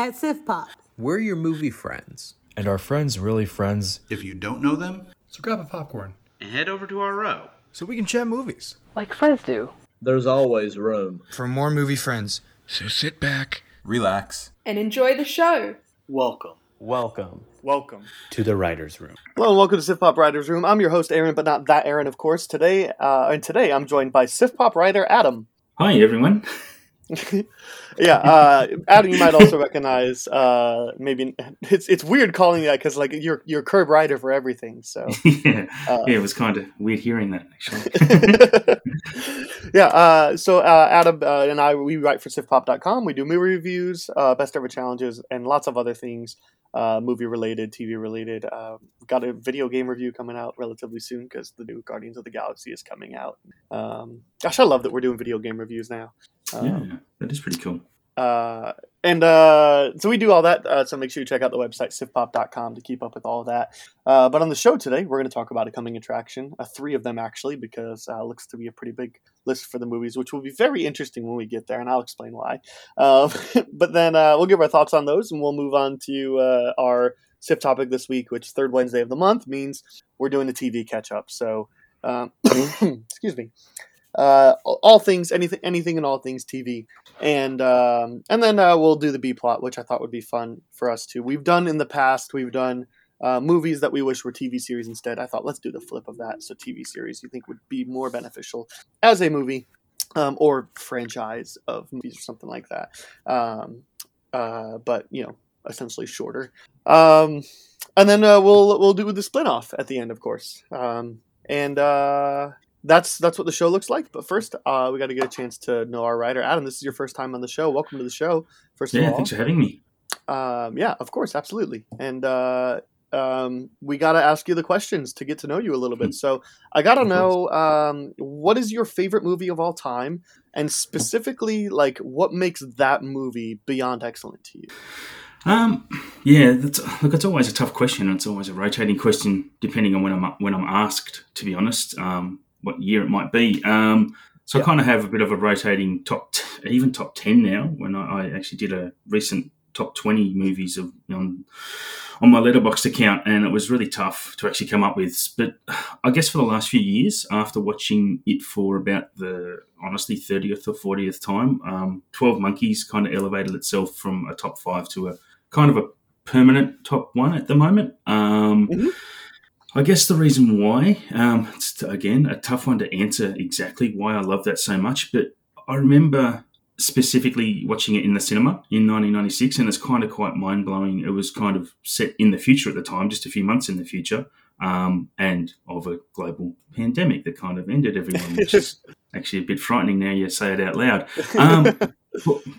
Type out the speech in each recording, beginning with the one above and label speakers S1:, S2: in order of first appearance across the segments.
S1: At Sif Pop.
S2: We're your movie friends.
S3: And our friends really friends.
S4: If you don't know them,
S5: So grab a popcorn
S6: and head over to our row.
S5: so we can chat movies.
S7: Like friends do.
S2: There's always room.
S3: For more movie friends.
S5: So sit back, relax.
S8: and enjoy the show.
S9: Welcome.
S10: Welcome
S9: Welcome.
S10: to the writer's room.
S9: Hello and welcome to Sif Pop Writers Room. I'm your host Aaron, but not that Aaron, of course. Today, uh, and today I'm joined by Sif Pop writer Adam.
S11: Hi, everyone.
S9: yeah, uh, Adam, you might also recognize. Uh, maybe it's it's weird calling you that because like you're you're curb writer for everything. So
S11: yeah,
S9: Uh,
S11: yeah, it was kind of weird hearing that actually.
S9: yeah, uh, so uh, Adam uh, and I we write for SifPop.com. We do movie reviews, uh, best ever challenges, and lots of other things, uh, movie related, TV related. Uh, got a video game review coming out relatively soon because the new Guardians of the Galaxy is coming out. Um, gosh, I love that we're doing video game reviews now. Um,
S11: yeah, that is pretty cool.
S9: uh, and uh, so we do all that. Uh, so make sure you check out the website sifpop.com to keep up with all of that. Uh, but on the show today, we're going to talk about a coming attraction, uh, three of them actually, because uh, it looks to be a pretty big list for the movies, which will be very interesting when we get there, and I'll explain why. Um, but then uh, we'll give our thoughts on those, and we'll move on to uh, our SIF topic this week, which third Wednesday of the month means we're doing the TV catch up. So, um, excuse me. Uh, all things, anything, anything, and all things TV, and um, and then uh, we'll do the B plot, which I thought would be fun for us too. We've done in the past, we've done uh, movies that we wish were TV series instead. I thought let's do the flip of that. So TV series you think would be more beneficial as a movie um, or franchise of movies or something like that. Um, uh, but you know, essentially shorter. Um, and then uh, we'll we'll do the split off at the end, of course. Um, and uh, that's that's what the show looks like. But first, uh, we got to get a chance to know our writer, Adam. This is your first time on the show. Welcome to the show. First of
S11: Yeah,
S9: all,
S11: thanks for having me.
S9: um, yeah, of course, absolutely. And uh, um, we got to ask you the questions to get to know you a little bit. So I got to know um, what is your favorite movie of all time, and specifically, like what makes that movie beyond excellent to you.
S11: Um, yeah, that's, look, it's always a tough question. It's always a rotating question, depending on when I'm when I'm asked. To be honest, um, what year it might be. Um, so I kind of have a bit of a rotating top, t- even top ten now. When I, I actually did a recent top twenty movies of on on my letterboxd account, and it was really tough to actually come up with. But I guess for the last few years, after watching it for about the honestly thirtieth or fortieth time, um, Twelve Monkeys kind of elevated itself from a top five to a kind of a permanent top one at the moment. Um,
S9: Mhm.
S11: I guess the reason why, um, it's again a tough one to answer exactly why I love that so much, but I remember specifically watching it in the cinema in 1996, and it's kind of quite mind blowing. It was kind of set in the future at the time, just a few months in the future, um, and of a global pandemic that kind of ended everyone, which is actually a bit frightening now you say it out loud. Um, but,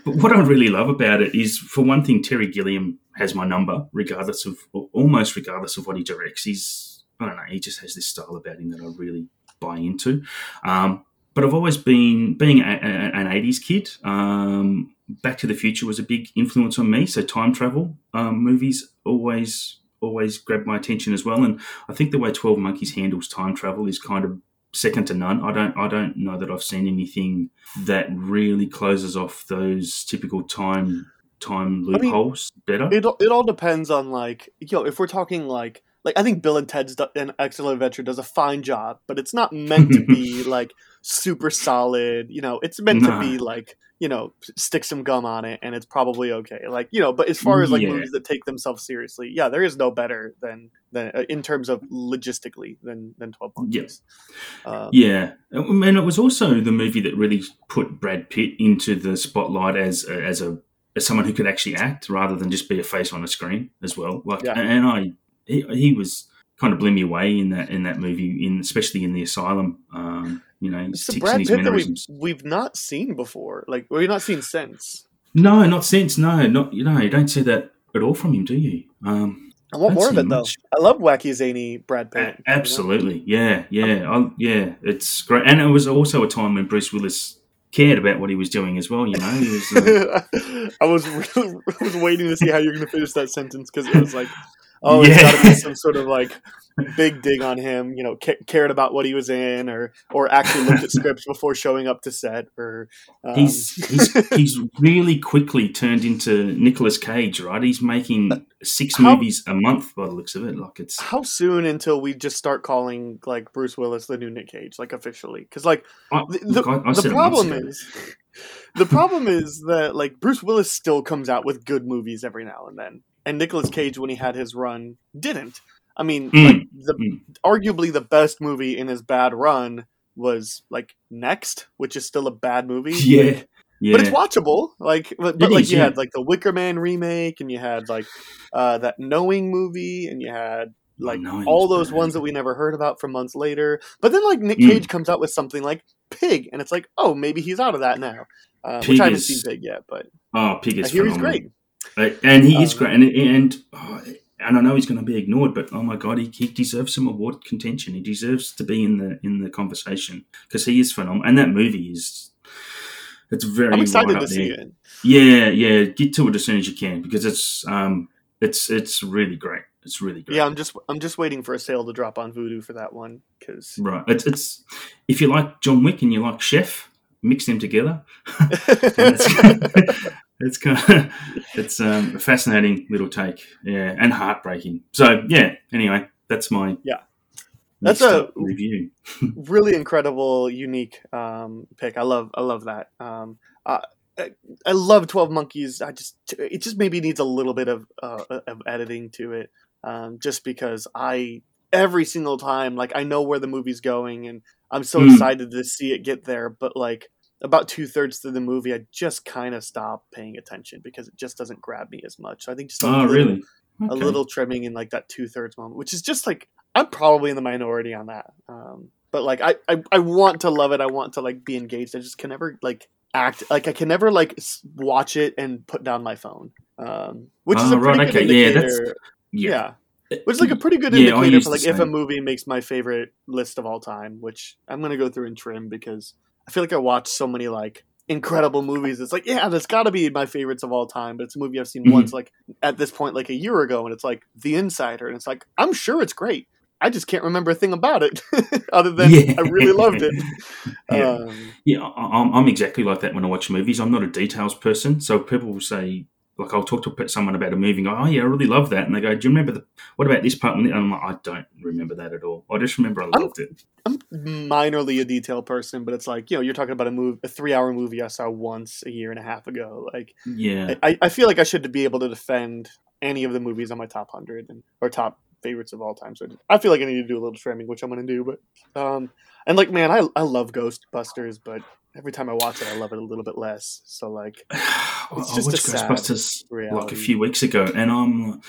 S11: but what I really love about it is, for one thing, Terry Gilliam has my number, regardless of, almost regardless of what he directs. He's, I don't know, he just has this style about him that I really buy into. Um, but I've always been, being a, a, an 80s kid, um, Back to the Future was a big influence on me. So time travel um, movies always, always grabbed my attention as well. And I think the way 12 Monkeys handles time travel is kind of second to none. I don't I don't know that I've seen anything that really closes off those typical time time
S9: mean,
S11: loopholes better.
S9: It it all depends on like you know if we're talking like like I think Bill and Ted's Do- an Excellent Adventure does a fine job, but it's not meant to be like super solid. You know, it's meant
S11: Nah.
S9: to be like you know stick some gum on it and it's probably okay. Like you know, but as far as like
S11: Yeah.
S9: movies that take themselves seriously, yeah, there is no better than than uh, in terms of logistically than than Twelve Monkeys. Um,
S11: Yeah, and it was also the movie that really put Brad Pitt into the spotlight as a, as a as someone who could actually act rather than just be a face on a screen as well. Like,
S9: Yeah.
S11: and I he, he was kind of blew me away in that in that movie, in especially in the asylum. Um, you know,
S9: It's Brad Pitt that we've we've not seen before. Like we've not seen since.
S11: No, not since. No, not you know. You don't see that at all from him, do you? Um,
S9: I want more of it though. I love wacky zany Brad Pitt.
S11: A- absolutely, yeah, yeah, I, yeah. It's great, and it was also a time when Bruce Willis cared about what he was doing as well. You know, was, uh,
S9: I was really, I was waiting to see how you're going to finish that sentence because it was like, oh, it's
S11: Yeah.
S9: got to be some sort of like big dig on him. You know, ca- cared about what he was in, or or actually looked at scripts before showing up to set, or um,
S11: he's he's he's really quickly turned into Nicolas Cage, right? He's making six
S9: How-
S11: movies a month by the looks of it. Like it's
S9: how soon until we just start calling like Bruce Willis the new Nick Cage, like officially? Because like
S11: I,
S9: the,
S11: look, I, I
S9: the
S11: said it months
S9: problem is the problem is that like Bruce Willis still comes out with good movies every now and then, and Nicolas Cage when he had his run didn't. I mean,
S11: Mm,
S9: like the
S11: mm.
S9: arguably the best movie in his bad run was like Next, which is still a bad movie.
S11: yeah,
S9: like,
S11: yeah.
S9: but it's watchable. Like, but, but like
S11: is,
S9: you
S11: yeah.
S9: had like the Wicker Man remake, and you had like uh, that Knowing movie, and you had like
S11: Knowing
S9: all those
S11: bad.
S9: ones that we never heard about for months later. But then like Nick
S11: Mm.
S9: Cage comes out with something like Pig, and it's like, oh, maybe he's out of that now. Uh, which I haven't
S11: is
S9: seen Pig yet, but
S11: oh, Pig
S9: I
S11: is
S9: hear he's great.
S11: And he is
S9: Um,
S11: great, and and oh, and I know he's going to be ignored, but oh my god, he, he deserves some award contention. He deserves to be in the in the conversation because he is phenomenal, and that movie is it's very.
S9: I'm excited
S11: right
S9: to see it.
S11: Yeah, yeah, get to it as soon as you can because it's um it's it's really great. It's really great.
S9: Yeah, I'm just I'm just waiting for a sale to drop on Vudu for that one because
S11: Right. It's it's if you like John Wick and you like Chef, mix them together. it's, it's kind of it's um, a fascinating little take, yeah, and heartbreaking. So yeah. Anyway, that's my
S9: Yeah. That's a-
S11: review.
S9: really incredible, unique um, pick. I love I love that. Um, I, I- love Twelve Monkeys. I just it just maybe needs a little bit of uh, of editing to it, um, just because I every single time like I know where the movie's going and I'm so
S11: Mm.
S9: excited to see it get there, but like about two thirds through the movie, I just kind of stop paying attention because it just doesn't grab me as much. So I think just a
S11: Oh,
S9: little,
S11: really?
S9: a little trimming in like that two thirds moment, which is just like I'm probably in the minority on that. Um, but like I, I I want to love it. I want to like be engaged. I just can never like act like I can never like watch it and put down my phone. Um, which is
S11: Oh,
S9: a pretty
S11: right,
S9: good
S11: okay, yeah,
S9: indicator.
S11: that's-
S9: yeah.
S11: yeah.
S9: Which is like a pretty good
S11: Yeah,
S9: indicator for like if a movie makes my favorite list of all time, which I'm gonna go through and trim because I feel like I watch so many like incredible movies. It's like, yeah, that's got to be my favorites of all time. But it's a movie I've seen
S11: Mhm.
S9: once, like at this point, like a year ago, and it's like The Insider, and it's like I'm sure it's great. I just can't remember a thing about it, other than
S11: Yeah.
S9: I really loved it.
S11: Yeah.
S9: Um,
S11: Yeah, I- I'm, I'm exactly like that when I watch movies. I'm not a details person, so people will say, like, I'll talk to someone about a movie and go, "Oh yeah, I really love that," and they go, "Do you remember the? What about this part?" And I'm like, "I don't remember that at all. I just remember I
S9: I'm-
S11: loved it."
S9: I'm minorly a detail person, but it's like you know you're talking about a move, a three hour movie I saw once a year and a half ago. Like
S11: Yeah,
S9: I, I feel like I should be able to defend any of the movies on my top hundred and or top favorites of all time. So I feel like I need to do a little trimming, which I'm going to do. But um, and like man, I I love Ghostbusters, but every time I watch it, I love it a little bit less. So like
S11: I
S9: It's
S11: I
S9: just a
S11: watched Ghostbusters like a few weeks ago, and I'm,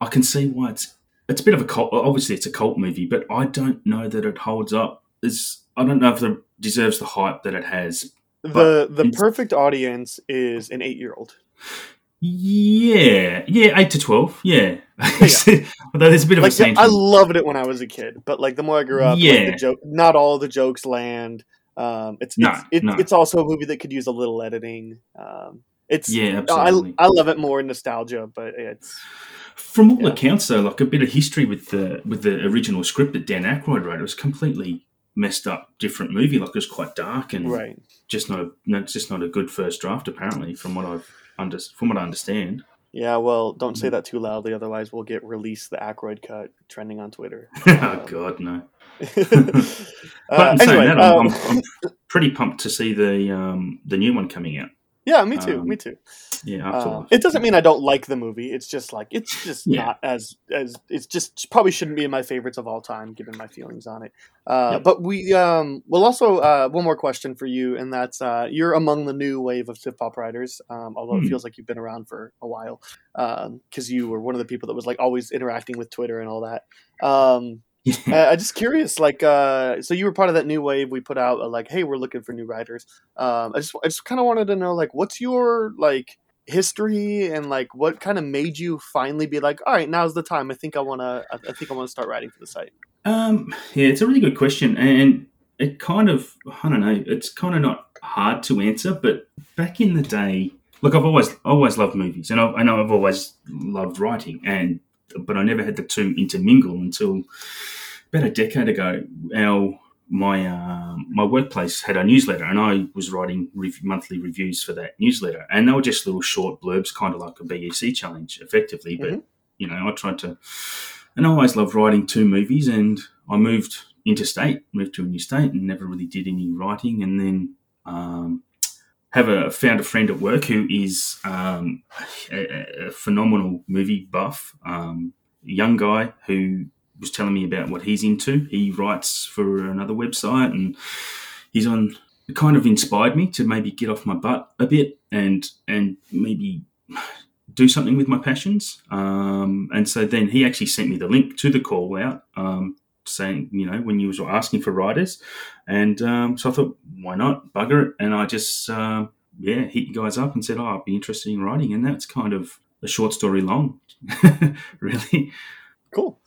S11: I can see why it's it's a bit of a cult. Obviously, it's a cult movie, but I don't know that it holds up. It's I don't know if it deserves the hype that it has.
S9: the the perfect audience is an eight year old.
S11: Yeah, yeah, eight to twelve. Yeah, although there's a bit of a
S9: Like yeah. I loved it when I was a kid, but like the more I grew up, like,
S11: Yeah.
S9: the joke, not all the jokes land. Um, it's
S11: No,
S9: it's, it,
S11: no.
S9: it's also a movie that could use a little editing. Um, it's
S11: Yeah,
S9: I,
S11: absolutely.
S9: I love it more in nostalgia, but it's
S11: From all
S9: Yeah.
S11: accounts, though, like a bit of history with the with the original script that Dan Aykroyd wrote, it was completely messed up, different movie. Like it was quite dark and
S9: right.
S11: just not a no, it's just not a good first draft. Apparently, from what I've under from what I understand.
S9: Yeah, well, don't
S11: Mm.
S9: say that too loudly, otherwise we'll get released the Aykroyd cut trending on Twitter.
S11: oh God, no.
S9: Uh,
S11: But in
S9: anyway,
S11: that, I'm,
S9: um,
S11: I'm, I'm pretty pumped to see the um, the new one coming out.
S9: yeah, me too,
S11: um,
S9: me too.
S11: Yeah,
S9: Um,
S11: Afterlife.
S9: it doesn't mean I don't like the movie. It's just like it's just
S11: Yeah.
S9: not as as it's just probably shouldn't be in my favorites of all time, given my feelings on it. Uh,
S11: Yep.
S9: But we um, will also uh, one more question for you, and that's uh, you're among the new wave of hip hop writers. Um, although it
S11: Hmm.
S9: feels like you've been around for a while, because you were one of the people that was like always interacting with Twitter and all that. Uh, I'm just curious, like, uh, so you were part of that new wave we put out, uh, like, hey, we're looking for new writers. Um, I just, I just kind of wanted to know, like, what's your like history and like what kind of made you finally be like, all right, now's the time. I think I want to, I think I want to start writing for the site.
S11: Um, yeah, it's a really good question, and it kind of, I don't know, it's kind of not hard to answer. But back in the day, look, I've always, always loved movies, and I know I've always loved writing, and but I never had the two intermingle until about a decade ago. Our my uh, my workplace had a newsletter, and I was writing rev- monthly reviews for that newsletter, and they were just little short blurbs, kind of like a BEC challenge, effectively. But
S9: Mm-hmm.
S11: you know, I tried to, and I always loved writing two movies, and I moved interstate, moved to a new state, and never really did any writing, and then. Um, have a found a friend at work who is um, a, a phenomenal movie buff, um, young guy who was telling me about what he's into. He writes for another website, and he's on. It kind of inspired me to maybe get off my butt a bit and and maybe do something with my passions. Um, and so then he actually sent me the link to the call out. Um, saying, you know, when you were asking for writers. And um, so I thought, why not? Bugger it. And I just, uh, yeah, hit you guys up and said, oh, I'd be interested in writing. And that's kind of a short story long, really.
S9: Cool.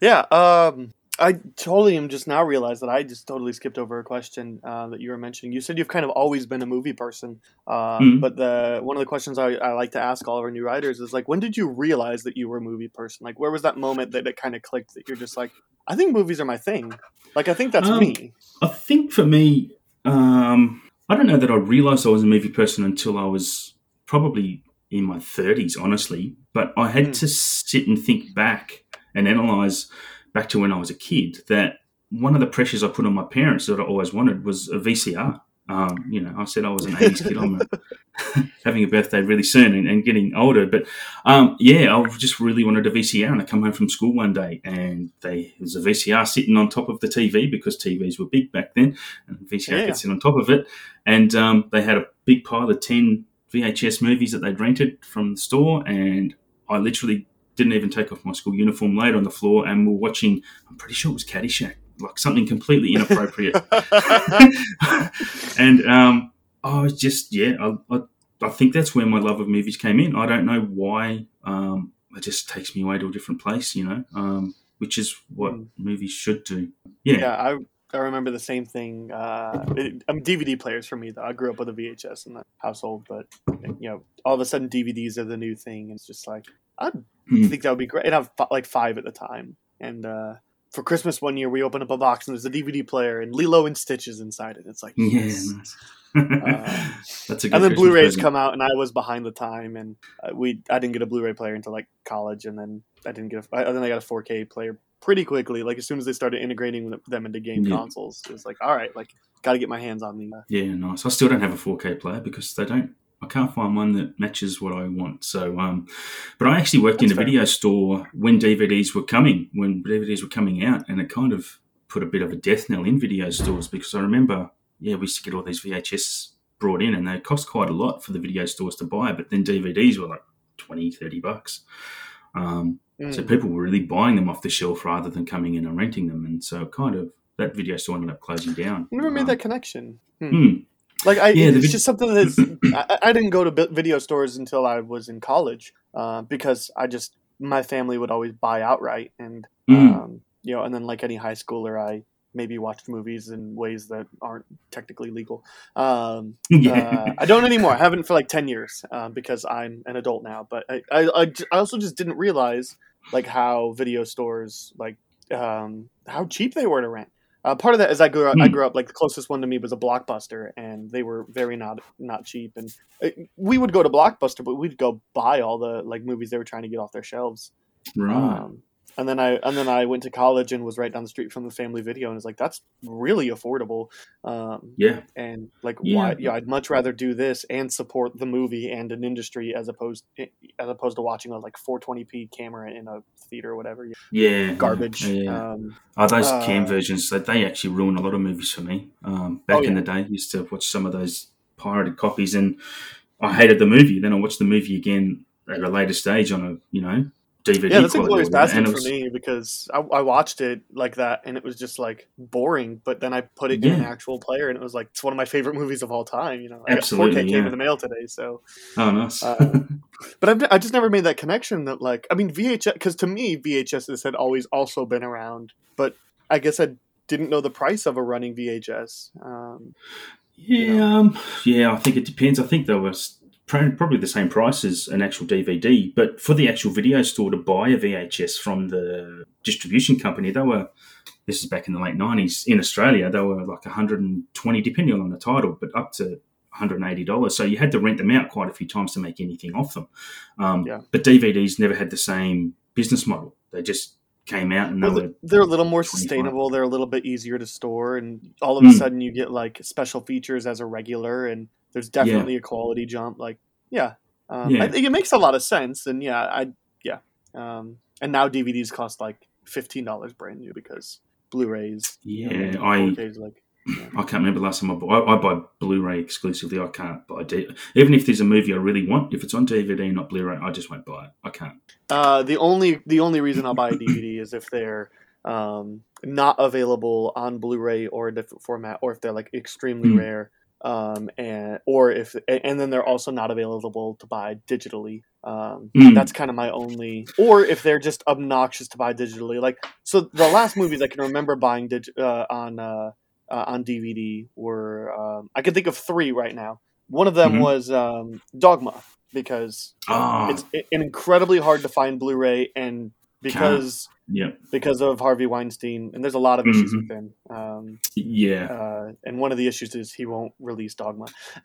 S9: Yeah. Um, I totally am just now realized that I just totally skipped over a question uh, that you were mentioning. You said you've kind of always been a movie person, uh,
S11: Mhm.
S9: but the one of the questions I, I like to ask all of our new writers is like, when did you realize that you were a movie person? Like, where was that moment that it kind of clicked that you're just like, I think movies are my thing. Like, I think that's
S11: Um,
S9: me.
S11: I think for me, um, I don't know that I realised I was a movie person until I was probably in my 30s, honestly. But I had
S9: Hmm.
S11: to sit and think back and analyse back to when I was a kid that one of the pressures I put on my parents that I always wanted was a VCR. Um, you know, I said I was an 80s kid. I'm a, having a birthday really soon and, and getting older. But um, yeah, I just really wanted a VCR. And I come home from school one day and they, there was a VCR sitting on top of the TV because TVs were big back then. And VCR
S9: Yeah.
S11: could sit on top of it. And um, they had a big pile of 10 VHS movies that they'd rented from the store. And I literally didn't even take off my school uniform, laid on the floor, and we're watching, I'm pretty sure it was Caddyshack, like something completely inappropriate. and um, I was just, yeah, I, I, I think that's where my love of movies came in. I don't know why. Um, it just takes me away to a different place, you know, um, which is what movies should do. Yeah.
S9: Yeah, I I remember the same thing. Uh, it, um, DVD players for me though. I grew up with a VHS in the household, but you know, all of a sudden DVDs are the new thing. And It's just like I
S11: Hmm.
S9: think that would be great. And I have like five at the time, and uh, for Christmas one year we opened up a box and there's a DVD player and Lilo and Stitches inside it. It's like
S11: Yeah,
S9: yes.
S11: nice.
S9: Uh,
S11: That's a good
S9: and then
S11: Christmas
S9: Blu-rays
S11: present.
S9: come out, and I was behind the time, and uh, we I didn't get a Blu-ray player until like college, and then I didn't get a, I, then I got a 4K player pretty quickly. Like as soon as they started integrating them into game
S11: Yeah.
S9: consoles, it was like, all right, like got to get my hands on the. Uh,
S11: Yeah, nice. I still don't have a 4K player because they don't. I can't find one that matches what I want. So, um, but I actually worked in a
S9: fair.
S11: video store when DVDs were coming, when DVDs were coming out, and it kind of put a bit of a death knell in video stores because I remember, yeah, we used to get all these VHS brought in, and they cost quite a lot for the video stores to buy, but then DVDs were like 20, 30 bucks. Um, So
S9: mm.
S11: people were really buying them off the shelf rather than coming in and renting them, and so kind of that video store ended up closing down.
S9: I never made
S11: Um,
S9: that connection. Hmm.
S11: hmm.
S9: Like I,
S11: Yeah,
S9: it's
S11: vid-
S9: just something that's. I, I didn't go to video stores until I was in college uh, because I just my family would always buy outright, and
S11: Mm.
S9: um, you know, and then like any high schooler, I maybe watched movies in ways that aren't technically legal. Um,
S11: Yeah.
S9: uh, I don't anymore. I haven't for like ten years uh, because I'm an adult now. But I, I, I j- I also just didn't realize like how video stores like um, how cheap they were to rent. Uh, part of that is I grew up, I
S11: Hmm.
S9: grew up like the closest one to me was a Blockbuster, and they were very not not cheap. And uh, we would go to Blockbuster, but we'd go buy all the like movies they were trying to get off their shelves.
S11: Right.
S9: Um, and then I and then I went to college and was right down the street from the Family Video, and it's like that's really affordable. Um,
S11: yeah.
S9: and like
S11: Yeah.
S9: why yeah i'd much rather do this and support the movie and an industry as opposed as opposed to watching a like 420p camera in a theater or whatever
S11: Yeah.
S9: garbage
S11: Yeah. yeah.
S9: um
S11: Oh, those
S9: uh,
S11: cam versions, they, they actually ruin a lot of movies for me. Um, back
S9: Oh,
S11: in the day, I used to watch some of those pirated copies and I hated the movie. Then I watched the movie again at a later stage on a, you know, DVD.
S9: Yeah, that's a
S11: quality
S9: glorious
S11: or whatever,
S9: bastard for me because I, I watched it like that and it was just like boring. But then I put it in an actual player and it was like it's one of my favorite movies of all time. You know, I got
S11: Absolutely,
S9: 4K came in the mail today, so
S11: Oh, nice.
S9: Uh, but I've, I just never made that connection that like I mean VHS because to me VHS had always also been around, but I guess I didn't know the price of a running VHS. Um,
S11: Yeah, um, yeah. I think it depends. I think there were s- pr- probably the same price as an actual DVD, but for the actual video store to buy a VHS from the distribution company, they were. This is back in the late nineties in Australia. They were like 120, depending on the title, but up to 180 dollars. So you had to rent them out quite a few times to make anything off them. Um,
S9: Yeah.
S11: But DVDs never had the same business model. They just came out and they
S9: well,
S11: were
S9: they're a little more
S11: 25.
S9: sustainable. They're a little bit easier to store, and all of a
S11: Mm.
S9: sudden you get like special features as a regular, and there's definitely a quality jump. Like, yeah, um,
S11: Yeah.
S9: I think it makes a lot of sense. And yeah, I yeah, um, and now DVDs cost like fifteen dollars brand new because Blu-rays.
S11: Yeah,
S9: and
S11: I
S9: 4Ks, like
S11: I can't remember the last time I bought. I, I buy Blu-ray exclusively. I can't buy D- even if there's a movie I really want. If it's on DVD, not Blu-ray, I just won't buy it. I can't.
S9: Uh, the only the only reason I'll buy a DVD is if they're um, not available on Blu-ray or a different format, or if they're like extremely
S11: Hmm.
S9: rare, um, and or if and then they're also not available to buy digitally. Um,
S11: Hmm.
S9: That's kind of my only, or if they're just obnoxious to buy digitally. Like so, the last movies I can remember buying dig- uh, on uh, uh, on DVD were um, I can think of three right now. One of them
S11: Mhm.
S9: was um, Dogma because
S11: Ah,
S9: it's i- incredibly hard to find Blu-ray, and because
S11: yeah,
S9: because of Harvey Weinstein, and there's a lot of issues
S11: Mhm.
S9: with him. Um,
S11: yeah.
S9: uh, and one of the issues is he won't release Dogma.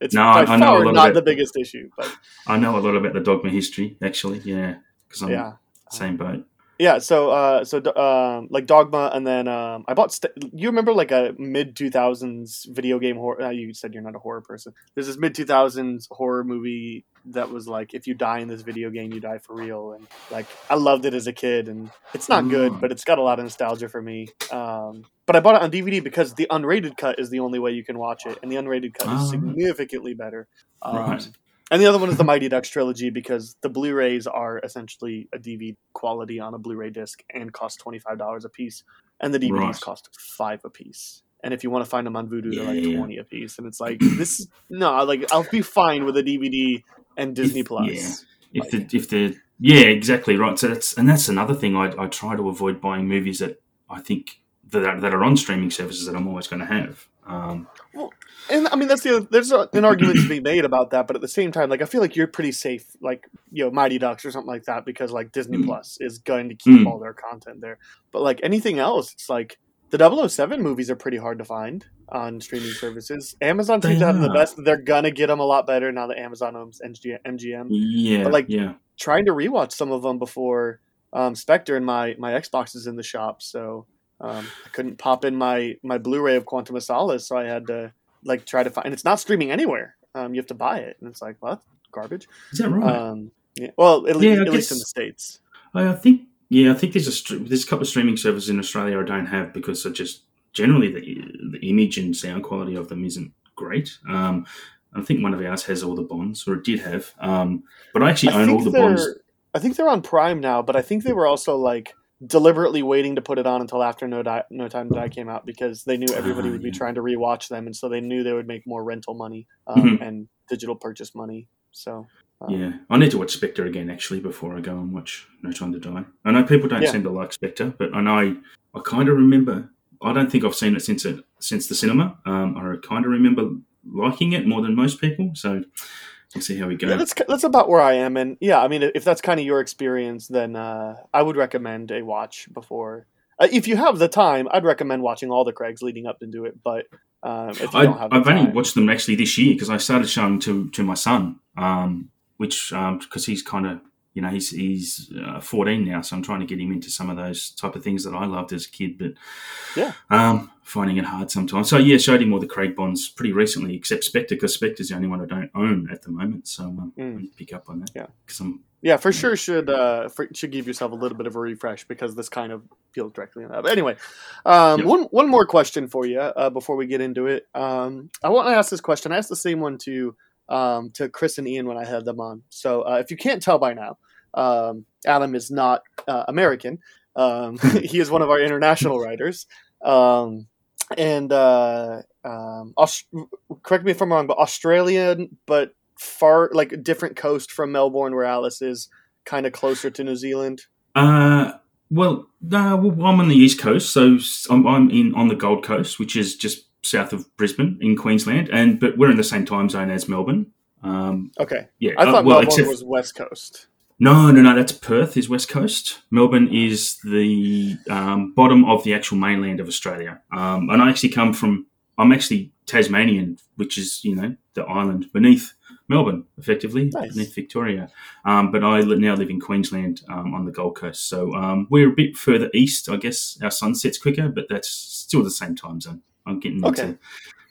S9: it's
S11: No,
S9: by
S11: I- I know a
S9: far not
S11: about-
S9: the biggest issue, but
S11: I know a lot about the Dogma history, actually. Yeah, because I'm
S9: yeah.
S11: same boat.
S9: Yeah, so uh, so um, like Dogma, and then um, I bought. St- you remember like a mid two thousands video game horror? Uh, you said you're not a horror person. There's this mid two thousands horror movie that was like, if you die in this video game, you die for real, and like I loved it as a kid, and it's not good,
S11: Mm.
S9: but it's got a lot of nostalgia for me. Um, but I bought it on DVD because the unrated cut is the only way you can watch it, and the unrated cut
S11: Ah,
S9: is significantly better. Um,
S11: Right.
S9: And the other one is the Mighty Ducks trilogy because the Blu-rays are essentially a DVD quality on a Blu-ray disc and cost twenty five dollars a piece, and the DVDs
S11: Right.
S9: cost five a piece. And if you want to find them on Vudu, they're like
S11: Yeah.
S9: twenty a piece, and it's like this. No, like I'll be fine with a DVD and Disney
S11: If-
S9: Plus.
S11: yeah. If the if the yeah exactly right. So that's and that's another thing I I try to avoid buying movies that I think that are, that are on streaming services that I'm always going to have. Um, well,
S9: And I mean, that's the there's a, an argument to be made about that, but at the same time, like I feel like you're pretty safe, like you know, Mighty Ducks or something like that, because like Disney
S11: Mm.
S9: Plus is going to keep
S11: Mm.
S9: all their content there. But like anything else, it's like the 007 movies are pretty hard to find on streaming services. Amazon seems to have the best. They're gonna get them a lot better now that Amazon owns MG, MGM.
S11: yeah,
S9: But, like,
S11: yeah.
S9: Trying to rewatch some of them before um, Spectre and my my Xbox is in the shop, so um, I couldn't pop in my my Blu-ray of Quantum of Solace, so I had to like try to find. And it's not streaming anywhere. Um, you have to buy it, and it's like what garbage.
S11: Is that right?
S9: Um, yeah, well, at,
S11: Yeah,
S9: least, at least in the states.
S11: I I think yeah, I think there's a there's a couple of streaming services in Australia I don't have because I just generally the the image and sound quality of them isn't great. Um, I think one of ours has all the bonds, or it did have. Um, but I actually
S9: I
S11: own all the bonds.
S9: I think they're on Prime now, but I think they were also like deliberately waiting to put it on until after No, Di- no Time to Die came out because they knew everybody would be trying to rewatch them, and so they knew they would make more rental money um,
S11: Mhm.
S9: and digital purchase money. So um,
S11: Yeah, I need to watch Spectre again actually before I go and watch No Time to Die. I know people don't
S9: Yeah.
S11: seem to like Spectre, but I know I kind of remember. I don't think I've seen it since it since the cinema. Um, I kind of remember liking it more than most people. So we'll see how we go.
S9: Yeah, that's that's about where I am, and yeah, I mean, if that's kind of your experience, then uh, I would recommend a watch before. Uh, if you have the time, I'd recommend watching all the Craigs leading up into it. But um, if you
S11: I,
S9: don't have
S11: I've only watched them actually this year because I started showing to to my son, um, which because he's kind of you know he's he's uh, 14 now, so I'm trying to get him into some of those type of things that I loved as a kid, but
S9: Yeah.
S11: um, finding it hard sometimes. So yeah, showed him all the Craig Bonds pretty recently, except Spectre because Spectre's the only one I don't own at the moment, so um,
S9: Mm.
S11: Pick up on that.
S9: Yeah.
S11: because I'm
S9: yeah, for sure should uh, for, should give yourself a little bit of a refresh because this kind of feels directly on that. But anyway, um,
S11: Yep.
S9: one one more question for you uh, before we get into it. Um, I want to ask this question. I asked the same one to um, to Chris and Ian when I had them on. So uh, if you can't tell by now, um, Adam is not uh, American. Um, he is one of our international writers. Um, and uh, um, Aus- correct me if I'm wrong, but Australian, but far like a different coast from Melbourne, where Alice is, kind of closer to New Zealand.
S11: Uh, well, no, well, I'm on the east coast, so I'm, I'm in on the Gold Coast, which is just south of Brisbane in Queensland, and but we're in the same time zone as Melbourne. Um,
S9: Okay,
S11: yeah,
S9: I
S11: uh,
S9: thought
S11: well,
S9: Melbourne
S11: except-
S9: was West Coast.
S11: No, no, no. That's Perth is west coast. Melbourne is the um, bottom of the actual mainland of Australia. Um, and I actually come from. I'm actually Tasmanian, which is you know the island beneath Melbourne, effectively
S9: Nice.
S11: beneath Victoria. Um, but I now live in Queensland um, on the Gold Coast, so um, we're a bit further east. I guess our sun sets quicker, but that's still the same time zone. I'm getting
S9: Okay.
S11: into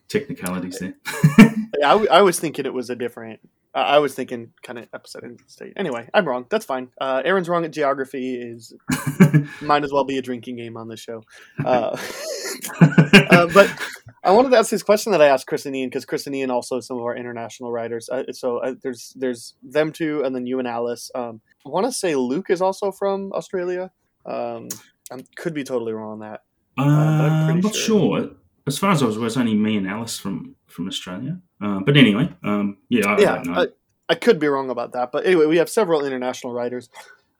S11: technicalities there.
S9: I, I was thinking it was a different. I I was thinking kind of episode in state. Anyway, I'm wrong. That's fine. Uh, Aaron's wrong at geography. Is might as well be a drinking game on the show. Uh, uh, but I wanted to ask this question that I asked Chris and Ian because Chris and Ian also some of our international writers. Uh, so uh, there's there's them two, and then you and Alice. Um, I want to say Luke is also from Australia. Um, I could be totally wrong on that.
S11: Uh,
S9: I'm
S11: I'm
S9: pretty
S11: not
S9: sure.
S11: sure. As far as I was, aware, it was only me and Alice from from Australia. Uh, but anyway, um, yeah, I, I
S9: yeah,
S11: don't know.
S9: I, I could be wrong about that, but anyway, we have several international writers,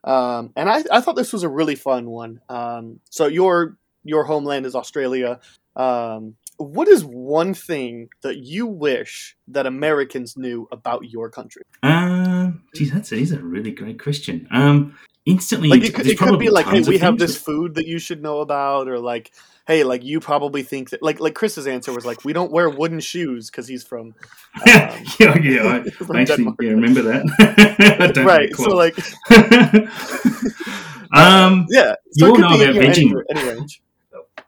S9: um, and I, I thought this was a really fun one. Um, so your your homeland is Australia. Um, what is one thing that you wish that Americans knew about your country?
S11: Um, geez, that's is a really great question. Instantly,
S9: Like it could, it could be like, hey, we have this food that you should know about, or like, hey, like you probably think that, like, like Chris's answer was like, we don't wear wooden shoes because he's from, um,
S11: yeah, yeah, I, actually yeah, remember that.
S9: Right. So like,
S11: um,
S9: yeah,
S11: You
S9: so it
S11: all know about
S9: you any range.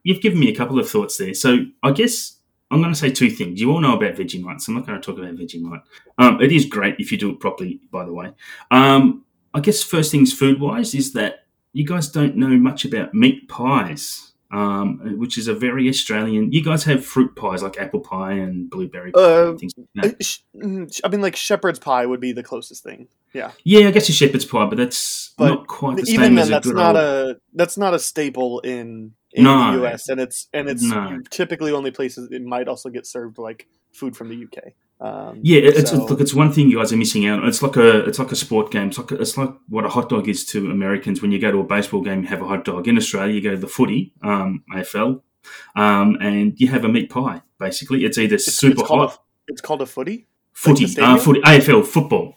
S11: you've given me a couple of thoughts there. So I guess I'm going to say two things. You all know about Vegemite, so I'm not going to talk about Vegemite. Um, it is great if you do it properly, by the way. Um, I guess first things food wise is that you guys don't know much about meat pies, um, which is a very Australian. You guys have fruit pies like apple pie and blueberry pie
S9: Uh,
S11: and things like that.
S9: Uh, mm, I mean, like shepherd's pie would be the closest thing. Yeah,
S11: Yeah, I guess a shepherd's pie, but that's
S9: But
S11: not quite the
S9: even
S11: same
S9: then,
S11: as a
S9: that's
S11: good
S9: not
S11: old.
S9: a that's not a staple in in
S11: No.
S9: the U.S. and it's and it's
S11: No.
S9: typically only places it might also get served like food from the U.K. Um,
S11: Yeah, it's
S9: so-
S11: look, it's one thing you guys are missing out. on. It's like a it's like a sport game. It's like it's like what a hot dog is to Americans. When you go to a baseball game, you have a hot dog. In Australia, you go to the footy, um, AFL, um, and you have a meat pie. Basically, it's either
S9: it's,
S11: super
S9: it's
S11: hot
S9: a, it's called a footy.
S11: footy,
S9: the
S11: uh, footy, AFL football.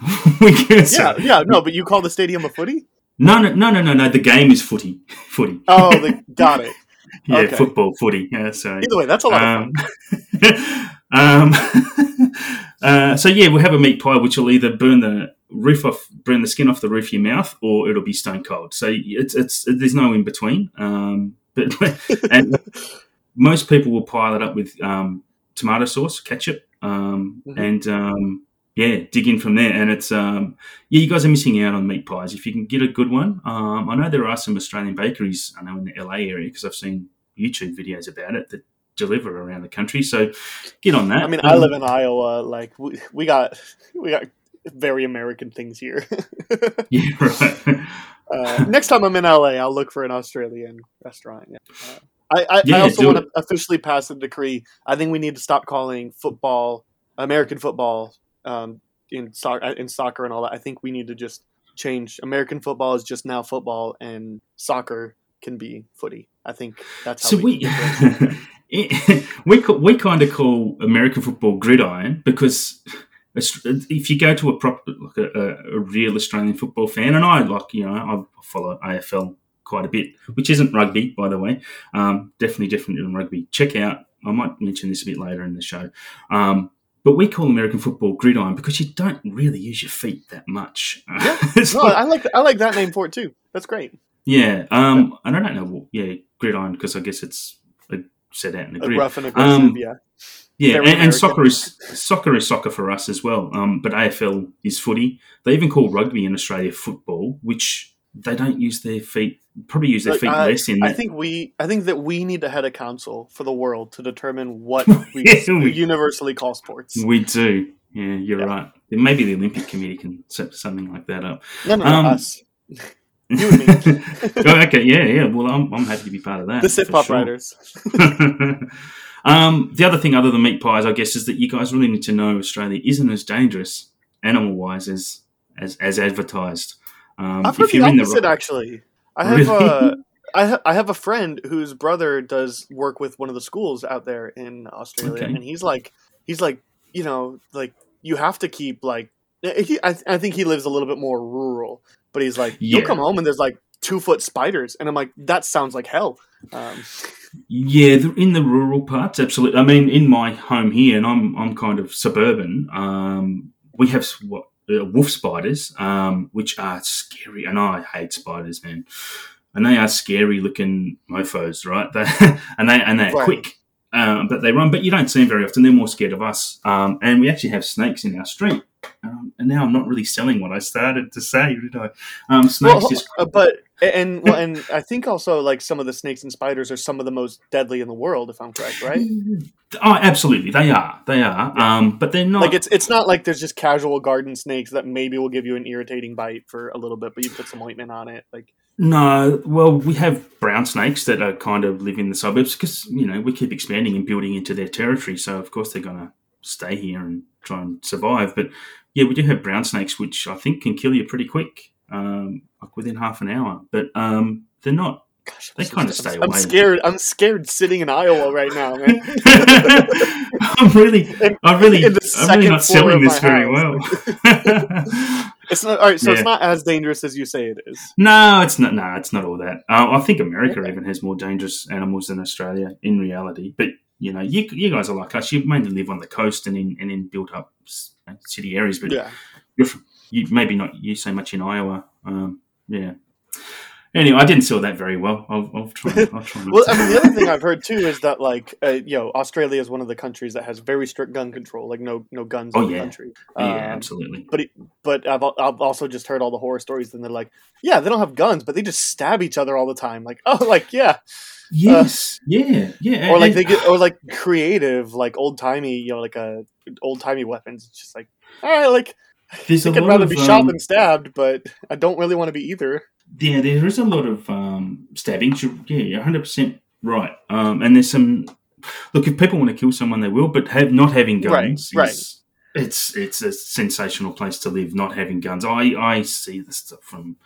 S11: we can say.
S9: Yeah, yeah, no, but you call the stadium a footy?
S11: No, no, no, no, no, no. The game is footy, footy.
S9: Oh, the, got it.
S11: yeah,
S9: okay.
S11: football, footy. Yeah, sorry.
S9: Either way, that's a lot of fun.
S11: Um, uh, so yeah, we'll have a meat pie, which will either burn the roof off, burn the skin off the roof of your mouth, or it'll be stone cold. So it's it's there's no in between. Um, but and most people will pile it up with um, tomato sauce, ketchup, um,
S9: Mhm.
S11: and um, yeah, dig in from there. And it's um, yeah, you guys are missing out on meat pies. If you can get a good one, um, I know there are some Australian bakeries. I know in the LA area because I've seen YouTube videos about it that deliver around the country. So get on that.
S9: I mean, I
S11: Um,
S9: live in Iowa. Like we, we got we got very American things here.
S11: Yeah, right.
S9: uh, next time I'm in LA, I'll look for an Australian restaurant. Yeah. Uh, I, I,
S11: Yeah,
S9: I also want to officially pass a decree. I think we need to stop calling football American football um, in soccer in soccer and all that. I think we need to just change. American football is just now football, and soccer can be footy. I think that's how
S11: so
S9: we.
S11: we we we kind of call American football gridiron because if you go to a proper like a, a, real Australian football fan, and I like you know I follow AFL quite a bit, which isn't rugby by the way, um, definitely different than rugby. Check out. I might mention this a bit later in the show. Um, but we call American football gridiron because you don't really use your feet that much. It's
S9: no, I like I like that name for it too. That's great.
S11: Yeah, um, and I don't know. Yeah, gridiron because I guess it's uh, set out in a
S9: A
S11: grid.
S9: rough and aggressive.
S11: Um,
S9: yeah.
S11: Yeah, and, and soccer is soccer is soccer for us as well. Um, but AFL is footy. They even call rugby in Australia football, which they don't use their feet. Probably use their
S9: Like,
S11: feet
S9: I-
S11: less in.
S9: I
S11: that.
S9: think we I think that we need to head a council for the world to determine what we
S11: Yeah, we-
S9: universally call sports.
S11: we do. Yeah, you're right. Maybe the Olympic Committee can set something like that up.
S9: No, no, no
S11: Um,
S9: us. You and me.
S11: oh, okay, yeah, yeah. Well, I'm, I'm happy to be part of that.
S9: the Sith
S11: for
S9: Pop
S11: sure.
S9: Riders.
S11: um, the other thing, other than meat pies, I guess, is that you guys really need to know Australia isn't as dangerous animal wise as, as as advertised. Um,
S9: I've heard
S11: if you're
S9: the
S11: in the
S9: opposite, actually. I have
S11: Really?
S9: uh, I, ha- I have a friend whose brother does work with one of the schools out there in Australia,
S11: Okay.
S9: and he's like, he's like, you know, like you have to keep like. He, I, I think he lives a little bit more rural, but he's like, you'll
S11: Yeah.
S9: come home and there's like two foot spiders, and I'm like, that sounds like hell. Um,
S11: Yeah, in the rural parts, absolutely. I mean, in my home here, and I'm I'm kind of suburban. Um, we have what uh, wolf spiders, um, which are scary, and I hate spiders, man. And they are scary looking mofo's, right? They, and they and they're
S9: Right.
S11: quick, um, but they run. But you don't see them very often. They're more scared of us. Um, and we actually have snakes in our street. Um, and now I'm not really selling what I started to say, did I? Um, snakes
S9: well,
S11: just
S9: uh, but and well, and I think also like some of the snakes and spiders are some of the most deadly in the world, if I'm correct, right?
S11: oh, absolutely, they are, they are. Um, but they're not
S9: Like it's it's not like there's just casual garden snakes that maybe will give you an irritating bite for a little bit, but you put some ointment on it. Like
S11: No, well, we have brown snakes that are kind of live in the suburbs because you know we keep expanding and building into their territory. So of course they're going to stay here and try and survive. But yeah, we do have brown snakes, which I think can kill you pretty quick, um, like within half an hour. But um, they're not.
S9: gosh,
S11: They
S9: I'm
S11: kinda
S9: I'm-
S11: stay
S9: I'm scared. I'm scared sitting in Iowa right now, man.
S11: I'm really, I'm really, I'm really not selling this very
S9: house.
S11: well.
S9: It's not all right. So
S11: Yeah.
S9: it's not as dangerous as you say it is.
S11: No, it's not. No, it's not all that. Uh, I think America
S9: Okay.
S11: even has more dangerous animals than Australia in reality. But you know, you, you guys are like us. You mainly live on the coast and in and in built up city areas. But
S9: Yeah.
S11: you're from, you maybe not you so much in Iowa. Um, yeah. Anyway, I didn't sell that very well. I'll, I'll try. I'll try.
S9: Well. I mean, the other thing I've heard too is that like uh, you know Australia is one of the countries that has very strict gun control, like no no guns
S11: Oh,
S9: in the
S11: yeah.
S9: country.
S11: yeah,
S9: Um,
S11: absolutely.
S9: But it, but I've I've also just heard all the horror stories, and they're like, yeah, they don't have guns, but they just stab each other all the time. Like, oh, like yeah,
S11: Yes. yeah. Yeah.
S9: or like they get or like creative, like old timey, you know, like a old timey weapons. It's just like, all right, like
S11: there's
S9: I could
S11: lot
S9: rather
S11: of,
S9: be shot
S11: um,
S9: than stabbed, but I don't really want to be either.
S11: Yeah, there is a lot of um, stabbings. You're, yeah, you're 100% right. Um, and there's some. Look, if people want to kill someone, they will, but have not having guns
S9: right.
S11: is. It's it's a sensational place to live. Not having guns, I I see this stuff from.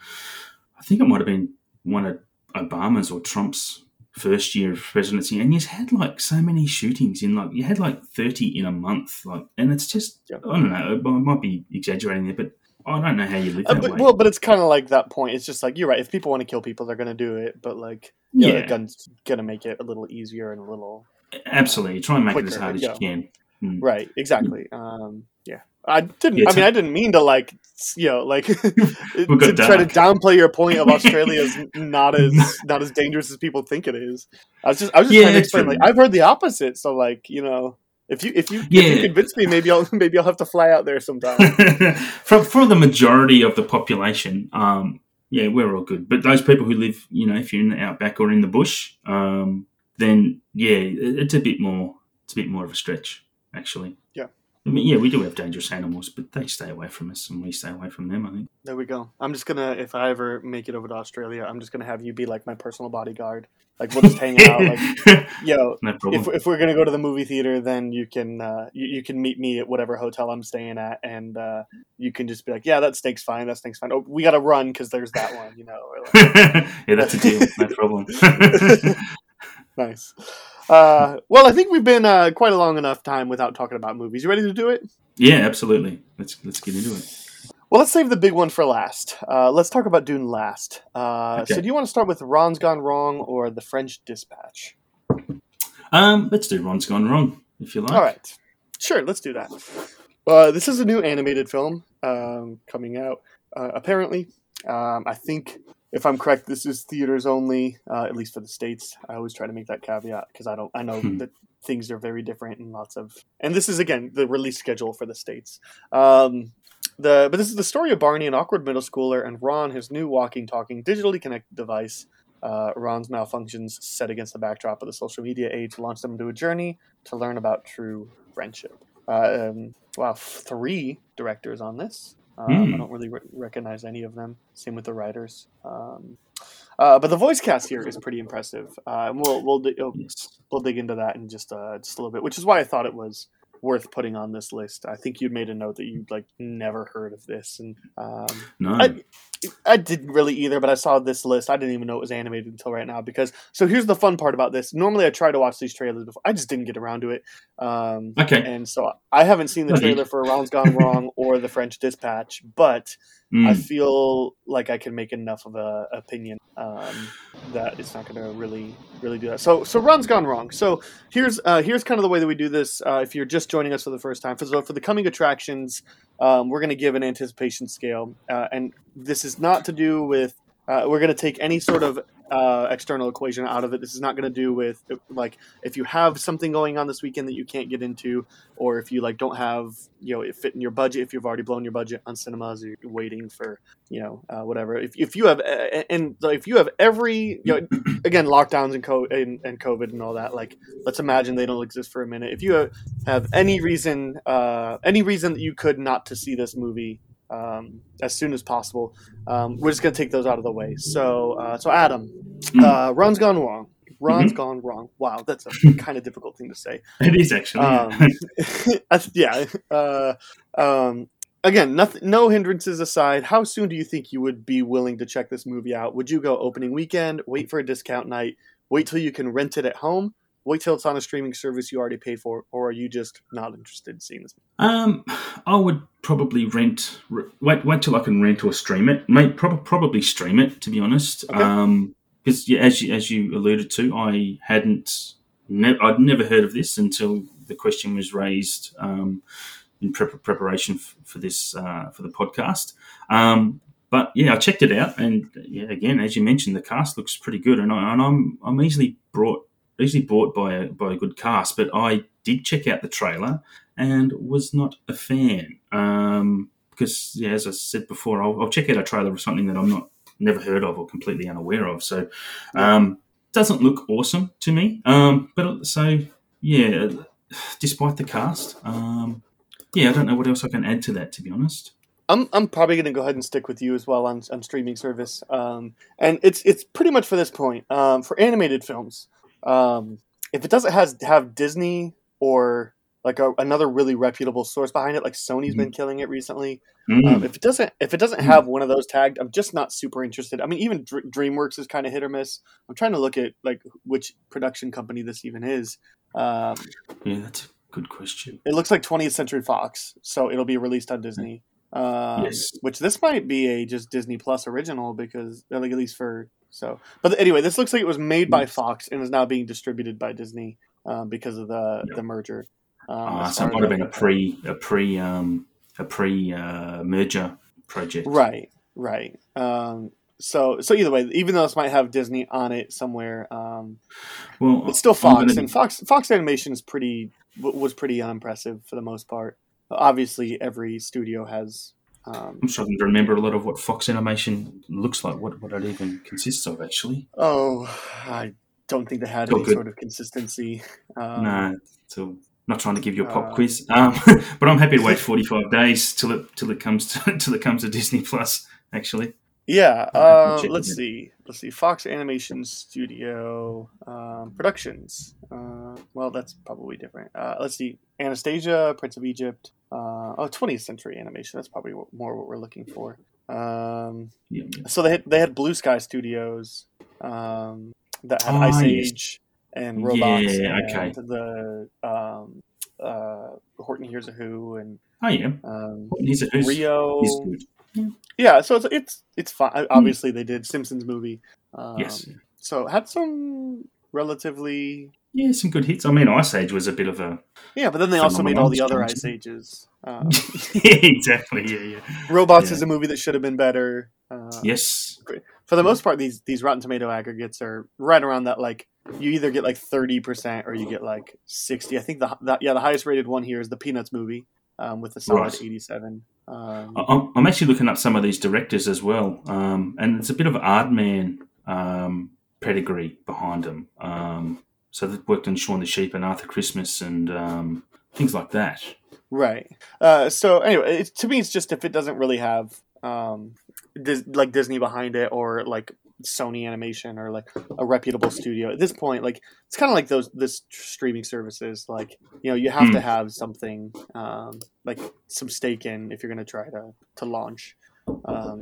S11: I think it might have been one of Obama's or Trump's first year of presidency, and he's had like so many shootings in like you had like thirty in a month, like, and it's just
S9: Yeah.
S11: I don't know. I might be exaggerating there, but I don't know how you live
S9: Uh, but,
S11: way.
S9: well, but it's kind of like that point. It's just like you're right. If people want to kill people, they're going to do it. But like, yeah,
S11: yeah,
S9: the gun's going to make it a little easier and a little
S11: Absolutely. Try and make it as hard as
S9: yeah.
S11: you can. Mm.
S9: right. Exactly. Um. I didn't.
S11: Yeah,
S9: I mean, I didn't mean to like, you know, like to try to downplay your point of Australia is not as not as dangerous as people think it is. I was just, I was just
S11: Yeah,
S9: trying to explain.
S11: true.
S9: Like, I've heard the opposite. So, like, you know, if you if you if you convince me, maybe I'll maybe I'll have to fly out there sometime.
S11: for, for the majority of the population, um, yeah, we're all good. But those people who live, you know, if you're in the outback or in the bush, um, then yeah, it's a bit more. It's a bit more of a stretch, actually.
S9: Yeah.
S11: I mean, yeah, we do have dangerous animals, but they stay away from us, and we stay away from them. I think.
S9: There we go. I'm just gonna, if I ever make it over to Australia, I'm just gonna have you be like my personal bodyguard. Like we'll just hang out. Like, yo,
S11: no
S9: if, if we're gonna go to the movie theater, then you can uh, you, you can meet me at whatever hotel I'm staying at, and uh, you can just be like, yeah, that steak's fine. That steak's fine. Oh, we gotta run because there's that one, you know. Or like,
S11: yeah, that's a deal. No problem.
S9: nice. Uh, well, I think we've been uh, quite a long enough time without talking about movies. You ready to do it?
S11: yeah, absolutely. Let's let's get into it.
S9: Well, let's save the big one for last. Uh, let's talk about Dune last. Uh,
S11: Okay.
S9: So, do you want to start with Ron's Gone Wrong or The French Dispatch?
S11: Um, let's do Ron's Gone Wrong, if you like.
S9: All right. Sure, let's do that. Uh, this is a new animated film um, coming out, uh, apparently. Um, I think, if I'm correct, this is theaters only, uh, at least for the States. I always try to make that caveat because I don't, I know
S11: Hmm.
S9: that things are very different and lots of, and this is, again, the release schedule for the States. Um, the, but this is the story of Barney, an awkward middle schooler, and Ron, his new walking, talking, digitally connected device. Uh, Ron's malfunctions set against the backdrop of the social media age launch them into a journey to learn about true friendship. uh, um, wow, three directors on this. Um,
S11: Hmm.
S9: I don't really re- recognize any of them. Same with the writers. Um, uh, but the voice cast here is pretty impressive. Uh, and we'll we'll di- oh, we'll dig into that in just uh, just a little bit, which is why I thought it was worth putting on this list. I think you'd made a note that you'd like never heard of this, and um,
S11: No.
S9: I, I didn't really either, but I saw this list. I didn't even know it was animated until right now because. So here's the fun part about this. Normally, I try to watch these trailers before. I just didn't get around to it. Um,
S11: okay.
S9: and so I haven't seen the trailer for Ron's Gone Wrong or The French Dispatch, but I
S11: Mm.
S9: feel like I can make enough of a opinion um, that it's not going to really, really do that. So, so Ron's Gone Wrong. So here's uh, here's kind of the way that we do this. Uh, if you're just joining us for the first time, for so for the coming attractions, um, we're going to give an anticipation scale, uh, and this is not to do with. Uh, we're going to take any sort of uh, external equation out of it. This is not going to do with like if you have something going on this weekend that you can't get into, or if you like don't have you know it fit in your budget. If you've already blown your budget on cinemas, or you're waiting for you know uh, whatever. If, if you have uh, and if you have every you know again lockdowns and, co- and and COVID and all that. Like let's imagine they don't exist for a minute. If you have, have any reason uh, any reason that you could not to see this movie. Um, as soon as possible, um, we're just gonna take those out of the way. So, uh, so Adam,
S11: Mm.
S9: uh, Ron's gone wrong. Ron's
S11: Mhm.
S9: gone wrong. Wow, that's a kind of difficult thing to say.
S11: It is actually.
S9: Um, yeah. Uh, um, again, nothing, no hindrances aside. How soon do you think you would be willing to check this movie out? Would you go opening weekend? Wait for a discount night? Wait till you can rent it at home? Wait till it's on a streaming service you already paid for, or are you just not interested in seeing this?
S11: Um, I would probably rent. Wait, wait till I can rent or stream it. Mate, prob- probably stream it to be honest.
S9: Okay.
S11: Um, because yeah, as you, as you alluded to, I hadn't. Ne- I'd never heard of this until the question was raised um, in prep- preparation f- for this uh, for the podcast. Um, but yeah, I checked it out, and yeah, again, as you mentioned, the cast looks pretty good, and, I, and I'm I'm easily brought easily brought by a by a good cast. But I did check out the trailer and was not a fan um, because yeah, as I said before, I'll, I'll check out a trailer of something that I'm not never heard of or completely unaware of. So um, doesn't look awesome to me. Um, but so yeah, despite the cast, um, yeah, I don't know what else I can add to that. To be honest.
S9: I'm I'm probably going to go ahead and stick with you as well on, on streaming service. Um, and it's it's pretty much for this point um, for animated films. Um, if it doesn't has have Disney or like a, another really reputable source behind it, like Sony's been killing it recently.
S11: Mm.
S9: Um, if it doesn't if it doesn't have one of those tagged, I'm just not super interested. I mean, even Dr- DreamWorks is kind of hit or miss. I'm trying to look at like which production company this even is. Um,
S11: yeah, that's a good question.
S9: it looks like 20th Century Fox, so it'll be released on Disney. Um,
S11: Yes.
S9: Which this might be a just Disney Plus original because, like, at least for so. But anyway, this looks like it was made by Fox and is now being distributed by Disney um, because of the
S11: Yeah.
S9: the merger. Um,
S11: Ah, so it might have been a pre a pre um, a pre uh, merger project.
S9: Right, right. Um, so so either way, even though this might have Disney on it somewhere, um,
S11: Well,
S9: it's still Fox,
S11: gonna-
S9: and Fox Fox Animation is pretty was pretty unimpressive for the most part. Obviously, every studio has. Um,
S11: I'm struggling to remember a lot of what Fox Animation looks like. What what it even consists of, actually.
S9: Oh, I don't think they had
S11: Still
S9: any
S11: good.
S9: sort of consistency. Um,
S11: no, so not trying to give you a pop
S9: uh,
S11: quiz, um, but I'm happy to wait 45 days till it till it comes to till it comes to Disney Plus. Actually,
S9: Yeah. Uh, let's see. Let's see. Fox Animation Studio um, Productions. Uh, well, that's probably different. Uh, let's see. Anastasia, Prince of Egypt. Uh, oh, 20th Century Animation. That's probably what, more what we're looking for. Um,
S11: yeah.
S9: so they had, they had Blue Sky Studios um, that had
S11: Ah,
S9: Ice
S11: yes.
S9: Age and Robots.
S11: Yeah,
S9: and
S11: okay.
S9: The um, uh, Horton Hears a Who and
S11: Oh yeah,
S9: um,
S11: he's, he's,
S9: Rio.
S11: he's good.
S9: Yeah, so it's it's it's fine. Obviously, they did Simpsons movie. Um,
S11: Yes.
S9: So had some relatively
S11: Yeah, some good hits. I mean, Ice Age was a bit of a
S9: yeah, but then they also made all the other Ice Ages. Um,
S11: yeah, exactly. Yeah, yeah.
S9: Robots
S11: Yeah.
S9: is a movie that should have been better. Uh,
S11: Yes,
S9: For the most part, these these Rotten Tomato aggregates are right around that. Like you either get like thirty percent or you get like sixty. I think the, the yeah the highest rated one here is the Peanuts movie um, with a solid
S11: Right.
S9: eighty seven. Um,
S11: I- I'm, actually looking up some of these directors as well, um, and it's a bit of Aardman um, pedigree behind them. Um, so they've worked on Shaun the Sheep and Arthur Christmas and um, things like that.
S9: Right. Uh, so anyway, it, to me, it's just if it doesn't really have um, Dis- like Disney behind it or like Sony Animation or like a reputable studio. At this point, like it's kind of like those this streaming services. Like you know, you have
S11: Hmm.
S9: to have something um, like some stake in if you're going to try to to launch. Um,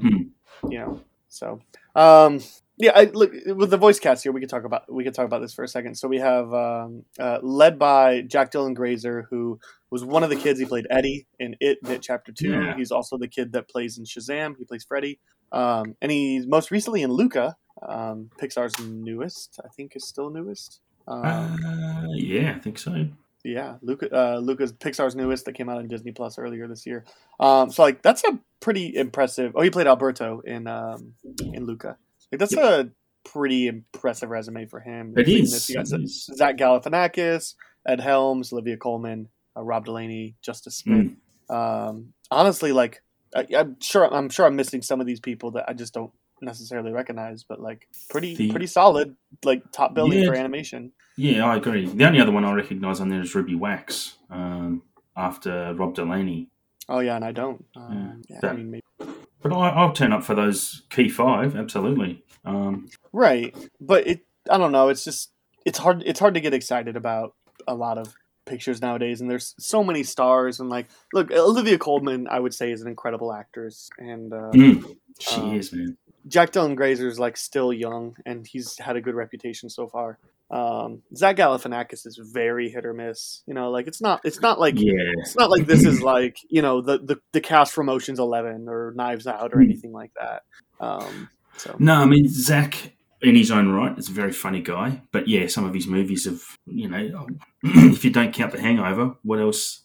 S11: Hmm.
S9: You know, so um, yeah. I, look with the voice cast here. We could talk about we could talk about this for a second. So we have um, uh, led by Jack Dylan Grazer, who was one of the kids. He played Eddie in It, It Chapter Two.
S11: Yeah.
S9: He's also the kid that plays in Shazam. He plays Freddy. Um, and he's most recently in Luca, um, Pixar's newest. I think is still newest. Um,
S11: Uh, yeah, I think so.
S9: yeah, Luca. Uh, Luca's Pixar's newest that came out on Disney Plus earlier this year. Um, so like that's a pretty impressive. Oh, he played Alberto in um, in Luca. Like that's a pretty impressive resume for him.
S11: It is,
S9: You got Zach Galifianakis, Ed Helms, Olivia Colman, uh, Rob Delaney, Justice Smith.
S11: Mm.
S9: Um, honestly, like I, I'm sure I'm sure I'm missing some of these people that I just don't necessarily recognize, but like pretty
S11: The-
S9: pretty solid, like top billing
S11: Yeah.
S9: for animation.
S11: Yeah, I agree. The only other one I recognise on there is Ruby Wax um, after Rob Delaney.
S9: Oh yeah, and I don't. Um, yeah, I
S11: That-
S9: mean, maybe.
S11: But I, I'll turn up for those key five, absolutely. Um,
S9: Right, but it I don't know. It's just it's hard. It's hard to get excited about a lot of pictures nowadays, and there's so many stars. And like, look, Olivia Colman, I would say, is an incredible actress, and uh,
S11: mm, she
S9: Um,
S11: is, man.
S9: Jack Dylan Grazer's like still young, and he's had a good reputation so far. Um, Zach Galifianakis is very hit or miss. You know, like it's not it's not like
S11: Yeah.
S9: it's not like this is like you know the the, the cast from Ocean's Eleven or Knives Out or
S11: Hmm.
S9: anything like that. Um, so
S11: No, I mean, Zach, in his own right, is a very funny guy. But yeah, some of his movies have, you know, if you don't count The Hangover, what else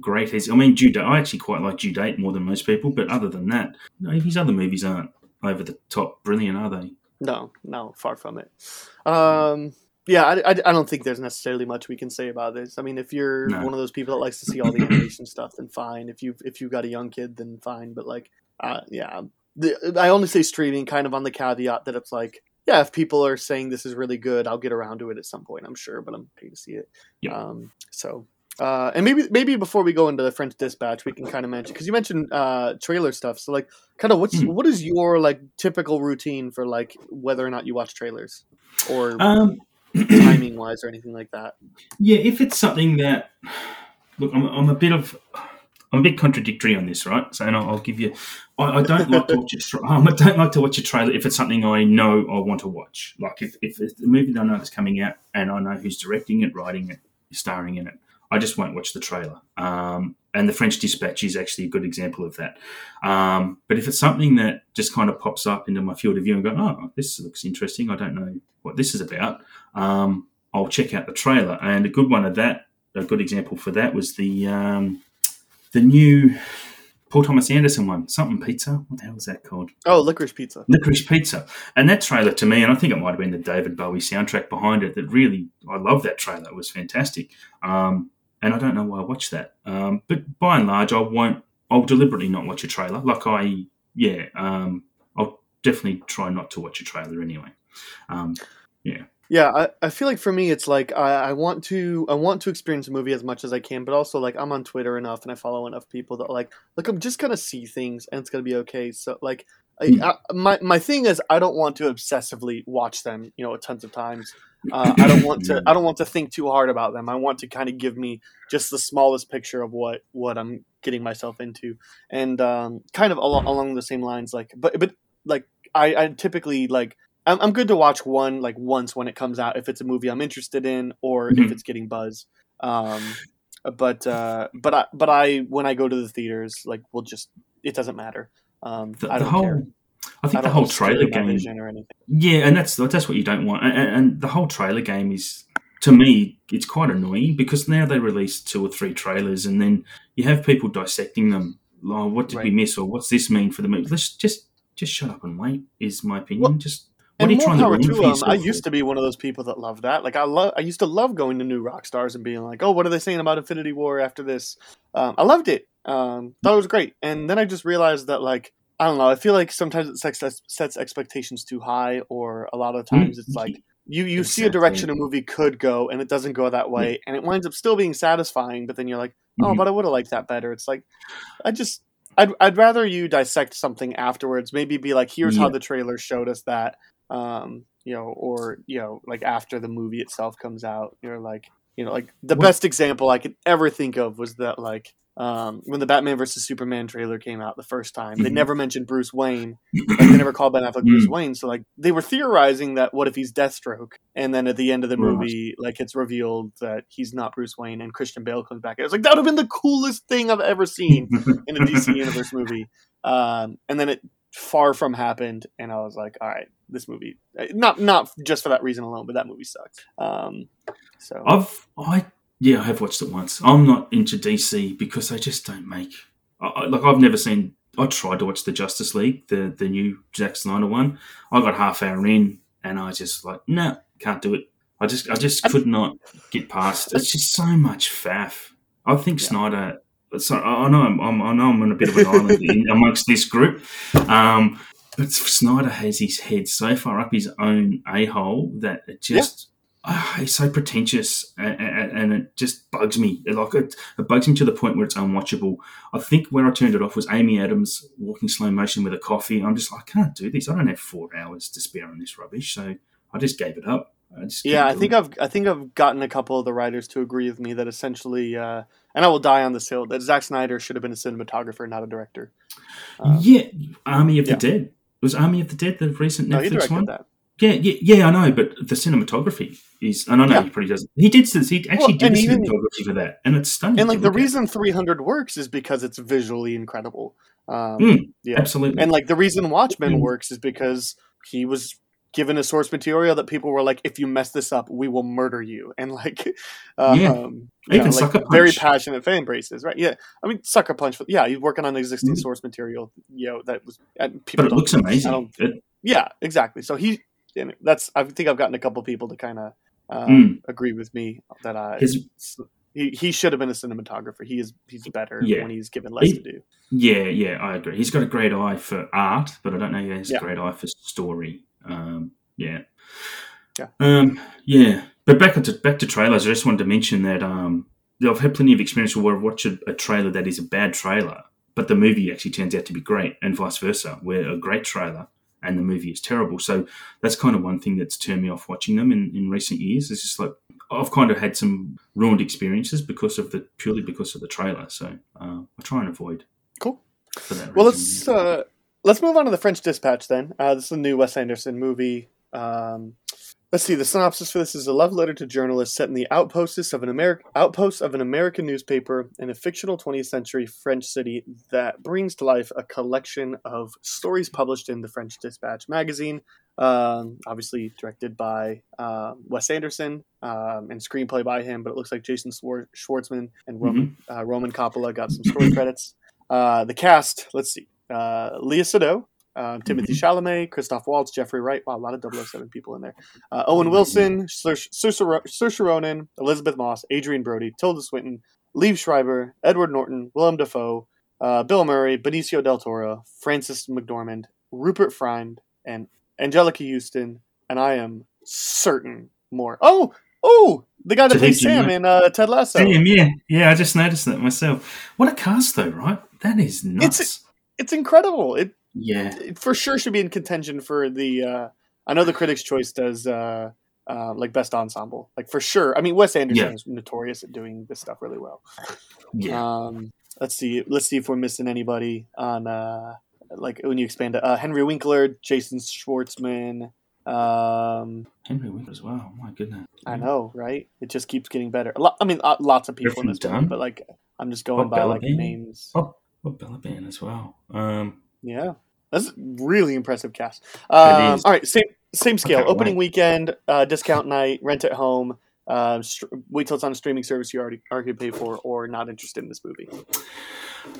S11: great is? I mean, Date, I actually quite like Due Date more than most people. But other than that, no, his other movies aren't over the top brilliant, are they?
S9: No, no, far from it. Um, yeah, I, I, I don't think there's necessarily much we can say about this. I mean, if you're
S11: No.
S9: one of those people that likes to see all the animation stuff, then fine. If you if you've got a young kid, then fine. But like, uh, yeah, the, I only say streaming kind of on the caveat that it's like, yeah, if people are saying this is really good, I'll get around to it at some point. I'm sure, but I'm paying to see it.
S11: Yeah.
S9: Um, so. Uh, and maybe maybe before we go into the French Dispatch, we can kind of mention because you mentioned uh, trailer stuff. So like, kind of what's
S11: Hmm.
S9: what is your like typical routine for like whether or not you watch trailers or
S11: Um,
S9: timing wise or anything like that?
S11: Yeah, if it's something that look, I'm, I'm a bit of I'm a bit contradictory on this, right? So, and I'll, I'll give you. I, I don't like to watch a tra- I don't like to watch a trailer if it's something I know I want to watch. Like if if a movie that I know that's coming out and I know who's directing it, writing it, starring in it, I just won't watch the trailer. Um, and the French Dispatch is actually a good example of that. Um, but if it's something that just kind of pops up into my field of view and go, oh, this looks interesting. I don't know what this is about. Um, I'll check out the trailer. And a good one of that, a good example for that was the um, the new Paul Thomas Anderson one, something pizza. What the hell is that called?
S9: Oh, licorice pizza.
S11: Licorice Pizza. And that trailer to me, and I think it might have been the David Bowie soundtrack behind it, that really, I love that trailer. It was fantastic. Um, and I don't know why I watched that. Um, but by and large, I won't, I'll deliberately not watch a trailer. Like I, yeah, um, I'll definitely try not to watch a trailer anyway. Um, yeah.
S9: Yeah, I, I feel like for me it's like I, I want to I want to experience a movie as much as I can, but also like I'm on Twitter enough and I follow enough people that like look I'm just gonna see things and it's gonna be okay. So like I,
S11: Hmm.
S9: I, my my thing is I don't want to obsessively watch them you know tons of times. Uh, I don't want to I don't want to think too hard about them. I want to kind of give me just the smallest picture of what what I'm getting myself into, and um, kind of along, along the same lines. Like, but but like I, I typically like I'm, I'm good to watch one like once when it comes out if it's a movie I'm interested in or if
S11: Mhm.
S9: it's getting buzz. Um, but uh, but I but I when I go to the theaters like we'll just it doesn't matter. Um,
S11: The,
S9: I don't
S11: whole,
S9: care.
S11: I think
S9: I
S11: the whole trailer game. Yeah, and that's that's what you don't want. And, and- the whole trailer game is, to me, it's quite annoying because now they release two or three trailers, and then you have people dissecting them. Oh, what did we miss, or what's this mean for the movie? Let's just just shut up and wait. Is my opinion.
S9: Well,
S11: just what are you trying to ruin
S9: to them. I used to be one of those people that loved that. Like I love, I used to love going to New Rockstars and being like, "Oh, what are they saying about Infinity War after this?" Um, I loved it. Um, thought it was great. And then I just realized that, like, I don't know. I feel like sometimes it sets, sets expectations too high, or a lot of times it's like you you see a direction a movie could go and it doesn't go that way and it winds up still being satisfying but then you're like oh
S11: Mhm.
S9: but i would have liked that better it's like i just I'd, I'd rather you dissect something afterwards maybe be like here's how the trailer showed us that um you know or you know like after the movie itself comes out you're like you know like the
S11: What-
S9: best example i could ever think of was that like um, when the Batman versus Superman trailer came out the first time, they
S11: Mhm.
S9: never mentioned Bruce Wayne. Like, they never called Ben Affleck Bruce
S11: Mm.
S9: Wayne. So like they were theorizing that what if he's Deathstroke, and then at the end of the
S11: Right.
S9: movie, like it's revealed that he's not Bruce Wayne, and Christian Bale comes back. It was like that would have been the coolest thing I've ever seen in a DC Universe movie. Um, and then it far from happened, and I was like, all right, this movie, uh, not not just for that reason alone, but that movie sucks. Um, so
S11: I've I yeah I have watched it once. I'm not into DC because they just don't make I, I- like I've never seen. I tried to watch the Justice League, the the new Zack Snyder one. I got half hour in and I just like no, can't do it. I just I just could not get past. It's just so much faff. I think Snyder. So I I know I'm, I'm I know I'm on a bit of an island in, amongst this group, um, but Snyder has his head so far up his own a hole that it just ah, he's so pretentious and, and it just bugs me. Like it, it bugs me to the point where it's unwatchable. I think where I turned it off was Amy Adams walking slow motion with a coffee. I'm just like, I can't do this. I don't have four hours to spare on this rubbish, so I just gave it up. I just
S9: yeah, I think
S11: it.
S9: I've I think I've gotten a couple of the writers to agree with me that essentially, uh, and I will die on this hill that Zack Snyder should have been a cinematographer, not a director. Um,
S11: yeah, Army of
S9: yeah.
S11: the Dead was Army of the Dead the recent
S9: no,
S11: Netflix
S9: directed
S11: one.
S9: that.
S11: Yeah, yeah, yeah, I know, but the cinematography is, and I know
S9: Yeah.
S11: he probably doesn't. He did, since he actually
S9: Well,
S11: did the
S9: even-
S11: cinematography for that, and it's stunning.
S9: And like the
S11: look at.
S9: reason 300 works is because it's visually incredible. Um,
S11: Mm,
S9: yeah,
S11: absolutely,
S9: and like the reason Watchmen
S11: Mm.
S9: works is because he was given a source material that people were like, if you mess this up, we will murder you, and like, um,
S11: Yeah.
S9: you
S11: Even
S9: know, like very passionate fan bases, right? Yeah, I mean Sucker Punch. Yeah, he's working on existing
S11: Mm.
S9: source material. You know that was. and People
S11: but it looks amazing. It-
S9: Yeah, exactly. So he, that's. I think I've gotten a couple people to kind of um,
S11: Mm.
S9: agree with me that I.
S11: His-
S9: he, he should have been a cinematographer. He is he's better
S11: Yeah.
S9: when he's given less
S11: He-
S9: to do.
S11: Yeah, yeah, I agree. He's got a great eye for art, but I don't know if he has
S9: Yeah.
S11: a great eye for story. Um, yeah,
S9: Yeah.
S11: um, yeah. But back to back to trailers. I just wanted to mention that um, I've had plenty of experience where I've watched a, a trailer that is a bad trailer, but the movie actually turns out to be great, and vice versa, where a great trailer and the movie is terrible. So that's kind of one thing that's turned me off watching them in, in recent years. It's just like I've kind of had some ruined experiences because of the purely because of the trailer. So uh, I try and avoid
S9: Cool.
S11: for that
S9: Well, let's uh, let's move on to the French Dispatch then. Uh, this is a new Wes Anderson movie. Um, let's see. The synopsis for this is a love letter to journalists set in the outposts of an Ameri- outpost of an American newspaper in a fictional 20th century French city that brings to life a collection of stories published in the French Dispatch magazine. Um, obviously directed by uh, Wes Anderson um, and screenplay by him, but it looks like Jason Swar- Schwartzman and Roman uh, Roman Coppola got some story credits. Uh, the cast, let's see. Uh, Léa Seydoux, uh, Timothée Chalamet, Christoph Waltz, Jeffrey Wright. Wow, a lot of 007 people in there. Uh, Owen Wilson, Saoirse Ronan, Elisabeth Moss, Adrien Brody, Tilda Swinton, Liev Schreiber, Edward Norton, Willem Dafoe, uh, Bill Murray, Benicio del Toro, Frances McDormand, Rupert Friend, and Anjelica Huston. And I am certain more. Oh, oh, the guy that plays Sam in uh, Ted Lasso.
S11: Damn, yeah, yeah. I just noticed that myself. What a cast, though, right? That is nuts.
S9: It's incredible. It
S11: yeah,
S9: for sure should be in contention for the. Uh, I know the Critics' Choice does uh, uh, like best ensemble, like for sure. I mean, Wes Anderson
S11: Yeah.
S9: is notorious at doing this stuff really well.
S11: yeah.
S9: Um, let's see. Let's see if we're missing anybody on uh, like when you expand it. Uh, Henry Winkler, Jason Schwartzman. Um,
S11: Henry Winkler as well. My goodness.
S9: I know, right? It just keeps getting better. A lot, I mean, uh, lots of people in this
S11: Griffin
S9: movie, but like I'm just going
S11: Bob
S9: by like names.
S11: Oh, oh, Balaban as well. Um,
S9: Yeah, that's a really impressive cast. Um, all right, same same scale.
S11: can't
S9: Opening
S11: wait.
S9: weekend, uh, discount night, rent at home. Uh, str- wait till it's on a streaming service you already already pay for, or not interested in this movie.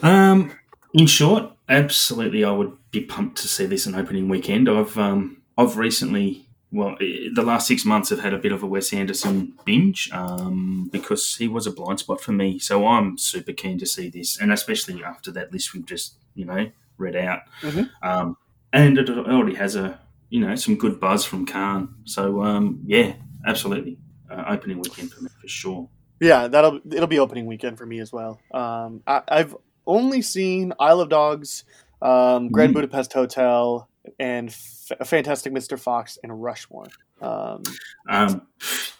S11: um, in short, absolutely, I would be pumped to see this an opening weekend. I've um, I've recently, well, the last six months, have had a bit of a Wes Anderson binge um, because he was a blind spot for me. So I'm super keen to see this, and especially after that list we've just you know read out.
S9: Mhm.
S11: Um, and it already has a you know some good buzz from Cannes. So um, yeah, absolutely, uh, opening weekend for me for sure.
S9: Yeah, that'll it'll be opening weekend for me as well. Um, I, I've only seen Isle of Dogs, um, Grand
S11: Mhm.
S9: Budapest Hotel, and F- Fantastic Mr. Fox and Rushmore. Um,
S11: Um,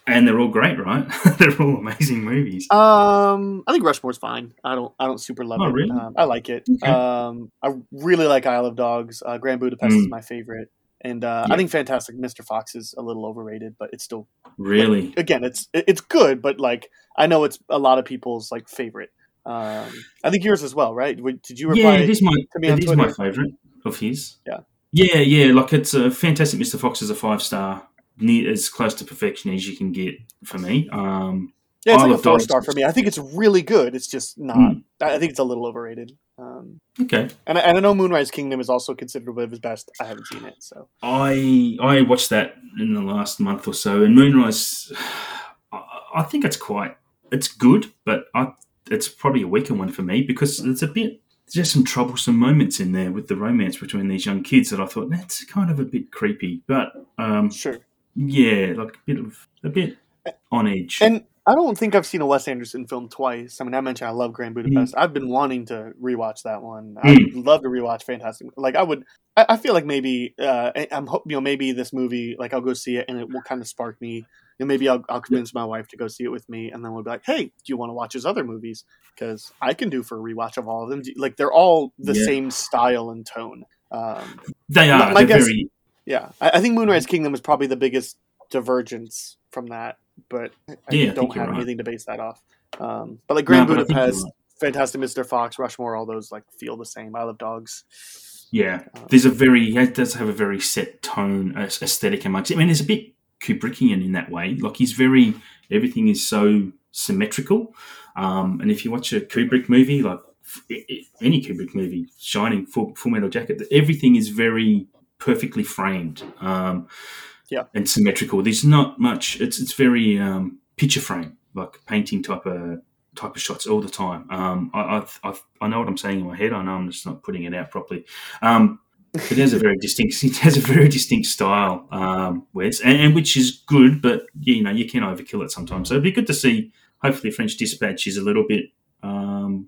S11: and they're all great, right? they're all amazing movies.
S9: um, I think Rushmore's fine. I don't I don't super love
S11: Oh,
S9: it.
S11: really?
S9: Um, I like it.
S11: Okay.
S9: Um, I really like Isle of Dogs. Uh, Grand Budapest is
S11: Mm.
S9: my favorite. And uh,
S11: Yeah.
S9: I think Fantastic Mr. Fox is a little overrated, but it's still
S11: Really,
S9: again, it's it's good, but like I know it's a lot of people's like favorite. Um, I think yours as well, right? Did you reply?
S11: yeah, it is my
S9: to me
S11: it is my favorite of his.
S9: Yeah.
S11: Yeah, yeah. Like it's a fantastic. Mr. Fox is a five star, near as close to perfection as you can get for me. Um,
S9: Yeah, it's like a four star for me. I think it's really good. It's just not.
S11: Mm.
S9: I think it's a little overrated. Um,
S11: okay,
S9: and I, and I know Moonrise Kingdom is also considered one of his best. I haven't seen it, so
S11: I I watched that in the last month or so, and Moonrise. I, I think it's quite it's good, but I it's probably a weaker one for me because it's a bit just some troublesome moments in there with the romance between these young kids that I thought that's kind of a bit creepy. But um,
S9: sure.
S11: yeah, like a bit of a bit on edge.
S9: And I don't think I've seen a Wes Anderson film twice. I mean, I mentioned I love Grand Budapest. I've been wanting to rewatch that one. I'd
S11: Mm.
S9: love to rewatch Fantastic. Like I would. I, I feel like maybe uh, I- I'm hope you know maybe this movie like I'll go see it and it will kind of spark me. You know, maybe I'll, I'll convince my wife to go see it with me, and then we'll be like, "Hey, do you want to watch his other movies? Because I can do for a rewatch of all of them. Like they're all the
S11: Yeah.
S9: same style and tone. Um,
S11: they are
S9: my guess-
S11: very
S9: yeah, I, I think Moonrise Kingdom is probably the biggest divergence from that, but I
S11: Yeah,
S9: don't
S11: you're
S9: have
S11: right.
S9: anything to base that off. Um, but like Grand
S11: No, but I think you're
S9: Budapest,
S11: right.
S9: Fantastic Mr. Fox, Rushmore, all those like feel the same. I love Dogs.
S11: Yeah,
S9: Uh,
S11: there's a very it does have a very set tone aesthetic amongst. I mean, there's a bit Kubrickian in that way. Like he's very everything is so symmetrical. Um, and if you watch a Kubrick movie, like f- i- i- any Kubrick movie, Shining, Full, Full Metal Jacket, everything is very perfectly framed. Um,
S9: Yeah.
S11: and symmetrical. There's not much. It's it's very um, picture frame, like painting type of type of shots all the time. Um, I, I, I, I know what I'm saying in my head. I know I'm just not putting it out properly. Um, it has a very distinct, it has a very distinct style, um, Wes, and, and which is good. But you know, you can overkill it sometimes. So it'd be good to see. Hopefully, French Dispatch is a little bit, um,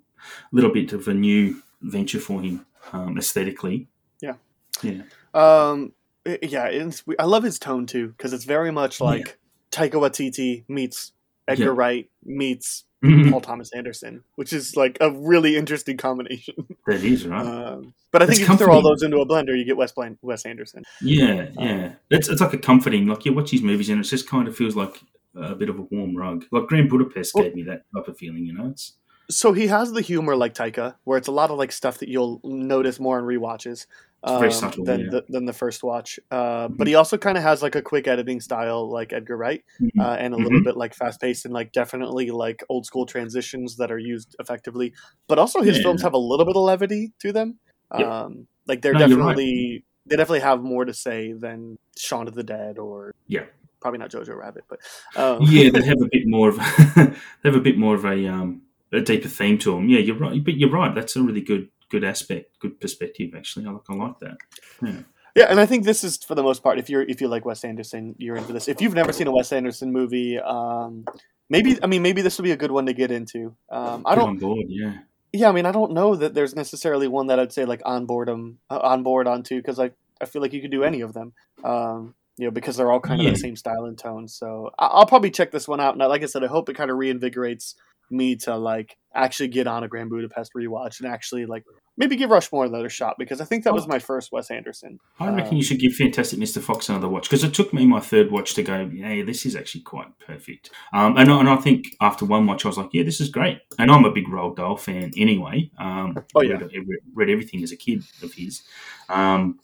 S11: a little bit of a new venture for him um, aesthetically.
S9: Yeah.
S11: Yeah.
S9: Um, yeah, it's, I love his tone too because it's very much like Taika Waititi meets Edgar
S11: Yeah.
S9: Wright meets. Paul Thomas Anderson, which is like a really interesting combination.
S11: That is right.
S9: Um, but I think
S11: It's
S9: if you throw all those into a blender, you get Wes, Blan- Wes Anderson.
S11: Yeah, yeah. It's it's like a comforting. Like you watch these movies and it just kind of feels like a bit of a warm rug. Like Grand Budapest
S9: Well-
S11: gave me that type of feeling. You know, it's
S9: So he has the humor like Taika, where it's a lot of like stuff that you'll notice more in rewatches
S11: very
S9: um,
S11: subtle,
S9: than
S11: yeah. Mm-hmm.
S9: the, than the first watch. Uh, But he also kind of has like a quick editing style like Edgar Wright,
S11: Mhm.
S9: uh, and a little
S11: Mhm.
S9: bit like fast paced and like definitely like old school transitions that are used effectively. But also his
S11: Yeah.
S9: films have a little bit of levity to them. Um, like they're
S11: No, you're right.
S9: definitely they definitely have more to say than Shaun of the Dead or
S11: Yeah.
S9: probably not Jojo Rabbit, but um,
S11: yeah. They have a bit more of they have a bit more of a um a deeper theme to them. Yeah, you're right. But you're right. That's a really good good aspect, good perspective. Actually, I like I like that. Yeah.
S9: Yeah, and I think this is for the most part. If you're if you like Wes Anderson, you're into this. If you've never seen a Wes Anderson movie, um, maybe I mean maybe this would be a good one to get into. Um, I don't.
S11: on board. Yeah.
S9: Yeah, I mean I don't know that there's necessarily one that I'd say like on board them uh, on board onto because I I feel like you could do any of them. Um, you know because they're all kind of
S11: Yeah.
S9: the same style and tone. So I'll probably check this one out. And like I said, I hope it kind of reinvigorates me to like actually get on a Grand Budapest rewatch and actually like maybe give Rushmore another shot because I think that was my first Wes Anderson.
S11: I reckon
S9: Um,
S11: you should give Fantastic Mr. Fox another watch because it took me my third watch to go, yeah, this is actually quite perfect. Um, and, I- and I think after one watch, I was like, yeah, this is great. And I'm a big Roald Dahl fan anyway. Um,
S9: Oh, yeah.
S11: read, read everything as a kid of his. Um,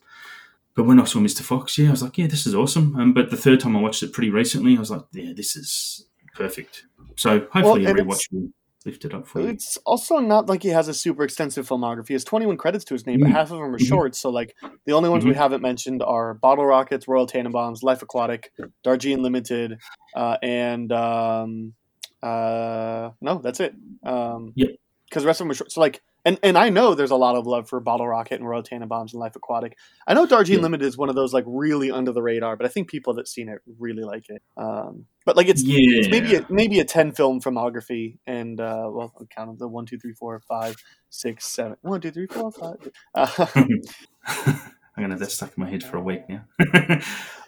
S11: but when I saw Mr. Fox, yeah, I was like, yeah, this is awesome. Um, but the third time I watched it pretty recently, I was like, yeah, this is perfect. So hopefully
S9: it's-
S11: rewatch will lift it up for you.
S9: It's also not like he has a super extensive filmography. He has 21 credits to his name, but
S11: Mhm.
S9: half of them are
S11: Mhm.
S9: short. So, like, the only ones we
S11: Mhm.
S9: haven't mentioned are Bottle Rockets, Royal Tenenbaums, Life Aquatic, Darjeeling Limited, uh, and um, uh, no, that's it. Um,
S11: Yep.
S9: Because the rest of them are short. So, like, and and I know there's a lot of love for Bottle Rocket and Royal Tenenbaums and Life Aquatic. I know Darjeeling
S11: Yeah.
S9: Limited is one of those like really under the radar, but I think people that seen it really like it. Um, but like it's,
S11: Yeah.
S9: it's maybe a, maybe a ten film filmography, and uh, well, I'll count them the one, two, three, four, five, six, seven, one, two, three, four, five. Uh,
S11: I'm gonna have that stuck in my head for a week now.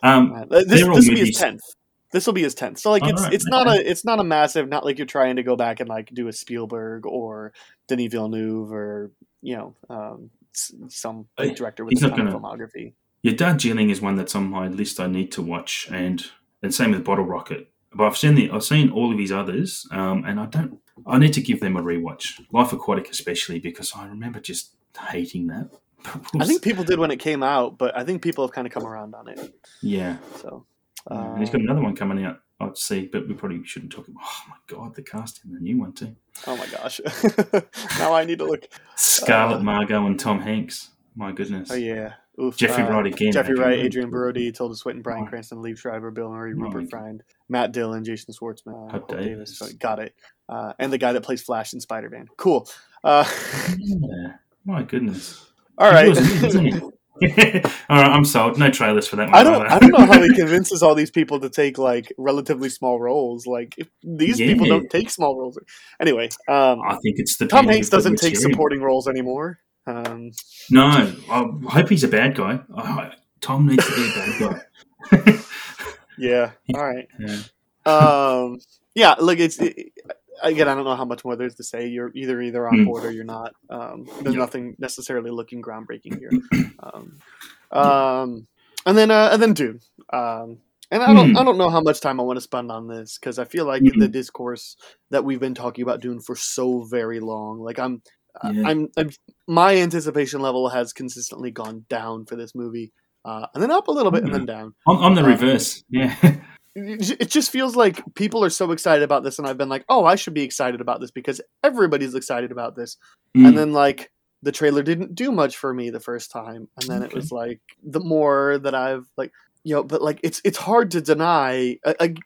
S11: um,
S9: this this will be his tenth. This will be his tenth. So like it's
S11: Alright,
S9: it's not a it's not a massive not like you're trying to go back and like do a Spielberg or Denis Villeneuve or you know um, some big director with
S11: he's
S9: a
S11: not
S9: of
S11: gonna-
S9: filmography.
S11: Yeah, Darjeeling is one that's on my list. I need to watch, and and same with Bottle Rocket. But I've seen the I've seen all of his others, um, and I don't. I need to give them a rewatch. Life Aquatic, especially because I remember just hating that.
S9: I think people did when it came out, but I think people have kind of come around on it.
S11: yeah,
S9: So
S11: and
S9: uh,
S11: he's got another one coming out. I'd see, but we probably shouldn't talk about. Oh my god, the casting, the new one too.
S9: oh my gosh, now I need to look.
S11: Scarlett
S9: Uh,
S11: Margot and Tom Hanks. My goodness.
S9: Oh yeah, Oof.
S11: Jeffrey
S9: uh,
S11: Wright again.
S9: Jeffrey Wright. Adrien Brody, Tilda Swinton, Bryan
S11: Right.
S9: Cranston, Lee Schreiber, Bill Murray,
S11: Right.
S9: Rupert Friend, Matt Dillon, Jason Schwartzman,
S11: Hope
S9: Hope
S11: Davis.
S9: Davis. Got it. Uh, and the guy that plays Flash in Spider Man. Cool. Uh,
S11: Yeah. My goodness.
S9: all right.
S11: He was, wasn't he? all right, I'm sold. No trailers for that one.
S9: I don't.
S11: either.
S9: I don't know how he convinces all these people to take like relatively small roles. Like if these people don't take small roles. Anyway, um,
S11: I think it's the
S9: Tom Hanks doesn't take supporting roles anymore. Um,
S11: No, I hope he's a bad guy. I, Tom needs to be a bad guy.
S9: yeah. All right.
S11: Yeah.
S9: um yeah look it's it, again i don't know how much more there's to say you're either either on
S11: Mm.
S9: board or you're not um there's nothing necessarily looking groundbreaking here um um and then uh and then dune um and I don't,
S11: Mm.
S9: I don't know how much time I want to spend on this because I feel like
S11: Mm.
S9: the discourse that we've been talking about Dune for so very long, like I'm,
S11: Yeah.
S9: I'm, I'm, my anticipation level has consistently gone down for this movie, uh, and then up a little bit and then down
S11: I'm, I'm the
S9: Uh,
S11: reverse. Yeah.
S9: it just feels like people are so excited about this and i've been like oh i should be excited about this because everybody's excited about this.
S11: Mm.
S9: and then like the trailer didn't do much for me the first time and then it was like the more that i've like you know but like it's it's hard to deny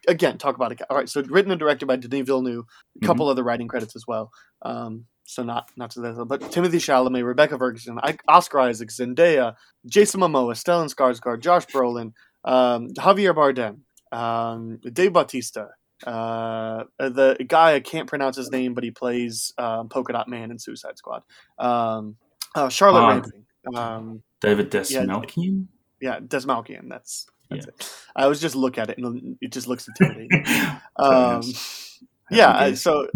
S9: again talk about it all right so written and directed by denis villeneuve a couple other writing credits as well um so not not to that but timothée chalamet rebecca ferguson I- oscar isaac zendaya jason momoa stellan skarsgård josh brolin um, javier bardem um, Dave Bautista, uh, the guy I can't pronounce his name, but he plays um, Polka Dot Man in Suicide Squad. Um, uh, Charlotte. Rampling. Um,
S11: David
S9: Yeah.
S11: Desmalkian.
S9: yeah, Desmalkian. That's that's
S11: Yeah.
S9: it. I always just look at it and it just looks intimidating. Um, yeah, so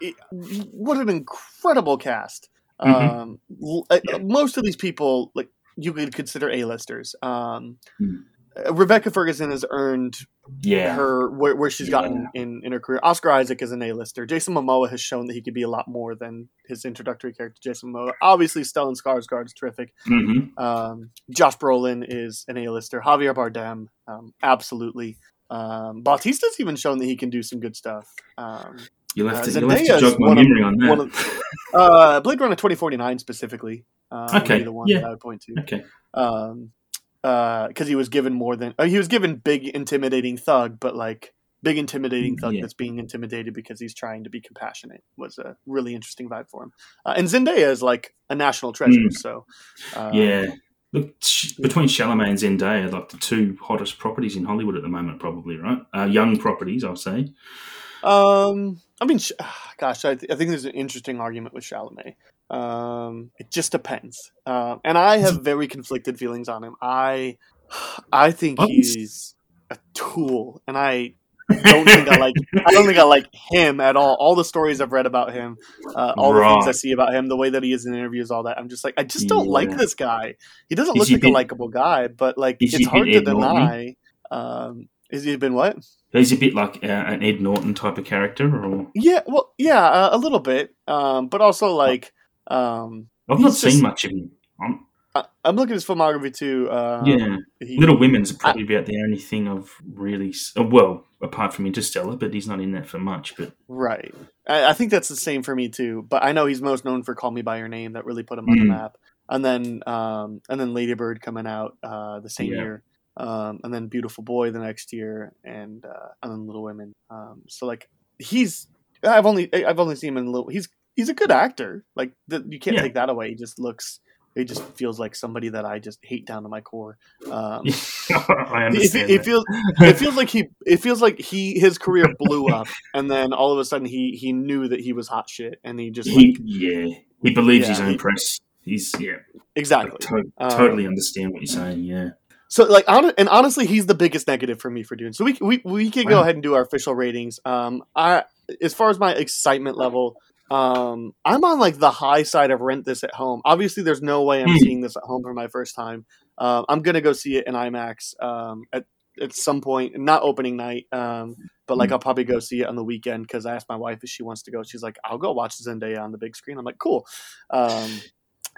S9: it, what an incredible cast.
S11: Mhm.
S9: Um, l- uh, most of these people, like you could consider A-listers. Um,
S11: Hmm.
S9: Uh, Rebecca Ferguson has earned
S11: yeah.
S9: her where, where she's gotten
S11: Yeah.
S9: in, in her career. Oscar Isaac is an A-lister. Jason Momoa has shown that he could be a lot more than his introductory character, Jason Momoa. Obviously, Stellan Skarsgård is terrific.
S11: hmm
S9: Um, Josh Brolin is an A-lister. Javier Bardem, um, absolutely. Um, Bautista's even shown that he can do some good stuff. Um,
S11: You'll have
S9: Uh,
S11: to, you'll have to jog my
S9: one of-
S11: memory on that.
S9: of- uh, Blade Runner 2049 specifically. Would
S11: Okay,
S9: be the one
S11: yeah.
S9: that I would point to
S11: okay.
S9: um because he was given more than uh, he was given big intimidating thug but like big intimidating thug
S11: Yeah.
S9: that's being intimidated because he's trying to be compassionate was a really interesting vibe for him uh, and zendaya is like a national treasure
S11: Mm.
S9: so uh,
S11: Yeah. Look, between Chalamet and Zendaya, like the two hottest properties in Hollywood at the moment, probably, right? Uh, young properties, I'll say.
S9: Um i mean gosh I, th- I think there's an interesting argument with chalamet um it just depends um and i have very conflicted feelings on him i i think he's a tool and i don't think I like. I don't think I like him at all. All the stories I've read about him, uh, all the things I see about him, the way that he is in interviews, all that. I'm just like, I just don't like this guy. He doesn't
S11: Is
S9: look like
S11: bit-
S9: a likable guy, but like it's hard to deny. Um, is he been what?
S11: He's a bit like uh, an Ed Norton type of character, or
S9: Yeah, well, yeah, uh, a little bit, um, but also like, um,
S11: I've not seen
S9: just-
S11: much of him. I'm,
S9: I- I'm looking at his filmography too. Um,
S11: yeah,
S9: he-
S11: Little Women's probably about the only thing I've really uh, well, apart from Interstellar, but he's not in that for much. But
S9: Right. I, I think that's the same for me too. But I know he's most known for "Call Me by Your Name," that really put him on the
S11: Mm.
S9: map. And then, um, and then Lady Bird coming out uh, the same
S11: Yeah.
S9: year, um, and then Beautiful Boy the next year, and uh, and then Little Women. Um, so like he's, I've only I've only seen him in little. He's he's a good actor. Like the, you can't
S11: Yeah.
S9: take that away. He just looks. He just feels like somebody that I just hate down to my core. Um,
S11: I
S9: it,
S11: understand.
S9: it
S11: that.
S9: feels it feels like he it feels like he his career blew up and then all of a sudden he he knew that he was hot shit and he just
S11: he,
S9: like
S11: yeah, he believes his own
S9: he-
S11: press. He's yeah,
S9: exactly
S11: to-
S9: Um,
S11: totally understand what you're saying. Yeah,
S9: so like hon- and honestly he's the biggest negative for me for Dune. So we we we can go ahead and do our official ratings. Um, I as far as my excitement level, um, I'm on like the high side of rent this at home. Obviously, there's no way I'm
S11: Hmm.
S9: seeing this at home for my first time. Um, I'm gonna go see it in IMAX um, at at some point, not opening night. Um, but like
S11: Hmm.
S9: I'll probably go see it on the weekend because I asked my wife if she wants to go. She's like, I'll go watch Zendaya on the big screen. I'm like, cool. Um,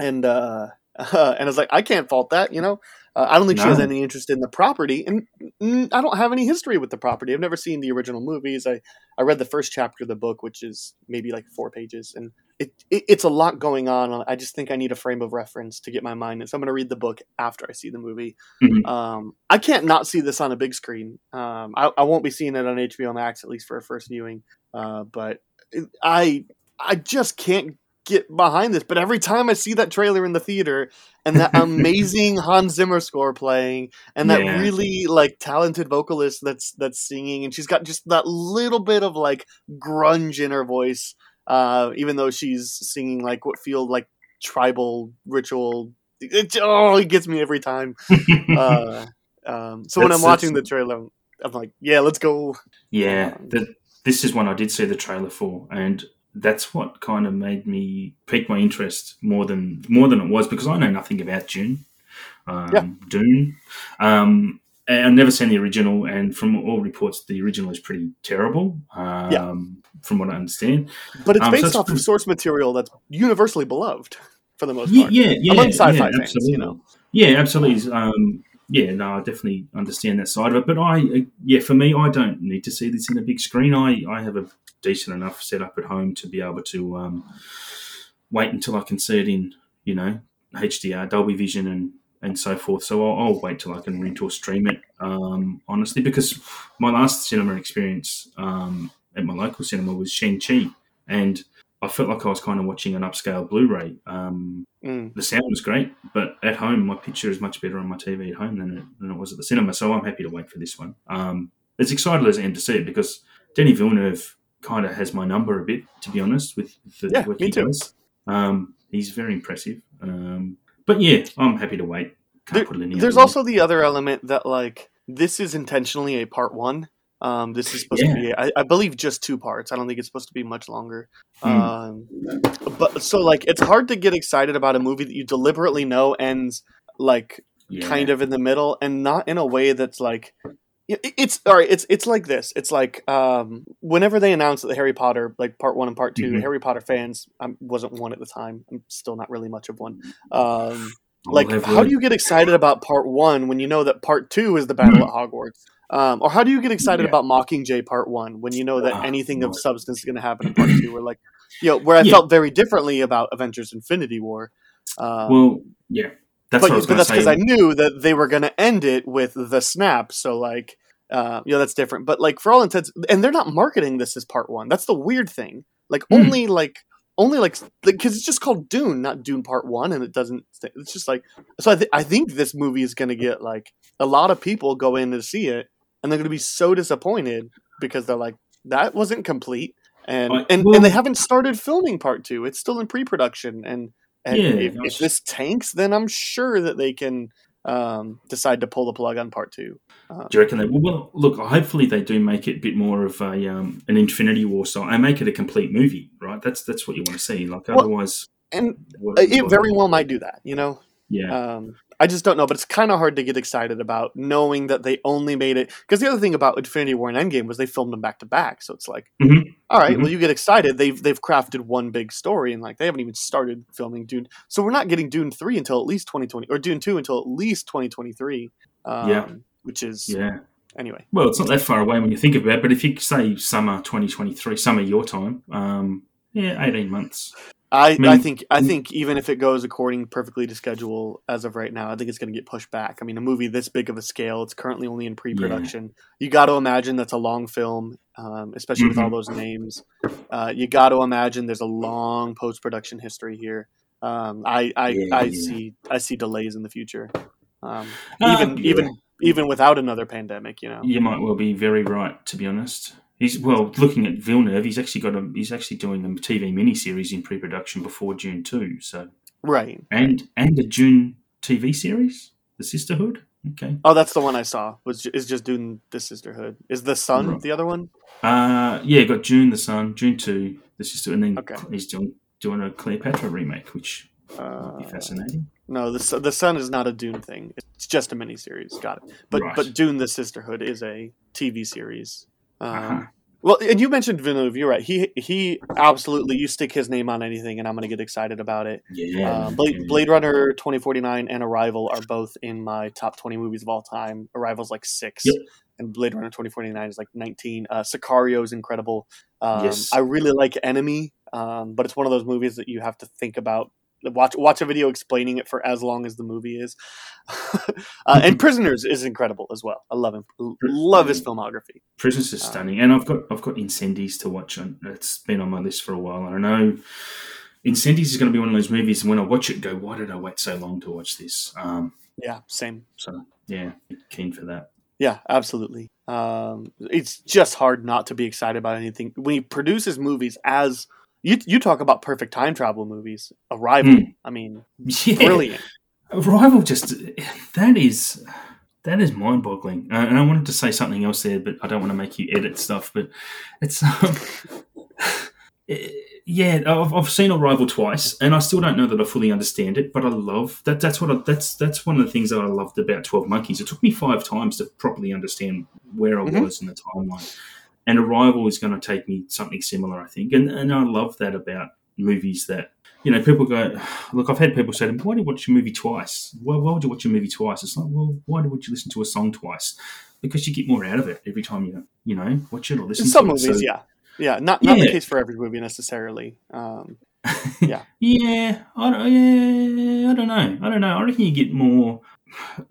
S9: and uh, and I was like, I can't fault that. You know, uh, I don't think she has any interest in the property, and mm, I don't have any history with the property. I've never seen the original movies. I I read the first chapter of the book, which is maybe like four pages, and it, it it's a lot going on. I just think I need a frame of reference to get my mind. in. So I'm going to read the book after I see the movie.
S11: Mhm.
S9: Um, I can't not see this on a big screen. Um, I, I won't be seeing it on HBO Max at least for a first viewing. Uh, but I I just can't get behind this. But every time I see that trailer in the theater and that amazing Hans Zimmer score playing and that
S11: Yeah.
S9: really like talented vocalist that's that's singing and she's got just that little bit of like grunge in her voice, uh, even though she's singing like what feel like tribal ritual. It, oh, it gets me every time. Uh, um, so when I'm watching the trailer, I'm like, yeah, let's go.
S11: yeah. The, this is one I did see the trailer for, and that's what kind of made me pique my interest more than more than it was because I know nothing about Dune, um,
S9: Yeah.
S11: Dune. Um, and I've never seen the original, and from all reports, the original is pretty terrible. Um,
S9: Yeah.
S11: From what I understand,
S9: But it's
S11: Um, so
S9: based
S11: it's
S9: off of source material that's universally beloved for the most
S11: yeah,
S9: part.
S11: yeah, yeah,
S9: Among sci-fi
S11: yeah,
S9: fans,
S11: absolutely.
S9: you know.
S11: Yeah, absolutely. Um, yeah, no, I definitely understand that side of it. But I, uh, yeah, for me, I don't need to see this in a big screen. I, I have a decent enough setup at home to be able to um, wait until I can see it in, you know, HDR, Dolby Vision, and and so forth. So I'll, I'll wait till I can rent or stream it. Um, honestly, because my last cinema experience um, at my local cinema was Shang Chi, and I felt like I was kind of watching an upscale Blu-ray. Um,
S9: Mm.
S11: the sound was great, but at home, my picture is much better on my TV at home than it, than it was at the cinema. So I'm happy to wait for this one. Um, as excited as I am to see it because Denis Villeneuve kind of has my number a bit, to be honest, with the
S9: Yeah,
S11: what
S9: me
S11: he
S9: too.
S11: does. Um, he's very impressive. Um, but yeah, I'm happy to wait.
S9: There-
S11: put it any
S9: There's
S11: other way.
S9: also the other element that like this is intentionally a part one. Um, this is supposed
S11: Yeah.
S9: to be, I, I believe, just two parts. I don't think it's supposed to be much longer.
S11: Hmm.
S9: Um, but so like, it's hard to get excited about a movie that you deliberately know ends like
S11: yeah.
S9: kind of in the middle and not in a way that's like it's all right it's it's like this it's like um whenever they announced that the harry potter like part one and part 2
S11: Mhm.
S9: harry potter fans i wasn't one at the time i'm still not really much of one um like how do you get excited about part one when you know that part two is the battle at hogwarts um, or how do you get excited
S11: Yeah.
S9: about Mockingjay Part One when you know that
S11: Ah,
S9: anything of substance is going to happen in Part Two? Or like, you know, where I
S11: Yeah.
S9: felt very differently about Avengers: Infinity War. Um,
S11: Well, yeah. That's
S9: but,
S11: what I was
S9: but that's because I knew that they were going to end it with the snap. So like, uh, you know, that's different. But like for all intents, and they're not marketing this as part one. That's the weird thing. Like
S11: Hmm.
S9: only like only like because it's just called Dune, not Dune Part One, and it doesn't. It's just like so. I, th- I think this movie is going to get like a lot of people go in to see it, and they're going to be so disappointed because they're like that wasn't complete. And, and,
S11: well-
S9: and they haven't started filming part two. It's still in pre-production, and and
S11: Yeah,
S9: if, if this tanks, then I'm sure that they can um, decide to pull the plug on part two. Uh,
S11: Do you reckon they? Well, well, look. Hopefully, they do make it a bit more of a um, an Infinity War style and make it a complete movie, right? That's that's what you want to see. Like
S9: Well,
S11: otherwise,
S9: and
S11: what,
S9: it
S11: what-
S9: very well might do that, you know.
S11: yeah,
S9: Um, I just don't know, but it's kind of hard to get excited about knowing that they only made it. Because the other thing about Infinity War and Endgame was they filmed them back to back, so it's like,
S11: Mhm.
S9: all right,
S11: Mhm.
S9: well, you get excited. They've they've crafted one big story, and like they haven't even started filming Dune, so we're not getting Dune three until at least twenty twenty or Dune two until at least twenty twenty three. Um,
S11: Yeah.
S9: which is
S11: yeah.
S9: anyway.
S11: Well, it's not that far away when you think about it. But if you say summer 2023, summer your time, um, yeah, 18 months.
S9: I, I,
S11: mean-
S9: think I think even if it goes according perfectly to schedule as of right now, I think it's going to get pushed back. I mean, a movie this big of a scale, it's currently only in pre-production. You got to imagine that's a long film, um, especially with all
S11: Mhm.
S9: those names. Uh, you got to imagine there's a long post-production history here. Um, I I,
S11: Yeah,
S9: I
S11: yeah.
S9: see I see delays in the future, um,
S11: Uh,
S9: even
S11: yeah.
S9: even even without another pandemic. You know,
S11: You might well be very right, to be honest. He's well looking at Villeneuve. He's actually got a. He's actually doing a TV miniseries in pre-production before Dune too. So
S9: right?
S11: and and a Dune TV series, The Sisterhood. Okay.
S9: Oh, that's the one I saw. Was is just doing the sisterhood. Is the sun
S11: Right.
S9: the other one?
S11: Uh yeah, got Dune the Sun, Dune two, The Sister, and then
S9: Okay.
S11: he's doing doing a Cleopatra remake, which
S9: Uh,
S11: would be fascinating.
S9: No, the the Sun is not a Dune thing. It's just a miniseries. Got it. But
S11: Right.
S9: but Dune: The Sisterhood is a TV series. Um,
S11: Uh-huh.
S9: Well, and you mentioned Villeneuve. You're right. He he absolutely. You stick his name on anything, and I'm going to get excited about it.
S11: Yeah.
S9: Uh, Blade. Blade Runner 2049 and Arrival are both in my top 20 movies of all time. Arrival's like six,
S11: Yep.
S9: and Blade Runner 2049 is like 19. Uh, Sicario is incredible. Um,
S11: Yes.
S9: I really like Enemy, um, but it's one of those movies that you have to think about. Watch watch a video explaining it for as long as the movie is. uh, and Prisoners is incredible as well. I love him. Love his filmography.
S11: Prisoners is
S9: Uh,
S11: stunning, and I've got I've got Incendies to watch. On it's been on my list for a while. and I know Incendies is going to be one of those movies. And when I watch it, go, why did I wait so long to watch this? Um,
S9: Yeah, same.
S11: so yeah, keen for that.
S9: Yeah, absolutely. Um, it's just hard not to be excited about anything when he produces movies as you. You talk about perfect time travel movies. Arrival.
S11: Hmm.
S9: I mean,
S11: Yeah,
S9: brilliant.
S11: Arrival just that is that is mind boggling. Uh, and I wanted to say something else there, but I don't want to make you edit stuff. But it's um, yeah, I've, I've seen Arrival twice, and I still don't know that I fully understand it. But I love that. That's what I, that's that's one of the things that I loved about Twelve Monkeys. It took me five times to properly understand where I
S9: Mhm.
S11: was in the timeline. And Arrival is going to take me something similar, I think. And and I love that about movies that you know, people go, look, I've had people say to me, why do you watch a movie twice? Why, why would you watch a movie twice? It's like, well, why would you listen to a song twice? Because you get more out of it every time you, you know, watch it or listen to it.
S9: In some
S11: to it. So-
S9: yeah, yeah. Not not the case for every movie necessarily. Um,
S11: yeah, I don't, yeah, I don't know. I don't know. I reckon you get more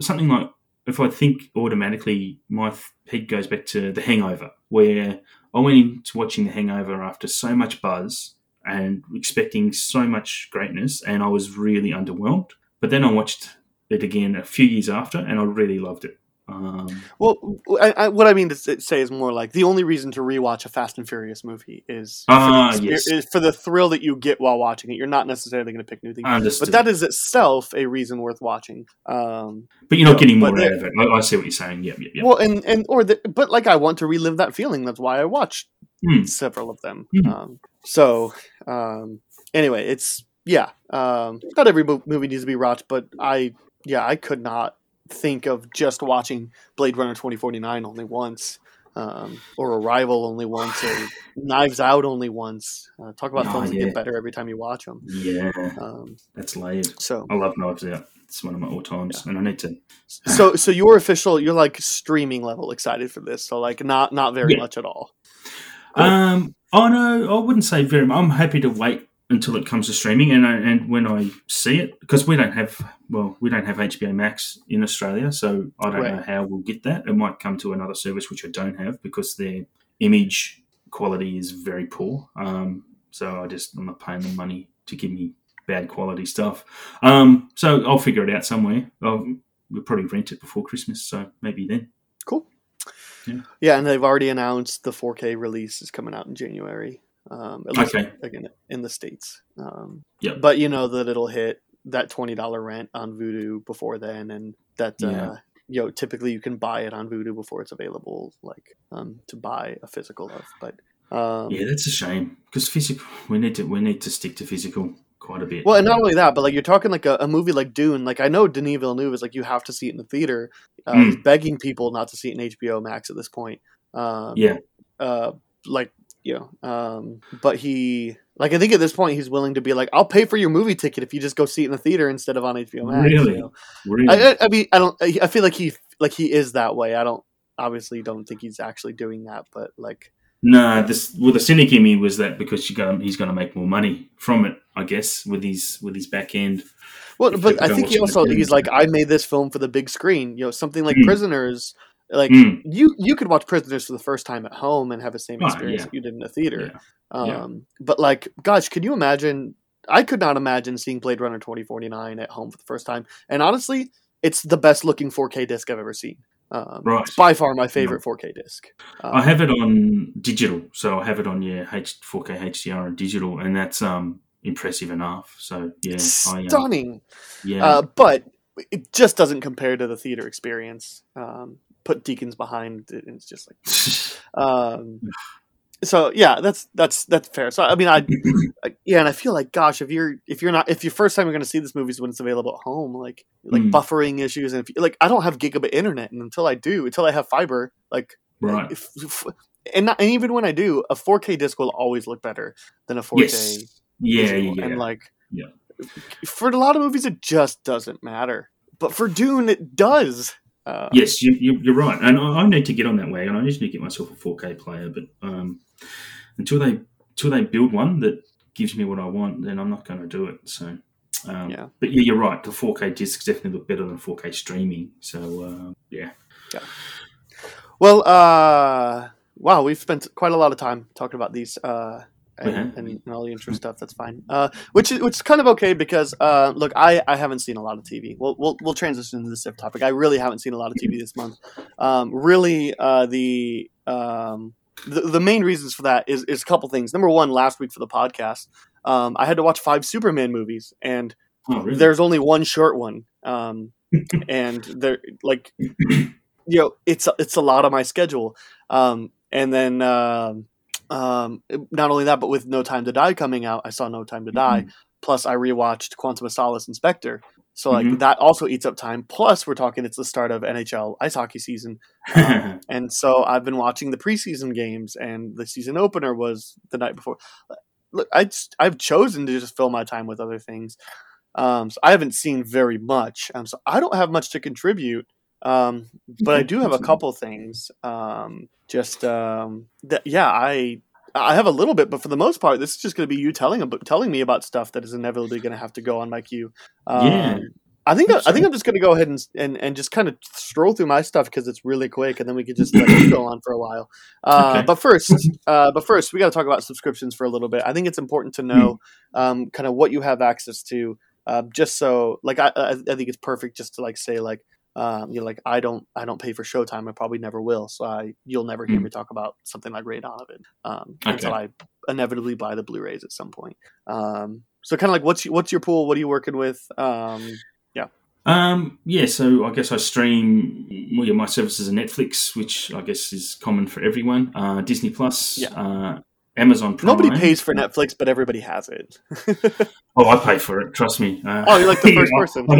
S11: something like if I think automatically, my head goes back to The Hangover, where I went into watching The Hangover after so much buzz and expecting so much greatness, and I was really underwhelmed. But then I watched it again a few years after, and I really loved it. Um,
S9: well, I, I, what I mean to say is more like the only reason to rewatch a Fast and Furious movie is for,
S11: Ah,
S9: the,
S11: yes.
S9: is for the thrill that you get while watching it. You're not necessarily going to pick new things,
S11: Understood.
S9: but that is itself a reason worth watching. Um,
S11: but you're not getting more out of it. I, I see what you're saying. Yep, yep, yep.
S9: Well, and and or the, but like I want to relive that feeling. That's why I watched
S11: Hmm.
S9: several of them.
S11: Hmm.
S9: Um, so um, anyway, it's yeah. Um, not every movie needs to be watched, but I yeah I could not think of just watching Blade Runner twenty forty nine only once. Um, or Arrival only once, or Knives Out only once. Uh, talk about
S11: Oh,
S9: films that get better every time you watch them.
S11: yeah,
S9: Um,
S11: that's layered.
S9: so,
S11: I love Knives Out. It's one of my all times, and I need to.
S9: so, so you're official. You're like streaming level excited for this. So, like, not not very
S11: Yeah.
S9: much at all.
S11: Um, oh no, I wouldn't say very. much. I'm happy to wait until it comes to streaming, and I, and when I see it, because we don't have well, we don't have HBO Max in Australia, so I don't know how we'll get that. It might come to another service which I don't have because their image quality is very poor. Um, so I just I'm not paying them money to give me bad quality stuff. Um, so I'll figure it out somewhere. I'll, we'll probably rent it before Christmas, so maybe then.
S9: Cool.
S11: Yeah.
S9: Yeah, and they've already announced the 4K release is coming out in January. Um, at least
S11: Okay.
S9: again in the states. Um,
S11: Yep.
S9: But you know that it'll hit that twenty dollar rent on Vudu before then, and that
S11: Yeah.
S9: uh, you know typically you can buy it on Vudu before it's available, like um, to buy a physical of. But um,
S11: Yeah, that's a shame because physical. We need to we need to stick to physical quite a bit.
S9: Well, and not only that, but like you're talking like a, a movie like Dune. Like I know Denis Villeneuve is like you have to see it in the theater. Uh,
S11: Mm.
S9: He's begging people not to see it in HBO Max at this point. Um,
S11: yeah,
S9: uh, like you know, um, but he like I think at this point he's willing to be like, I'll pay for your movie ticket if you just go see it in the theater instead of on HBO Max. you
S11: really,
S9: know?
S11: really.
S9: I, I- mean, I don't. I feel like he like he is that way. I don't obviously don't think he's actually doing that, but like
S11: no, this well, the cynic in me was that because you he's going to make more money from it. I guess, with his with his back end.
S9: Well, but I think he also he's like, I made this film for the big screen. You know, something like
S11: Mm.
S9: Prisoners. Like
S11: Mm.
S9: you, you could watch Prisoners for the first time at home and have the same
S11: Oh,
S9: experience
S11: yeah.
S9: that you did in the theater.
S11: Yeah. Yeah.
S9: Um, but like, gosh, can you imagine? I could not imagine seeing Blade Runner twenty forty nine at home for the first time. And honestly, it's the best looking four K disc I've ever seen. Um,
S11: Right.
S9: It's by far my favorite four K disc. Um,
S11: I have it on digital, so I have it on yeah H four K HDR and digital, and that's um impressive enough. So yeah, I, uh,
S9: stunning.
S11: yeah,
S9: Uh, but it just doesn't compare to the theater experience. Um, put Deakins behind it, and it's just like, um, so yeah, that's that's that's fair. So I mean, I, I- yeah, and I feel like, gosh, if you're if you're not if your first time you're going to see this movie is when it's available at home, like like
S11: Mm.
S9: buffering issues, and if you, like I don't have gigabit internet, and until I do, until I have fiber, like
S11: right.
S9: if, if- and not, and even when I do, a 4K disc will always look better than a 4K
S11: Yes, yeah,
S9: visual.
S11: yeah,
S9: and like
S11: Yeah.
S9: for a lot of movies it just doesn't matter but for dune it does uh,
S11: yes, you, you, you're right, and I, I need to get on that wagon. I just need to get myself a 4K player, but um, until they until they build one that gives me what I want, then I'm not going to do it. So. Um,
S9: Yeah.
S11: But yeah, you're right. The 4K discs definitely look better than 4K streaming. So uh, yeah,
S9: well uh wow we've spent quite a lot of time talking about these uh and,
S11: Mhm.
S9: and, and all the intro stuff that's fine. Uh which is which is kind of okay because uh look i i haven't seen a lot of tv we'll we'll, we'll transition to the SIF topic. I really haven't seen a lot of tv this month. Um really uh the um the, the main reasons for that is is a couple things. Number one last week for the podcast um i had to watch five superman movies and
S11: oh, really?
S9: there's only one short one. Um and there like you know it's it's a lot of my schedule. Um and then um not only that but with no time to die coming out i saw no time to die plus i rewatched quantum of solace inspector so like
S11: Mhm.
S9: that also eats up time plus we're talking it's the start of nhl ice hockey season um, and so I've been watching the preseason games, and the season opener was the night before. Look, I just, I've chosen to just fill my time with other things. Um, so I haven't seen very much, um, so I don't have much to contribute. Um, but I do have a couple things. Um, just um, that, yeah, I I have a little bit, but for the most part, this is just going to be you telling telling me about stuff that is inevitably going to have to go on my queue. Um,
S11: Yeah.
S9: I think I, I think. I'm just going to go ahead and, and and just kind of stroll through my stuff because it's really quick, and then we could just let you go on for a while. Uh,
S11: Okay.
S9: But first, uh, but first, we got to talk about subscriptions for a little bit. I think it's important to know um, kind of what you have access to, uh, just so like I, I I think it's perfect just to like say like um, you know like I don't I don't pay for Showtime. I probably never will, so I you'll never hear
S11: Hmm.
S9: me talk about something like Ray Donovan um,
S11: Okay.
S9: until I inevitably buy the Blu-rays at some point. Um, so kind of like what's what's your pool? What are you working with? Um,
S11: Um, yeah, so I guess I stream well, yeah, my services are Netflix, which I guess is common for everyone. Uh, Disney Plus,
S9: Yeah.
S11: uh, Amazon Prime.
S9: Nobody pays for Netflix, but everybody has it.
S11: Oh, I pay for it. Trust me. Uh,
S9: Oh, you're like the first person.
S11: I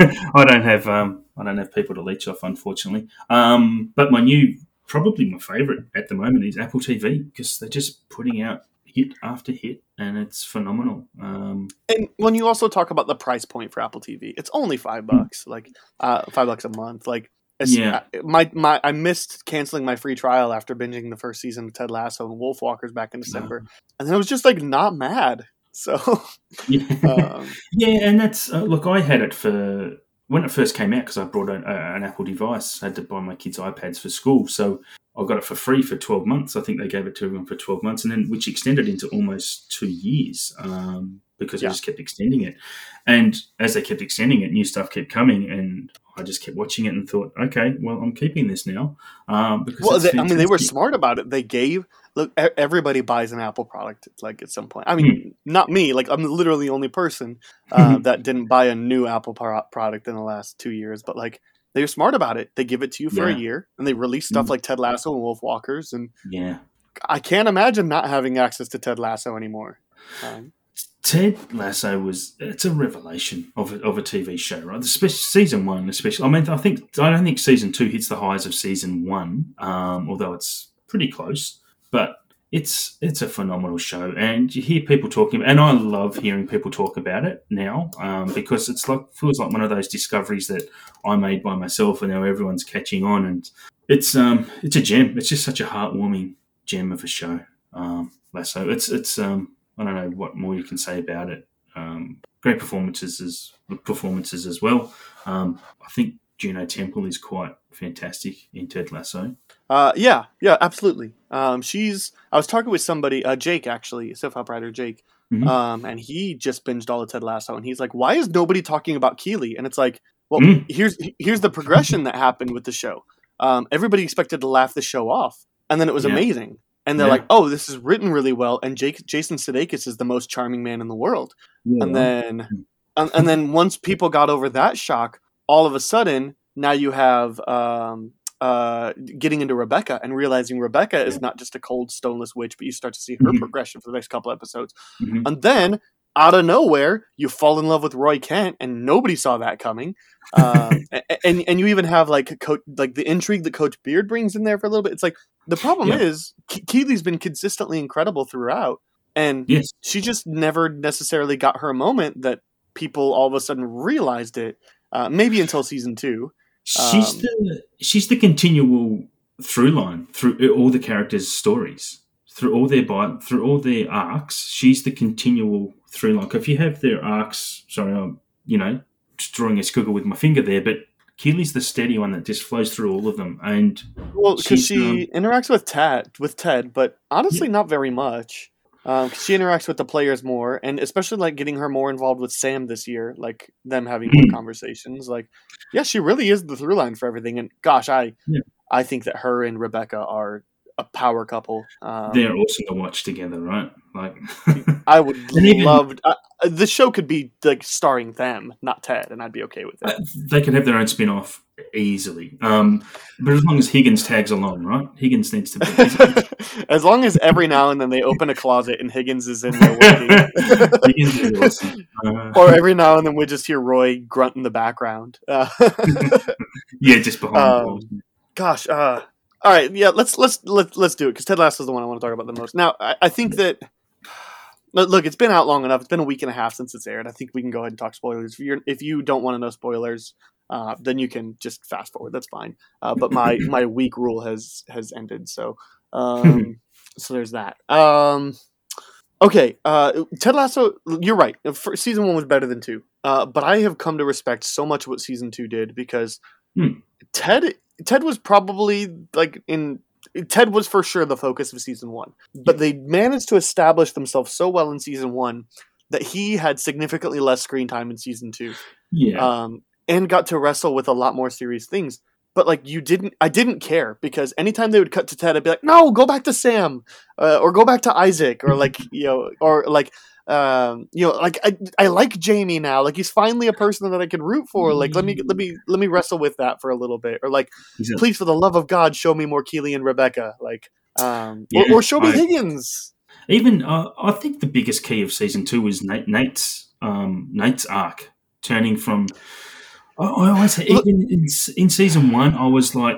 S11: don't, I don't have um, I don't have people to leech off, unfortunately. Um, but my new, probably my favourite at the moment is Apple TV because they're just putting out hit after hit, and it's phenomenal. Um,
S9: and when you also talk about the price point for Apple TV, it's only five bucks, like uh, five bucks a month. Like,
S11: Yeah.
S9: my my I missed canceling my free trial after binging the first season of Ted Lasso and Wolfwalkers back in December, and then I was just like not mad. So,
S11: yeah.
S9: um,
S11: Yeah, and that's uh, look. I had it for when it first came out because I brought a, a, an Apple device. I had to buy my kids iPads for school, so I got it for free for twelve months. I think they gave it to everyone for twelve months, and then which extended into almost two years um, because
S9: Yeah.
S11: they just kept extending it. And as they kept extending it, new stuff kept coming, and I just kept watching it and thought, okay, well, I'm keeping this now um, because
S9: well, they, I mean, they were smart about it. They gave look. Everybody buys an Apple product like at some point. I mean, not me. Like I'm literally the only person uh, that didn't buy a new Apple pro- product in the last two years. But like they're smart about it. They give it to you for a year, and they release stuff
S11: Mm.
S9: like Ted Lasso and Wolfwalkers. And
S11: Yeah.
S9: I can't imagine not having access to Ted Lasso anymore. Um,
S11: Ted Lasso was it's a revelation of a, of a TV show, right? Especially season one, especially. I mean, I think I don't think season two hits the highs of season one, um, although it's pretty close. But it's it's a phenomenal show, and you hear people talking, and I love hearing people talk about it now um, because it's like feels like one of those discoveries that I made by myself, and now everyone's catching on, and it's um it's a gem. It's just such a heartwarming gem of a show. Um, Lasso, it's it's um I don't know what more you can say about it. Um, great performances as performances as well. Um, I think Juno Temple is quite fantastic in Ted Lasso.
S9: Uh, yeah, yeah, absolutely. Um, she's. I was talking with somebody, uh, Jake actually, Sif writer Jake,
S11: Mhm.
S9: um, and he just binged all of Ted Lasso, and he's like, "Why is nobody talking about Keeley?" And it's like, well,
S11: Mm.
S9: here's here's the progression that happened with the show. Um, everybody expected to laugh the show off, and then it was
S11: Yeah.
S9: amazing. And they're
S11: Yeah.
S9: like, "Oh, this is written really well." And Jake, Jason Sudeikis is the most charming man in the world.
S11: Yeah,
S9: and then and, and then once people got over that shock all of a sudden now you have um uh getting into rebecca and realizing rebecca is not just a cold stoneless witch but you start to see her
S11: Mhm.
S9: progression for the next couple episodes
S11: Mhm.
S9: and then out of nowhere you fall in love with roy kent and nobody saw that coming um, and and you even have like coach like the intrigue that coach beard brings in there for a little bit it's like the problem
S11: Yeah.
S9: is Ke- keeley's been consistently incredible throughout and
S11: Yes.
S9: she just never necessarily got her moment that people all of a sudden realized it. Uh, maybe until season two.
S11: She's
S9: Um,
S11: the she's the continual through line through all the characters' stories, through all their bi- through all their arcs. She's the continual through line. If you have their arcs, sorry, I'm you know just drawing a squiggle with my finger there, but Keeley's the steady one that just flows through all of them, and
S9: Well, because she
S11: um,
S9: interacts with Ted, with Ted, but honestly, not very much. Um, she interacts with the players more, and especially like getting her more involved with Sam this year, like them having more
S11: Mm.
S9: conversations. Like, yeah, she really is the through line for everything. And gosh, I,
S11: Yeah.
S9: I think that her and Rebecca are a power couple. Um,
S11: they're awesome to watch together, right? Like,
S9: I would
S11: even-
S9: love uh, the show could be like starring them, not Ted, and I'd be okay with it.
S11: they could have their own spin off easily. Um, but as long as Higgins tags along, right? Higgins needs to be.
S9: as long as every now and then they open a closet and Higgins is in there working,
S11: Higgins is awesome. Uh,
S9: or every now and then we just hear Roy grunt in the background. Uh,
S11: yeah, just behind.
S9: Um, gosh, uh, all right, yeah, let's let's let's let's do it because Ted Lasso is the one I want to talk about the most. Now, I, I think that look, it's been out long enough. It's been a week and a half since it's aired. I think we can go ahead and talk spoilers. If you are if you don't want to know spoilers, uh, then you can just fast forward. That's fine. Uh, but my my week rule has has ended, so um, so there's that. Um, okay, uh, Ted Lasso. You're right. For, season one was better than two, uh, but I have come to respect so much what season two did because
S11: Hmm.
S9: Ted Ted was probably like in Ted was for sure the focus of season one, but they managed to establish themselves so well in season one that he had significantly less screen time in season two,
S11: Yeah.
S9: um, and got to wrestle with a lot more serious things. But like you didn't, I didn't care because anytime they would cut to Ted, I'd be like, "No, go back to Sam, uh, or go back to Isaac, or like you know, or like." Um, you know, like I, I like Jamie now. Like he's finally a person that I can root for. Like let me, let me, let me wrestle with that for a little bit. Or like, please for the love of god show me more Keeley and Rebecca like um
S11: Yeah,
S9: or, or show me
S11: I-
S9: Higgins
S11: Even uh, I think the biggest key of season two is Nate, Nate's um, Nate's arc turning from. I, I always
S9: Look-
S11: even in, in season one, I was like,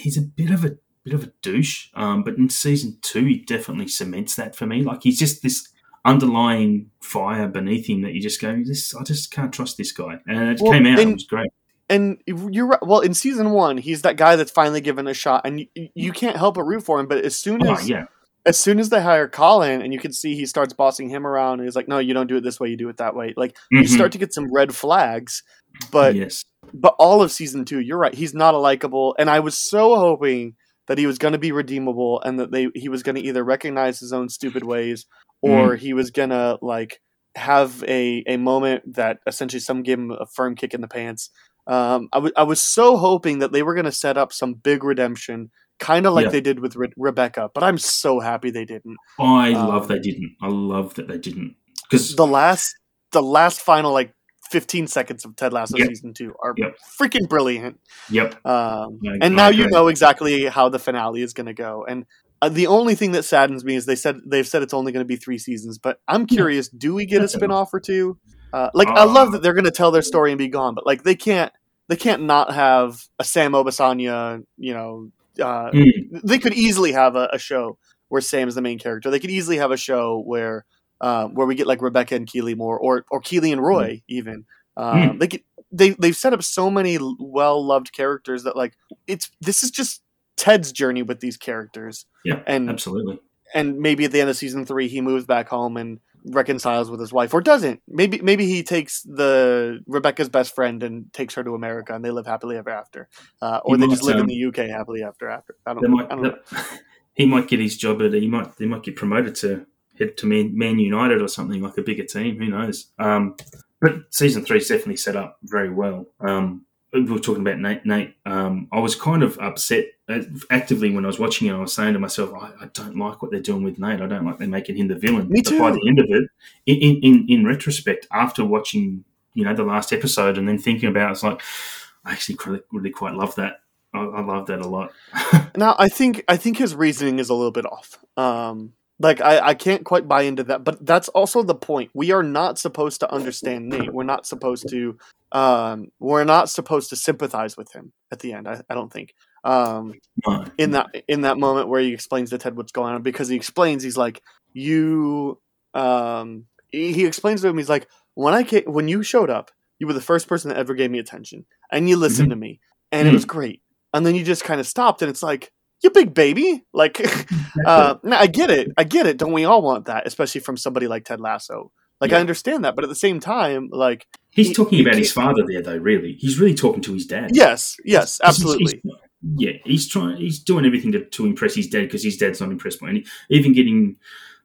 S11: he's a bit of a bit of a douche. Um, but in season two, he definitely cements that for me. Like he's just this underlying fire beneath him that you just go, this I just can't trust this guy. And it
S9: Well,
S11: came out.
S9: and-
S11: it was great.
S9: and you're right well in season one he's that guy that's finally given a shot and you, you can't help but root for him but as soon
S11: Oh,
S9: as
S11: yeah.
S9: as soon as they hire Colin and you can see he starts bossing him around and he's like no you don't do it this way you do it that way like you
S11: Mhm.
S9: start to get some red flags but
S11: yes.
S9: but all of season two, you're right. He's not a likable, and I was so hoping that he was going to be redeemable, and that they he was going to either recognize his own stupid ways, or he was to like have a a moment that essentially some gave him a firm kick in the pants. Um, I was I was so hoping that they were to set up some big redemption, kind of like
S11: Yeah.
S9: they did with Re- Rebecca. But I'm so happy they didn't.
S11: I
S9: Um,
S11: love they didn't. I love that they didn't. Because
S9: The last the last final like 15 seconds of Ted Lasso
S11: Yep.
S9: season two are
S11: Yep.
S9: freaking brilliant.
S11: yep,
S9: Um, and now you know exactly how the finale is going to go. And uh, the only thing that saddens me is they said they've said it's only going to be three seasons. But I'm curious: do we get a
S11: That's enough.
S9: spin off or two? Uh, like I love
S11: Uh,
S9: that they're going to tell their story and be gone, but like they can't they can't not have a Sam Obisanya. You know, uh,
S11: Mm.
S9: they could easily have a, a show where Sam is the main character. They could easily have a show where uh, where we get like Rebecca and Keeley more, or or Keeley and Roy even. Um,
S11: Mm.
S9: They could, they they've set up so many well loved characters that like it's this is just Ted's journey with these characters,
S11: Yeah,
S9: and
S11: absolutely.
S9: and maybe at the end of season three he moves back home and reconciles with his wife or doesn't maybe maybe he takes the rebecca's best friend and takes her to america and they live happily ever after uh, or
S11: He
S9: they
S11: might,
S9: just live in
S11: um,
S9: the uk happily after after i don't,
S11: might,
S9: I don't know
S11: he might get his job at he might they might get promoted to head to Man, Man United or something like a bigger team. Who knows? Um, but season three is definitely set up very well. Um, we were talking about Nate. Nate, um, I was kind of upset uh, actively when I was watching it. I was saying to myself, I, I don't like what they're doing with Nate. I don't like they're making him the villain.
S9: Me
S11: But by the end of it, in, in, in, in retrospect, after watching you know the last episode and then thinking about, it, it's like I actually really, really quite love that. I, I love that a lot.
S9: Now I think I think his reasoning is a little bit off. Um, like I, I can't quite buy into that, but that's also the point. We are not supposed to understand Nate. We're not supposed to. Um, we're not supposed to sympathize with him at the end. I, I don't think. Um, in that in that moment where he explains to Ted what's going on because he explains he's like you um he explains to him he's like when I came, when you showed up you were the first person that ever gave me attention and you listened to me and it was great and then you just kind of stopped and it's like you big baby like uh no, I get it I get it don't we all want that especially from somebody like Ted Lasso like I understand that but at the same time like
S11: He's
S9: he-
S11: talking
S9: he
S11: about his father there, though. Really, he's really talking to his dad.
S9: yes yes
S11: He's- he's-
S9: absolutely
S11: he's- yeah, he's trying. He's doing everything to, to impress his dad because his dad's not impressed by any. Even getting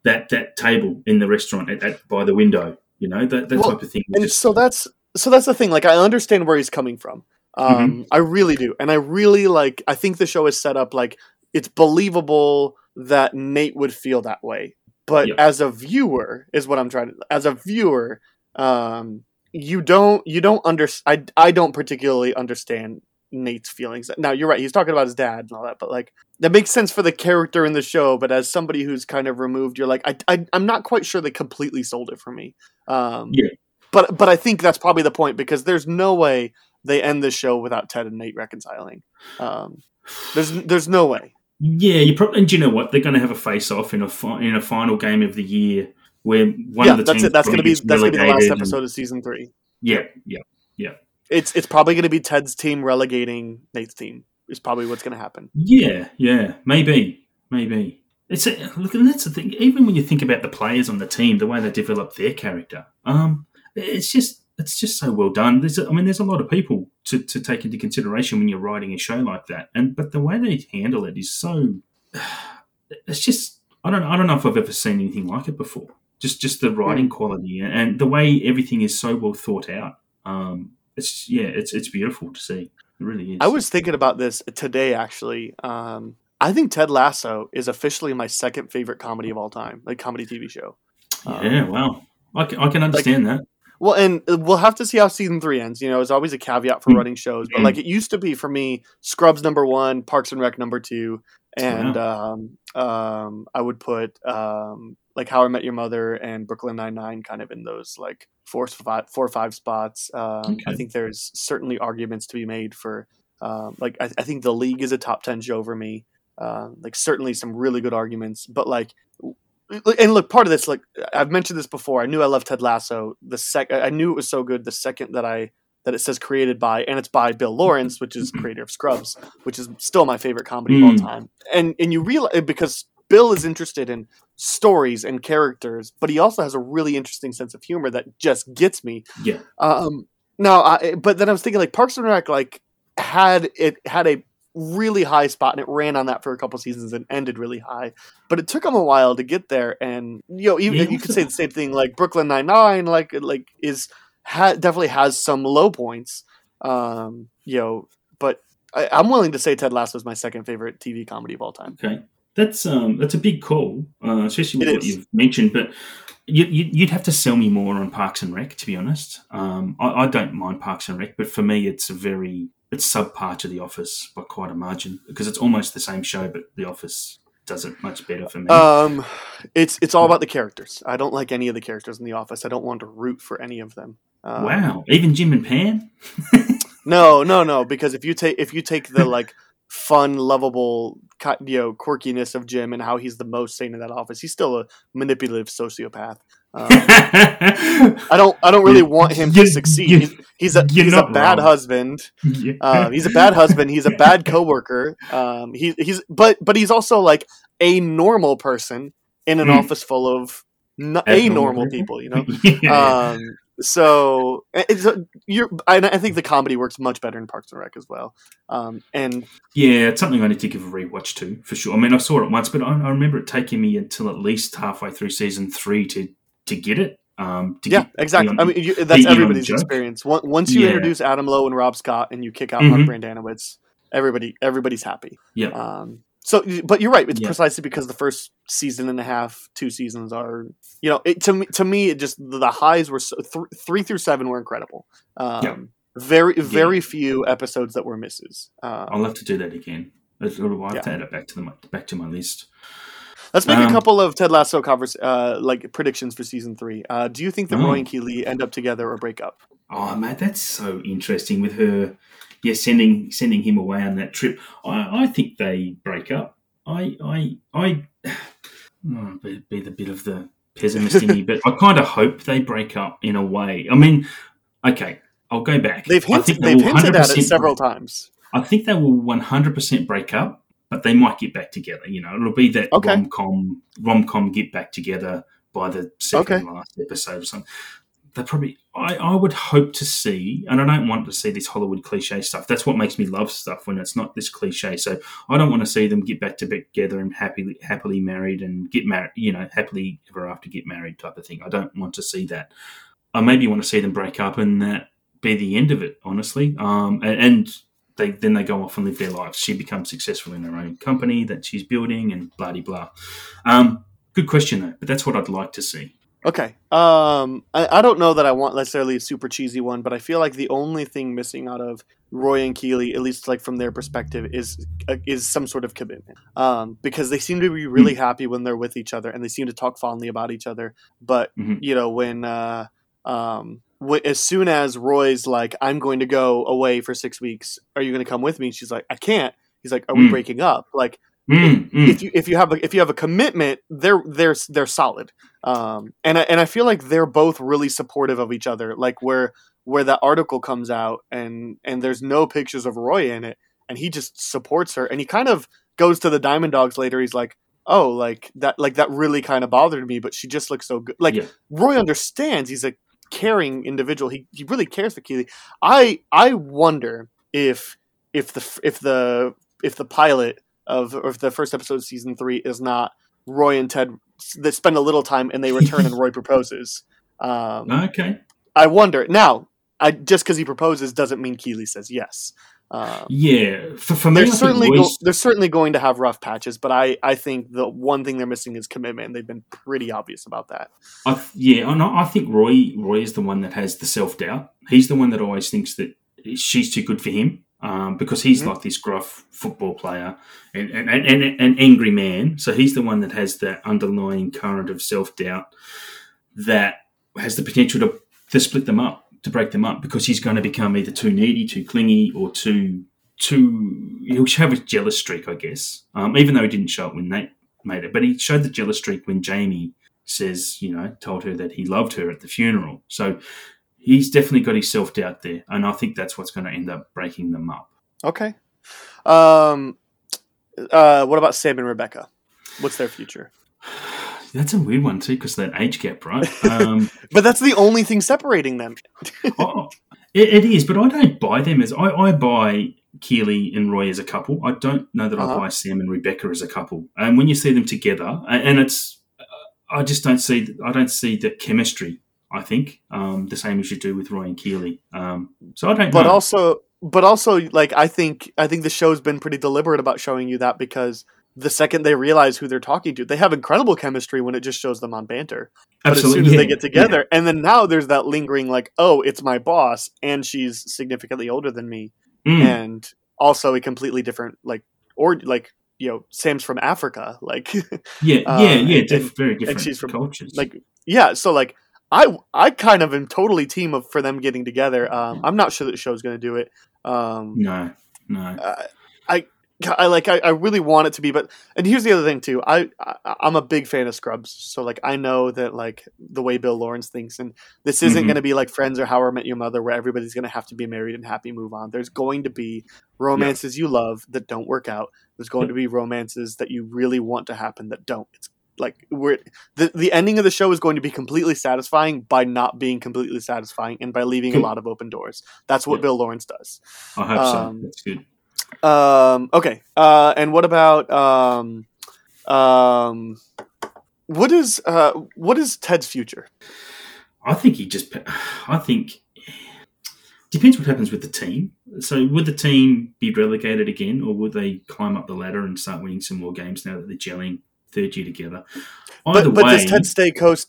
S11: that that table in the restaurant at, at by the window, you know, that, that
S9: Well,
S11: type of thing.
S9: and
S11: Just-
S9: so that's so that's the thing like i understand where he's coming from um i really do and i really like i think the show is set up like it's believable that nate would feel that way but
S11: Yeah.
S9: as a viewer is what i'm trying to as a viewer um you don't you don't under I, I don't particularly understand nate's feelings now you're right he's talking about his dad and all that but like that makes sense for the character in the show but as somebody who's kind of removed you're like i, I i'm not quite sure they completely sold it for me um
S11: Yeah.
S9: but but I think that's probably the point because there's no way they end the show without Ted and Nate reconciling. Um, there's there's no way.
S11: yeah, you probably. And do you know what? They're going to have a face off in a fi- in a final game of the year where one
S9: yeah,
S11: of the
S9: that's
S11: teams
S9: it. That's gonna be that's gonna be the last
S11: relegated and-
S9: episode of season three.
S11: Yeah, yeah, Yeah.
S9: It's it's probably gonna be Ted's team relegating Nate's team. Is probably what's gonna happen.
S11: yeah, yeah. Maybe, maybe. It's a, look, and that's the thing. Even when you think about the players on the team, the way they develop their character, um, it's just it's just so well done. There's, I mean, there's a lot of people to, to take into consideration when you're writing a show like that, and but the way they handle it is so. It's just I don't I don't know if I've ever seen anything like it before. Just just the writing quality and, and the way everything is so well thought out. Um, it's yeah, it's it's beautiful to see. It really is.
S9: I was thinking about this today actually. Um, I think Ted Lasso is officially my second favorite comedy of all time, like comedy TV show.
S11: yeah, wow. I can, I can understand that.
S9: Well, and uh, we'll have to see how season three ends. You know, it's always a caveat for
S11: Mm.
S9: running shows, but like it used to be for me, Scrubs number one, Parks and Rec number two, and um, um, I would put um, like How I Met Your Mother and Brooklyn Nine Nine kind of in those like four, five, four or five spots. Um, I think there's certainly arguments to be made for um, like I, I think the league is a top ten show for me. Uh, like certainly some really good arguments, but like and look, part of this, like I've mentioned this before, I knew I loved Ted Lasso. The sec, I knew it was so good the second that I that it says created by, and it's by Bill Lawrence, which is creator of Scrubs, which is still my favorite comedy of all
S11: Mm.
S9: time. And and you realize because Bill is interested in stories and characters, but he also has a really interesting sense of humor that just gets me.
S11: Yeah.
S9: Um, now, I, but then I was thinking like Parks and Rec, like had it had a really high spot and it ran on that for a couple seasons and ended really high. But it took them a while to get there, and you know, even
S11: Yeah.
S9: you could say the same thing like Brooklyn Nine Nine, like like is ha- definitely has some low points. Um, you know, but I, I'm willing to say Ted Lasso is my second favorite TV comedy of all time.
S11: Okay, that's um that's a big call, uh, especially with
S9: It
S11: what
S9: is.
S11: you've mentioned. But you, you, you'd have to sell me more on Parks and Rec, to be honest. Um, I, I don't mind Parks and Rec, but for me, it's a very it's subpar to The Office by quite a margin because it's almost the same show, but The Office does it much better for me.
S9: Um, it's it's all about the characters. I don't like any of the characters in The Office. I don't want to root for any of them. Um,
S11: wow, even Jim and Pam.
S9: No, no, no. Because if you take if you take the like fun, lovable, you know, quirkiness of Jim and how he's the most sane in that office, he's still a manipulative sociopath. Um, I don't. I don't really want him to succeed. He's, he's a he's a bad
S11: wrong.
S9: husband. Uh, he's a bad husband. He's a bad coworker. Um, he, he's but but he's also like a normal person in an
S11: Hmm.
S9: office full of n- a normal
S11: people?
S9: people. You know.
S11: yeah.
S9: Um, so it's a, you're. I, I think the comedy works much better in Parks and Rec as well. Um, and
S11: Yeah, it's something I need to give a rewatch to for sure. I mean, I saw it once, but I, I remember it taking me until at least halfway through season three to to get it. Um, to
S9: yeah,
S11: get
S9: exactly.
S11: the-
S9: I mean, you, that's
S11: in on the
S9: everybody's experience. Once you
S11: Yeah.
S9: introduce Adam Lowe and Rob Scott, and you kick out
S11: Mhm.
S9: Mark Brendanawicz, everybody everybody's happy.
S11: yeah,
S9: Um, so, but you're right. It's
S11: Yeah.
S9: precisely because the first season and a half, two seasons are, you know, it, to me, to me, it just the highs were so, th- three through seven were incredible. Um,
S11: Yeah.
S9: Very, very few episodes that were misses. Um,
S11: I'll have to do that again. I'll have
S9: Yeah.
S11: to add it back to the back to my list.
S9: Let's make a
S11: um,
S9: couple of Ted Lasso converse, uh, like predictions for season three. Uh, do you think that
S11: Oh.
S9: Roy and Keeley end up together or break up?
S11: Oh man, that's so interesting with her. Yeah, sending sending him away on that trip. I, I think they break up. I I I oh, be, be the bit of the pessimist in me, but I kind of hope they break up in a way. I mean, okay, I'll go back.
S9: They've
S11: I
S9: hinted,
S11: think they
S9: they've hinted at it several times.
S11: I think they will one hundred percent break up, but they might get back together. You know, it'll be that
S9: Okay.
S11: rom com rom com get back together by the second
S9: Okay.
S11: last episode or something. They probably, I, I would hope to see, and I don't want to see this Hollywood cliche stuff. That's what makes me love stuff when it's not this cliche. So I don't want to see them get back to together and happily happily married and get married, you know, happily ever after get married type of thing. I don't want to see that. I maybe want to see them break up and that be the end of it, honestly. Um, and, and they then they go off and live their lives. She becomes successful in her own company that she's building, and blah de blah. Um, good question though, but that's what I'd like to see.
S9: Okay. Um, I, I don't know that I want necessarily a super cheesy one, but I feel like the only thing missing out of Roy and Keeley, at least like from their perspective, is uh, is some sort of commitment. Um, because they seem to be really happy when they're with each other, and they seem to talk fondly about each other. But
S11: Mhm.
S9: you know, when uh, um, as soon as Roy's like, "I'm going to go away for six weeks. Are you going to come with me?" She's like, "I can't." He's like, "Are we
S11: Mm.
S9: breaking up?" Like,
S11: Mm, mm.
S9: if you if you have a, if you have a commitment, they're they're they're solid. Um, and I, and I feel like they're both really supportive of each other. Like where where that article comes out and and there's no pictures of Roy in it, and he just supports her, and he kind of goes to the Diamond Dogs later. He's like, oh, like that like that really kind of bothered me, but she just looks so good. Like
S11: Yeah.
S9: Roy understands. He's a caring individual. He he really cares for Keeley. I I wonder if if the if the if the pilot of or if the first episode of season three is not Roy and Ted that spend a little time and they return and Roy proposes. Um,
S11: okay.
S9: I wonder now. I just because he proposes doesn't mean Keeley says yes. Um,
S11: Yeah, for, for me,
S9: they're certainly go- they're certainly going to have rough patches, but I, I think the one thing they're missing is commitment. and They've been pretty obvious about that.
S11: I yeah, and I I think Roy Roy is the one that has the self doubt. He's the one that always thinks that she's too good for him um, because he's
S9: Mhm.
S11: like this gruff football player and, and, and, and an angry man. So he's the one that has that underlying current of self doubt that has the potential to, to split them up, to break them up, because he's going to become either too needy, too clingy, or too too. He'll have a jealous streak, I guess. Um, even though he didn't show it when Nate made it, but he showed the jealous streak when Jamie says, you know, told her that he loved her at the funeral. So he's definitely got his self doubt there, and I think that's what's going to end up breaking them up.
S9: Okay. Um, uh, what about Sam and Rebecca? What's their future?
S11: That's a weird one too, because that age gap, right? Um,
S9: But that's the only thing separating them.
S11: oh, it, it is, but I don't buy them as I, I buy Keeley and Roy as a couple. I don't know that
S9: Uh-huh.
S11: I buy Sam and Rebecca as a couple. And when you see them together, and, it's, I just don't see, I don't see the chemistry. I think um, the same as you do with Roy and Keeley. Um, so I don't.
S9: But
S11: know.
S9: also, but also, like I think I think the show's been pretty deliberate about showing you that because the second they realize who they're talking to, they have incredible chemistry when it just shows them on banter. But as soon as
S11: yeah,
S9: they get together, and then now there's that lingering like, oh, it's my boss, and she's significantly older than me.
S11: Mm.
S9: and also a completely different like or like you know Sam's from Africa, like
S11: Yeah,
S9: Uh,
S11: yeah, yeah.
S9: and-
S11: very different
S9: she's from,
S11: cultures.
S9: like yeah. So like I I kind of am totally team of for them getting together. Um, I'm not sure that the show's going to do it. Um,
S11: no, no.
S9: uh, I I like I, I really want it to be, but and here's the other thing too. I, I I'm a big fan of Scrubs, so like I know that like the way Bill Lawrence thinks, and this isn't
S11: Mhm.
S9: going to be like Friends or How I Met Your Mother, where everybody's going to have to be married and happy, move on. There's going to be romances you love that don't work out. There's going to be romances that you really want to happen that don't. It's like we're the the ending of the show is going to be completely satisfying by not being completely satisfying and by leaving a lot of open doors. That's what
S11: Yeah.
S9: Bill Lawrence does.
S11: I hope
S9: Um,
S11: so. That's good.
S9: Um, okay. Uh, and what about um, um, what is uh, what is Ted's future?
S11: I think he just. I think depends what happens with the team. So would the team be relegated again, or would they climb up the ladder and start winning some more games now that they're gelling third year together? Either
S9: But, but
S11: way,
S9: does Ted stay coach?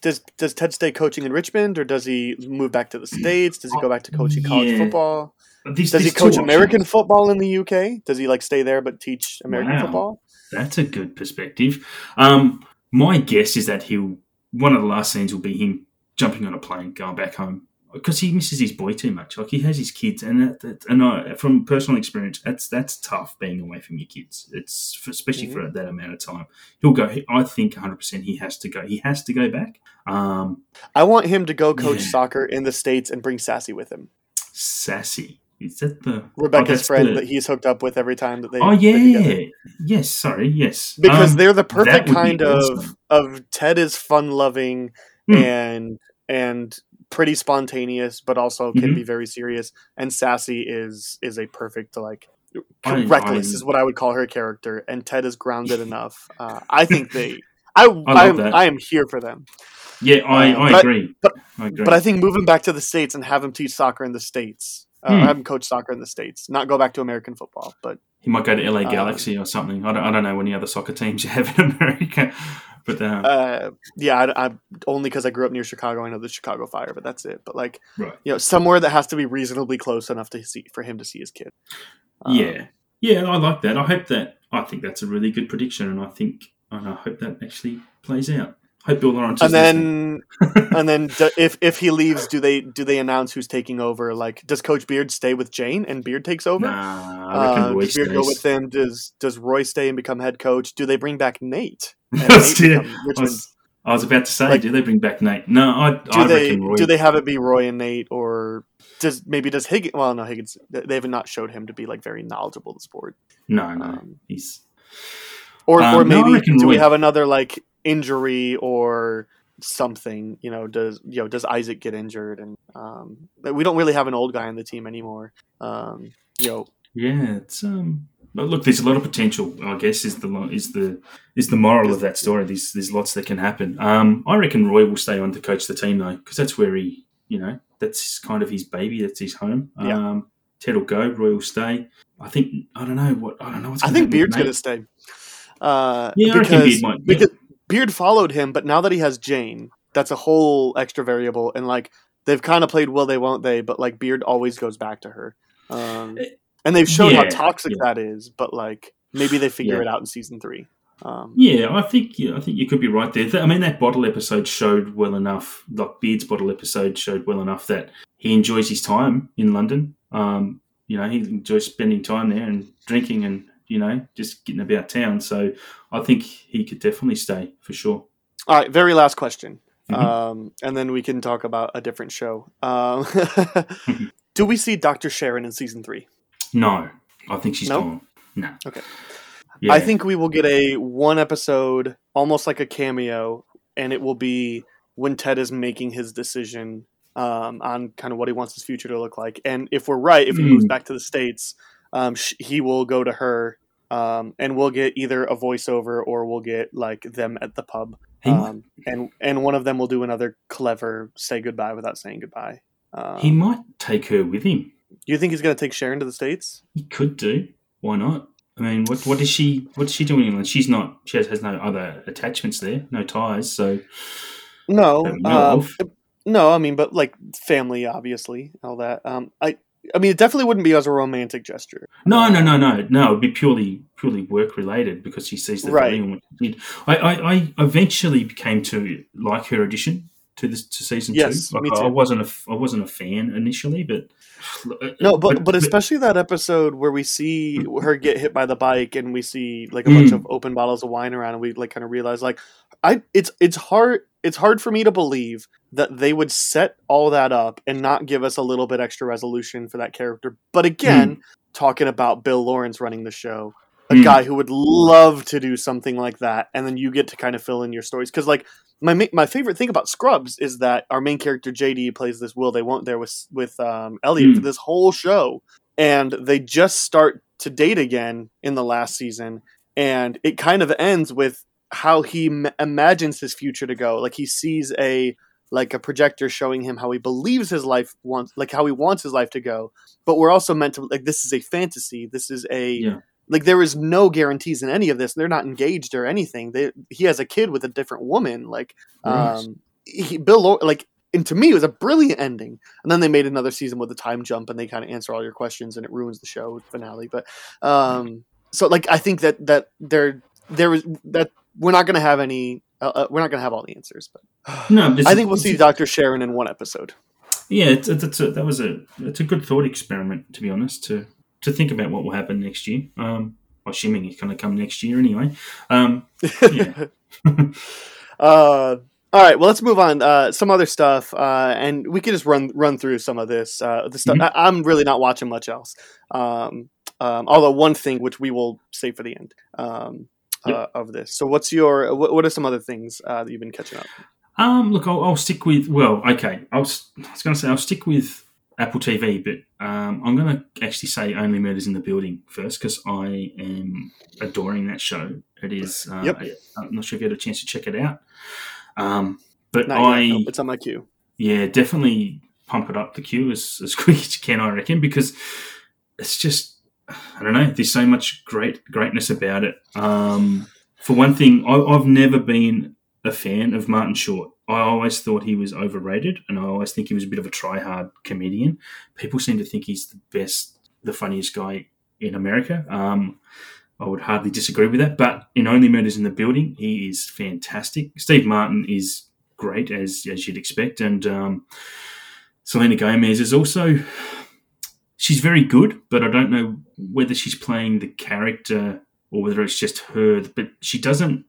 S9: Does does Ted stay coaching in Richmond, or does he move back to the states? Does he go back to coaching college
S11: Yeah.
S9: football?
S11: there's-
S9: Does he
S11: there's two
S9: coach
S11: options.
S9: American football in the UK? Does he like stay there but teach American
S11: Wow.
S9: football?
S11: That's a good perspective. Um, my guess is that he'll. One of the last scenes will be him jumping on a plane, going back home because he misses his boy too much. Like he has his kids, and that, that, and I, from personal experience, that's that's tough being away from your kids. It's for, especially for that amount of time. He'll go. I think 100 percent he has to go. He has to go back. Um,
S9: I want him to go coach
S11: Yeah.
S9: soccer in the states and bring Sassy with him.
S11: sassy. Is that the oh,
S9: Rebecca's
S11: that's
S9: friend
S11: the-
S9: that he's hooked up with every time that they.
S11: Oh yeah, yes. Sorry, yes.
S9: because
S11: Um,
S9: they're the perfect kind of
S11: awesome.
S9: of Ted is fun loving
S11: Hmm.
S9: and and pretty spontaneous, but also can
S11: Mhm.
S9: be very serious. And Sassy is is a perfect like
S11: I-
S9: reckless
S11: I'm-
S9: is what I would call her character, and Ted is grounded enough. Uh, I think they. I
S11: I
S9: I, am. I am here for them,
S11: Yeah, I, I
S9: but
S11: agree.
S9: but-
S11: I agree.
S9: but I think moving back to the states and have him teach soccer in the states, uh,
S11: Hmm.
S9: have him coach soccer in the states, not go back to American football, but
S11: He might go to LA
S9: Uh,
S11: Galaxy or something. I don't, I don't know any other soccer teams you have in America, but uh,
S9: uh, yeah, I, I only because I grew up near Chicago, I know the Chicago Fire, but that's it. But like,
S11: right,
S9: you know, somewhere that has to be reasonably close enough to see for him to see his kid. Um,
S11: yeah, yeah, I like that. I hope that. I think that's a really good prediction, and I think and I hope that actually plays out. Hope Bill Lawrence.
S9: and then and then do, if if he leaves, do they do they announce who's taking over? Like, does Coach Beard stay with Jane and Beard takes over?
S11: nah, I
S9: Uh, does Beard go with them? Does does Roy stay and become head coach? Do they bring back Nate? And
S11: That's
S9: Nate
S11: it.
S9: become
S11: I was, I was about to say,
S9: Like-
S11: do they bring back Nate? No, I,
S9: do
S11: I
S9: they
S11: Roy.
S9: do they have it be Roy and Nate, or does maybe does Higgins? Well, no, Higgins. They have not showed him to be like very knowledgeable of the sport.
S11: No, no,
S9: Um,
S11: he's
S9: Or
S11: Um,
S9: or maybe
S11: reckon
S9: do we have another like injury or something? You know, does you know does Isaac get injured? And um, we don't really have an old guy on the team anymore. Um, you know,
S11: Yeah, it's um. But look, there's a lot of potential. I guess is the is the is the moral of that story. There's there's lots that can happen. Um, I reckon Roy will stay on to coach the team though, because that's where he, you know, that's kind of his baby. That's his home.
S9: Yeah.
S11: Um, Ted will go. Roy will stay. I think I don't know what I don't know what's.
S9: I think Beard's going to stay. Uh,
S11: Yeah,
S9: because,
S11: Beard might, yeah.
S9: because Beard followed him, but now that he has Jane, that's a whole extra variable. And like they've kind of played will they won't they, but like Beard always goes back to her. Um, and they've shown how
S11: Eh,
S9: toxic
S11: yeah.
S9: that is, but like maybe they figure
S11: Yeah.
S9: it out in season three. Um,
S11: Yeah, I think yeah, I think you could be right there. I mean, that bottle episode showed well enough. Like Beard's bottle episode showed well enough that he enjoys his time in London. Um, you know, he enjoys spending time there and drinking and you know just getting about town. So I think he could definitely stay for sure.
S9: All right, very last question,
S11: Mhm.
S9: um, and then we can talk about a different show. Um, do we see Doctor Sharon in season three?
S11: No, I think she's
S9: No?
S11: gone. No.
S9: Okay.
S11: Yeah.
S9: I think we will get a one episode, almost like a cameo, and it will be when Ted is making his decision um, on kind of what he wants his future to look like. And if we're right, if he moves
S11: Hmm.
S9: back to the states, um, sh- he will go to her, um, and we'll get either a voiceover or we'll get like them at the pub,
S11: he, might,
S9: um, and and one of them will do another clever say goodbye without saying goodbye. Um,
S11: he might take her with him.
S9: You think he's going to take Sharon to the states?
S11: He could do. Why not? I mean, what what is she? What's she doing in England? She's not. She has, has no other attachments there, no ties. So
S9: No, uh, no. I mean, but like family, obviously, all that. Um, I, I mean, it definitely wouldn't be as a romantic gesture.
S11: no, no, no, no, no. It'd be purely purely work related because she sees the
S9: Right.
S11: value in what she did. I, I, I eventually came to like her addition to this to season
S9: Yes,
S11: two. Like,
S9: me too.
S11: I wasn't a I wasn't a fan initially, but
S9: No, but but especially that episode where we see her get hit by the bike and we see like a bunch
S11: Mm.
S9: of open bottles of wine around and we like kind of realize like I it's it's hard it's hard for me to believe that they would set all that up and not give us a little bit extra resolution for that character. But again, talking about Bill Lawrence running the show, a
S11: Mm.
S9: guy who would love to do something like that and then you get to kind of fill in your stories cuz like my my favorite thing about Scrubs is that our main character JD plays this will they won't there with with um, Elliot
S11: Mm.
S9: for this whole show, and they just start to date again in the last season, and it kind of ends with how he m- imagines his future to go. Like he sees a like a projector showing him how he believes his life wants like how he wants his life to go but we're also meant to like this is a fantasy this is a
S11: Yeah.
S9: Like there is no guarantees in any of this. They're not engaged or anything. They, he has a kid with a different woman like
S11: Right.
S9: um he, bill like and to me it was a brilliant ending. And then they made another season with a time jump and they kind of answer all your questions and it ruins the show finale. But um so like i think that that there there was that we're not going to have any uh, uh, we're not going to have all the answers but
S11: no,
S9: i think we'll see dr sharon in one episode.
S11: Yeah, it's, it's, it's a, that was a it's a good thought experiment to be honest to to think about what will happen next year. Um, assuming it's going to come next year anyway. Um, yeah.
S9: uh all right, well, let's move on. Uh, some other stuff, uh, and we can just run run through some of this. Uh, the stuff
S11: Mhm.
S9: I, I'm really not watching much else. Um, um, although one thing which we will save for the end um, uh, of this. So, what's your what, what are some other things uh, that you've been catching up?
S11: Um, look, I'll, I'll stick with. Well, okay, I'll, s- I was going to say I'll stick with Apple TV, but um, I'm going to actually say Only Murders in the Building first because I am adoring that show. It is. Uh,
S9: Yep.
S11: I, am not sure if you had a chance to check it out. Um, but
S9: Not
S11: I,
S9: yet. Nope, it's on my queue.
S11: yeah, definitely pump it up the queue as, as quick as you can, I reckon, because it's just, I don't know, there's so much great greatness about it. Um, for one thing, I, I've never been a fan of Martin Short. I always thought he was overrated, and I always think he was a bit of a try-hard comedian. People seem to think he's the best, the funniest guy in America. Um, I would hardly disagree with that. But in Only Murders in the Building, he is fantastic. Steve Martin is great as as you'd expect, and um, Selena Gomez is also she's very good, but I don't know whether she's playing the character or whether it's just her. But she doesn't.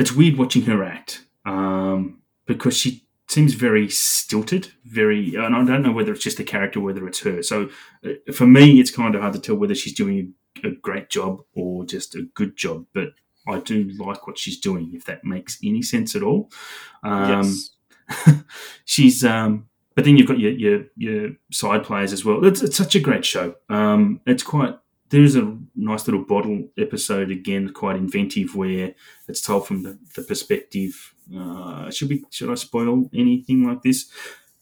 S11: It's weird watching her act um, because she seems very stilted, very, and I don't know whether it's just the character, whether it's her. So uh, for me, it's kind of hard to tell whether she's doing a great job or just a good job. But I do like what she's doing, if that makes any sense at all. Um,
S9: yes.
S11: she's um but then you've got your your, your side players as well it's, it's such a great show um it's quite there's a nice little bottle episode again quite inventive where it's told from the, the perspective uh should we should i spoil anything like this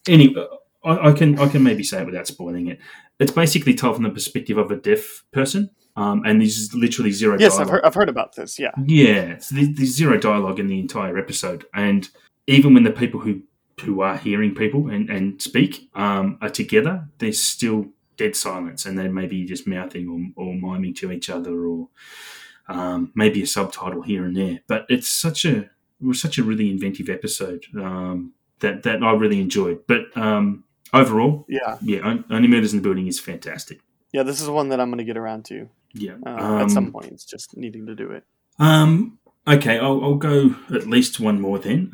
S11: anyway I, I can i can maybe say it without spoiling it it's basically told from the perspective of a deaf person um, and there's literally zero
S9: Yes, I've
S11: dialogue.
S9: heard, I've heard about this. Yeah.
S11: Yeah, so there's, there's zero dialogue in the entire episode, and even when the people who who are hearing people and, and speak um, are together, there's still dead silence, and they may be just mouthing or, or miming to each other, or um, maybe a subtitle here and there. But it's such a it was such a really inventive episode um, that that I really enjoyed. But um, overall,
S9: Yeah.
S11: yeah, Only Murders in the Building is fantastic.
S9: Yeah. This is one that I'm going to get around to
S11: Yeah,
S9: uh, at some
S11: Um,
S9: point. It's just needing to do it.
S11: Um, okay, I'll, I'll go at least one more then,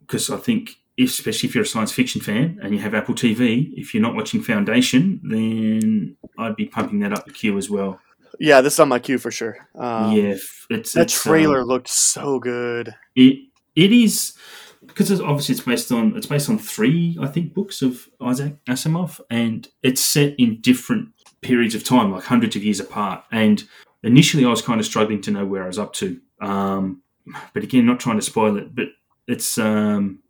S11: because I think, if, especially if you're a science fiction fan and you have Apple TV, if you're not watching Foundation, then I'd be pumping that up the queue as well.
S9: Yeah, this is on my queue for sure. Um,
S11: yeah, it's
S9: That
S11: it's,
S9: trailer
S11: um,
S9: looked so good.
S11: it it is because it's, obviously it's based on it's based on three I think books of Isaac Asimov, and it's set in different periods of time, like hundreds of years apart. And initially, I was kind of struggling to know where I was up to. Um, but again, not trying to spoil it, but it's um,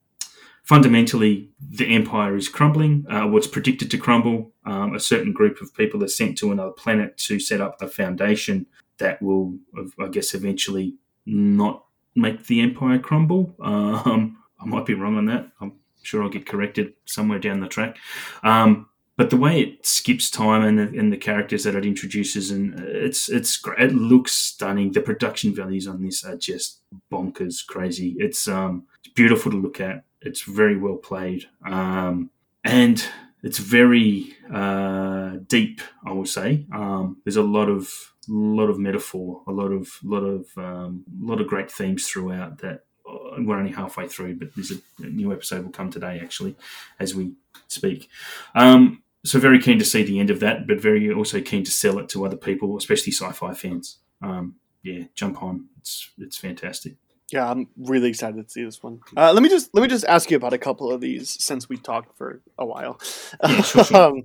S11: fundamentally the empire is crumbling. Uh, what's predicted to crumble? Um, a certain group of people are sent to another planet to set up a foundation that will, I guess, eventually not make the empire crumble. Um, I might be wrong on that. I'm sure I'll get corrected somewhere down the track. Um, but the way it skips time and the, and the characters that it introduces, and it's it's. It looks stunning. The production values on this are just bonkers, crazy. It's um it's beautiful to look at. It's very well played, um, and it's very uh, deep. I would say um, there's a lot of lot of metaphor, a lot of lot of um, lot of great themes throughout. That uh, we're only halfway through, but there's a, a new episode will come today actually as we speak. Um, so very keen to see the end of that, but very also keen to sell it to other people, especially sci-fi fans. Um, yeah, jump on. It's it's fantastic.
S9: Yeah, I'm really excited to see this one. Uh, let me just let me just ask you about a couple of these since we talked for a while.
S11: Yeah, sure, sure.
S9: um,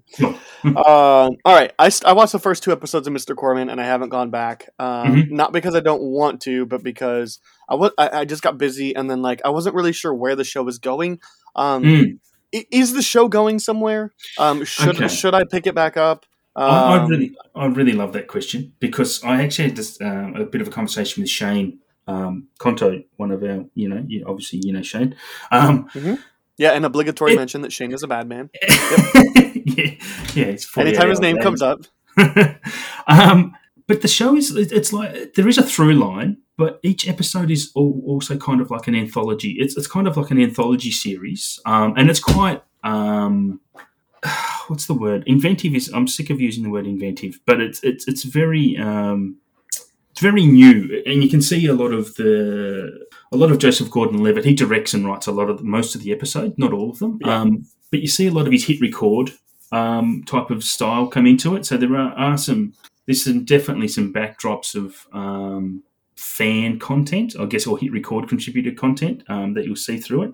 S9: uh, all right, I, I watched the first two episodes of Mr. Corman and I haven't gone back. Um,
S11: Mhm.
S9: Not because I don't want to, but because I was I, I just got busy and then like I wasn't really sure where the show was going. Um,
S11: Mm.
S9: i- Is the show going somewhere? Um, should
S11: Okay.
S9: should I pick it back up?
S11: I, I
S9: Um,
S11: really, I really love that question because I actually had this, um, a bit of a conversation with Shane um, Conto, one of our, you know, you, obviously you know Shane. Um,
S9: yeah, an obligatory
S11: It-
S9: mention that Shane is a bad man.
S11: yeah, yeah, it's 48
S9: Anytime his name
S11: a day.
S9: comes up,
S11: um, but the show is it's like there is a through line, but each episode is al- also kind of like an anthology. It's it's kind of like an anthology series, um, and it's quite um, what's the word? Inventive is. I'm sick of using the word inventive, but it's it's it's very um, it's very new, and you can see a lot of the a lot of Joseph Gordon-Levitt. He directs and writes a lot of most of the episode, not all of them.
S9: Yeah.
S11: Um, but you see a lot of his hitRECord um, type of style come into it. So there are, are some there's some definitely some backdrops of um, fan content, I guess, or hitRECord contributed content um, that you'll see through it.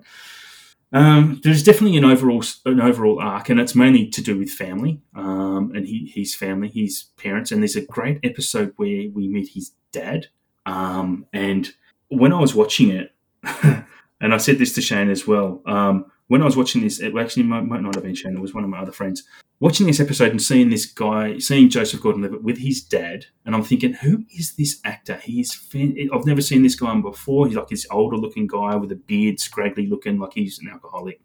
S11: Um, there's definitely an overall an overall arc, and it's mainly to do with family um, and he, his family, his parents. And there's a great episode where we meet his dad. Um, and when I was watching it, and I said this to Shane as well. When I was watching this, it actually might, might not have been Shane. It was one of my other friends watching this episode and seeing this guy, seeing Joseph Gordon-Levitt with his dad, and I'm thinking, who is this actor? He's fan- I've never seen this guy before. He's like this older-looking guy with a beard, scraggly looking, like he's an alcoholic.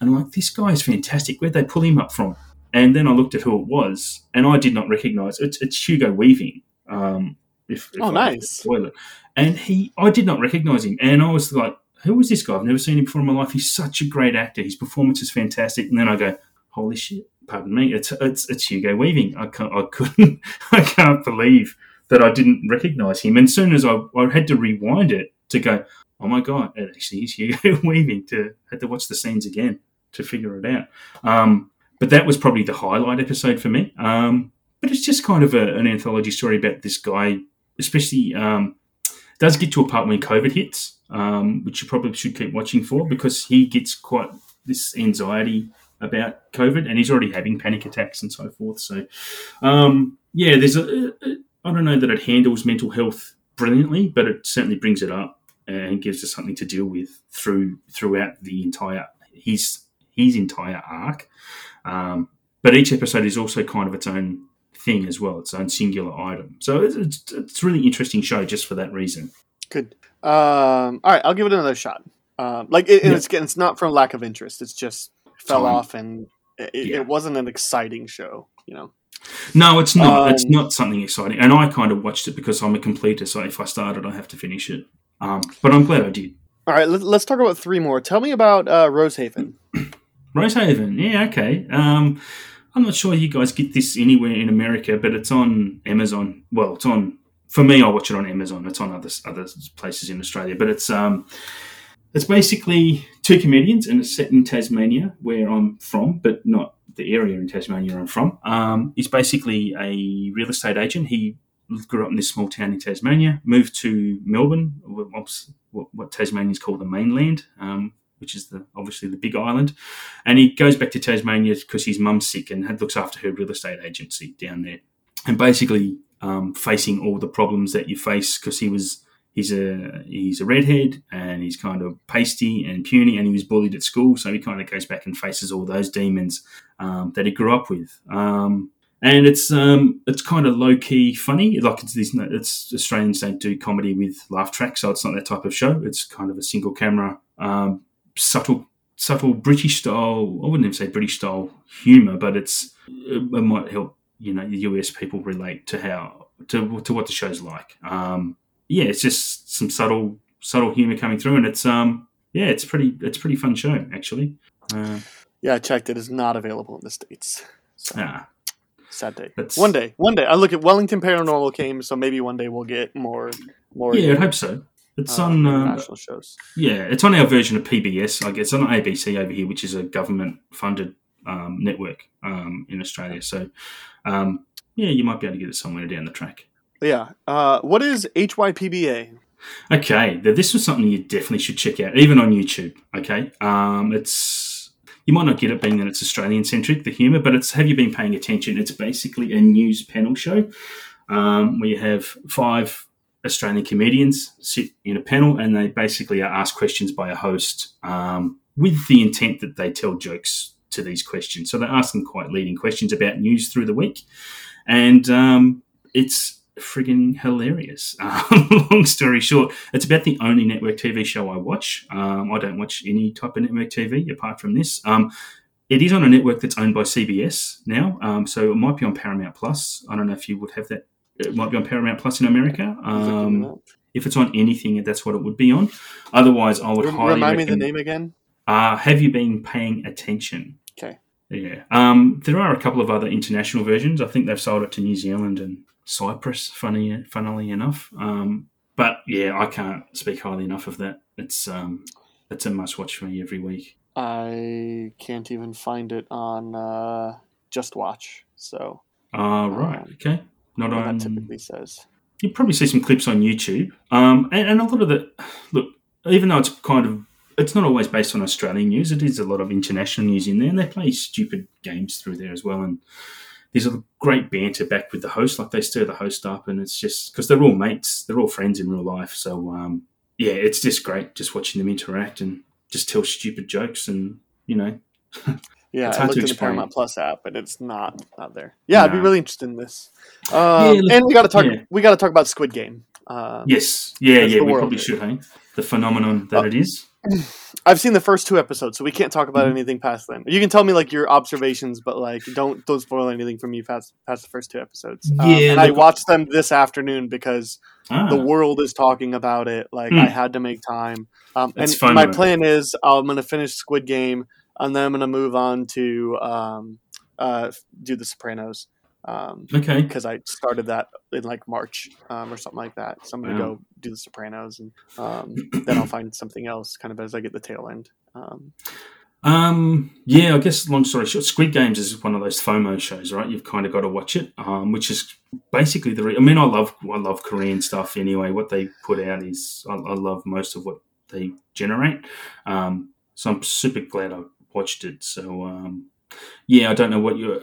S11: And I'm like, this guy is fantastic. Where'd they pull him up from? And then I looked at who it was, and I did not recognise it's, it's Hugo Weaving. Um, if, if
S9: Oh,
S11: I
S9: nice.
S11: spoil it. And he, I did not recognise him, and I was like, who was this guy? I've never seen him before in my life. He's such a great actor. His performance is fantastic. And then I go, holy shit! Pardon me, it's it's, it's Hugo Weaving. I can't, I couldn't, I can't believe that I didn't recognise him. And soon as I, I had to rewind it to go, oh my god, it actually is Hugo Weaving. To had to watch the scenes again to figure it out. Um, but that was probably the highlight episode for me. Um, but it's just kind of a, an anthology story about this guy, especially. Um, does get to a part when COVID hits, um, which you probably should keep watching for because he gets quite this anxiety about COVID and he's already having panic attacks and so forth. So, um, yeah, there's a, a, I don't know that it handles mental health brilliantly, but it certainly brings it up and gives us something to deal with through throughout the entire his his entire arc. Um, but each episode is also kind of its own thing as well, its own singular item. So it's, it's, it's a really interesting show just for that reason.
S9: Good. Um, all right, I'll give it another shot. Um, like it,
S11: Yeah.
S9: it's it's not from lack of interest. It's just fell
S11: Time.
S9: off, and it,
S11: Yeah.
S9: it wasn't an exciting show. You know.
S11: No, it's not. it's
S9: Um,
S11: not something exciting. And I kind of watched it because I'm a completer. So if I started, I have to finish it. Um, but I'm glad I did.
S9: All right, let, let's talk about three more. Tell me about uh, Rosehaven.
S11: Rosehaven, yeah, okay. Um, I'm not sure you guys get this anywhere in America, but it's on Amazon. Well, it's on. For me, I watch it on Amazon. It's on other other places in Australia, but it's um, it's basically two comedians, and it's set in Tasmania, where I'm from, but not the area in Tasmania I'm from. Um, he's basically a real estate agent. He grew up in this small town in Tasmania, moved to Melbourne, what, what Tasmanians call the mainland, um, which is the obviously the big island. And he goes back to Tasmania because his mum's sick and looks after her real estate agency down there. And basically um, facing all the problems that you face because he was he's a he's a redhead and he's kind of pasty and puny and he was bullied at school. So he kind of goes back and faces all those demons um, that he grew up with. Um, and it's um, it's kind of low key funny. Like it's it's Australians don't do comedy with laugh tracks, so it's not that type of show. It's kind of a single camera, um, subtle subtle British style. I wouldn't even say British style humor, but it's it, it might help you know the US people relate to how to to what the show's like. Um, yeah, it's just some subtle subtle humor coming through, and it's um yeah, it's pretty it's a pretty fun show actually. Uh,
S9: Yeah, I checked. It is not available in the states. So,
S11: ah,
S9: sad day.
S11: That's-
S9: One day, one day. I look at Wellington Paranormal came, so maybe one day we'll get more, more.
S11: yeah, I hope so. It's
S9: uh,
S11: on uh,
S9: international shows.
S11: yeah, it's on our version of PBS. Like it's on ABC over here, which is a government funded um, network um, in Australia. So um, yeah, you might be able to get it somewhere down the track.
S9: Yeah. Uh, what is HYPBA?
S11: Okay, this was something you definitely should check out, even on YouTube. Okay, um, it's you might not get it being that it's Australian centric, the humour, but it's have you been paying attention? It's basically a news panel show um, where you have five Australian comedians sit in a panel and they basically are asked questions by a host um, with the intent that they tell jokes to these questions. So they ask them quite leading questions about news through the week, and um, it's frigging hilarious. Um, long story short, it's about the only network TV show I watch. Um, I don't watch any type of network TV apart from this. Um, it is on a network that's owned by CBS now, um, so it might be on Paramount Plus. I don't know if you would have that. It might be on Paramount Plus in America. Um, if it's on anything, that's what it would be on. Otherwise, I would
S9: Rem-
S11: highly
S9: Remind me the name again.
S11: uh, have you been paying attention?
S9: Okay.
S11: Yeah. Um, there are a couple of other international versions. I think they've sold it to New Zealand and Cyprus, funny, funnily enough. Um, but yeah, I can't speak highly enough of that. It's um, it's a must watch for me every week.
S9: I can't even find it on uh, Just Watch. So
S11: Ah, right.
S9: Um,
S11: Okay. Not on.
S9: that typically says.
S11: you probably see some clips on YouTube. Um, and, and a lot of the look, even though it's kind of it's not always based on Australian news. It is a lot of international news in there, and they play stupid games through there as well. And there's a great banter back with the host, like they stir the host up, and it's just because they're all mates, they're all friends in real life. So um, yeah, it's just great just watching them interact and just tell stupid jokes, and you know,
S9: Yeah,
S11: It's
S9: I looked
S11: to
S9: in the. Paramount Plus app, but it's not not there. Yeah, I'd be really interested in this. Um,
S11: look-
S9: and we got to talk.
S11: yeah.
S9: We got to talk about Squid Game. Uh,
S11: yes, yeah, yeah, we probably should, hey, the phenomenon that
S9: Uh,
S11: it is.
S9: I've seen the first two episodes, so we can't talk about
S11: Mhm.
S9: anything past them. You can tell me like your observations, but like don't don't spoil anything from me past past the first two episodes. Um,
S11: Yeah,
S9: and I watched them this afternoon because
S11: Ah,
S9: the world is talking about it. Like
S11: Hmm.
S9: I had to make time. Um, and
S11: fun,
S9: my
S11: though.
S9: plan is I'm going to finish Squid Game, and then I'm going to move on to um, uh, do The Sopranos. Um,
S11: okay.
S9: because I started that in like March um, or something like that. So I'm gonna
S11: Wow.
S9: go do the Sopranos, and um, then I'll find something else kind of as I get the tail end. Um,
S11: Um, yeah, I guess long story short, Squid Games is one of those FOMO shows, right? You've kind of got to watch it, um, which is basically the. Re- I mean, I love I love Korean stuff anyway. What they put out is I, I love most of what they generate. Um, so I'm super glad I watched it. So um, yeah, I don't know what you.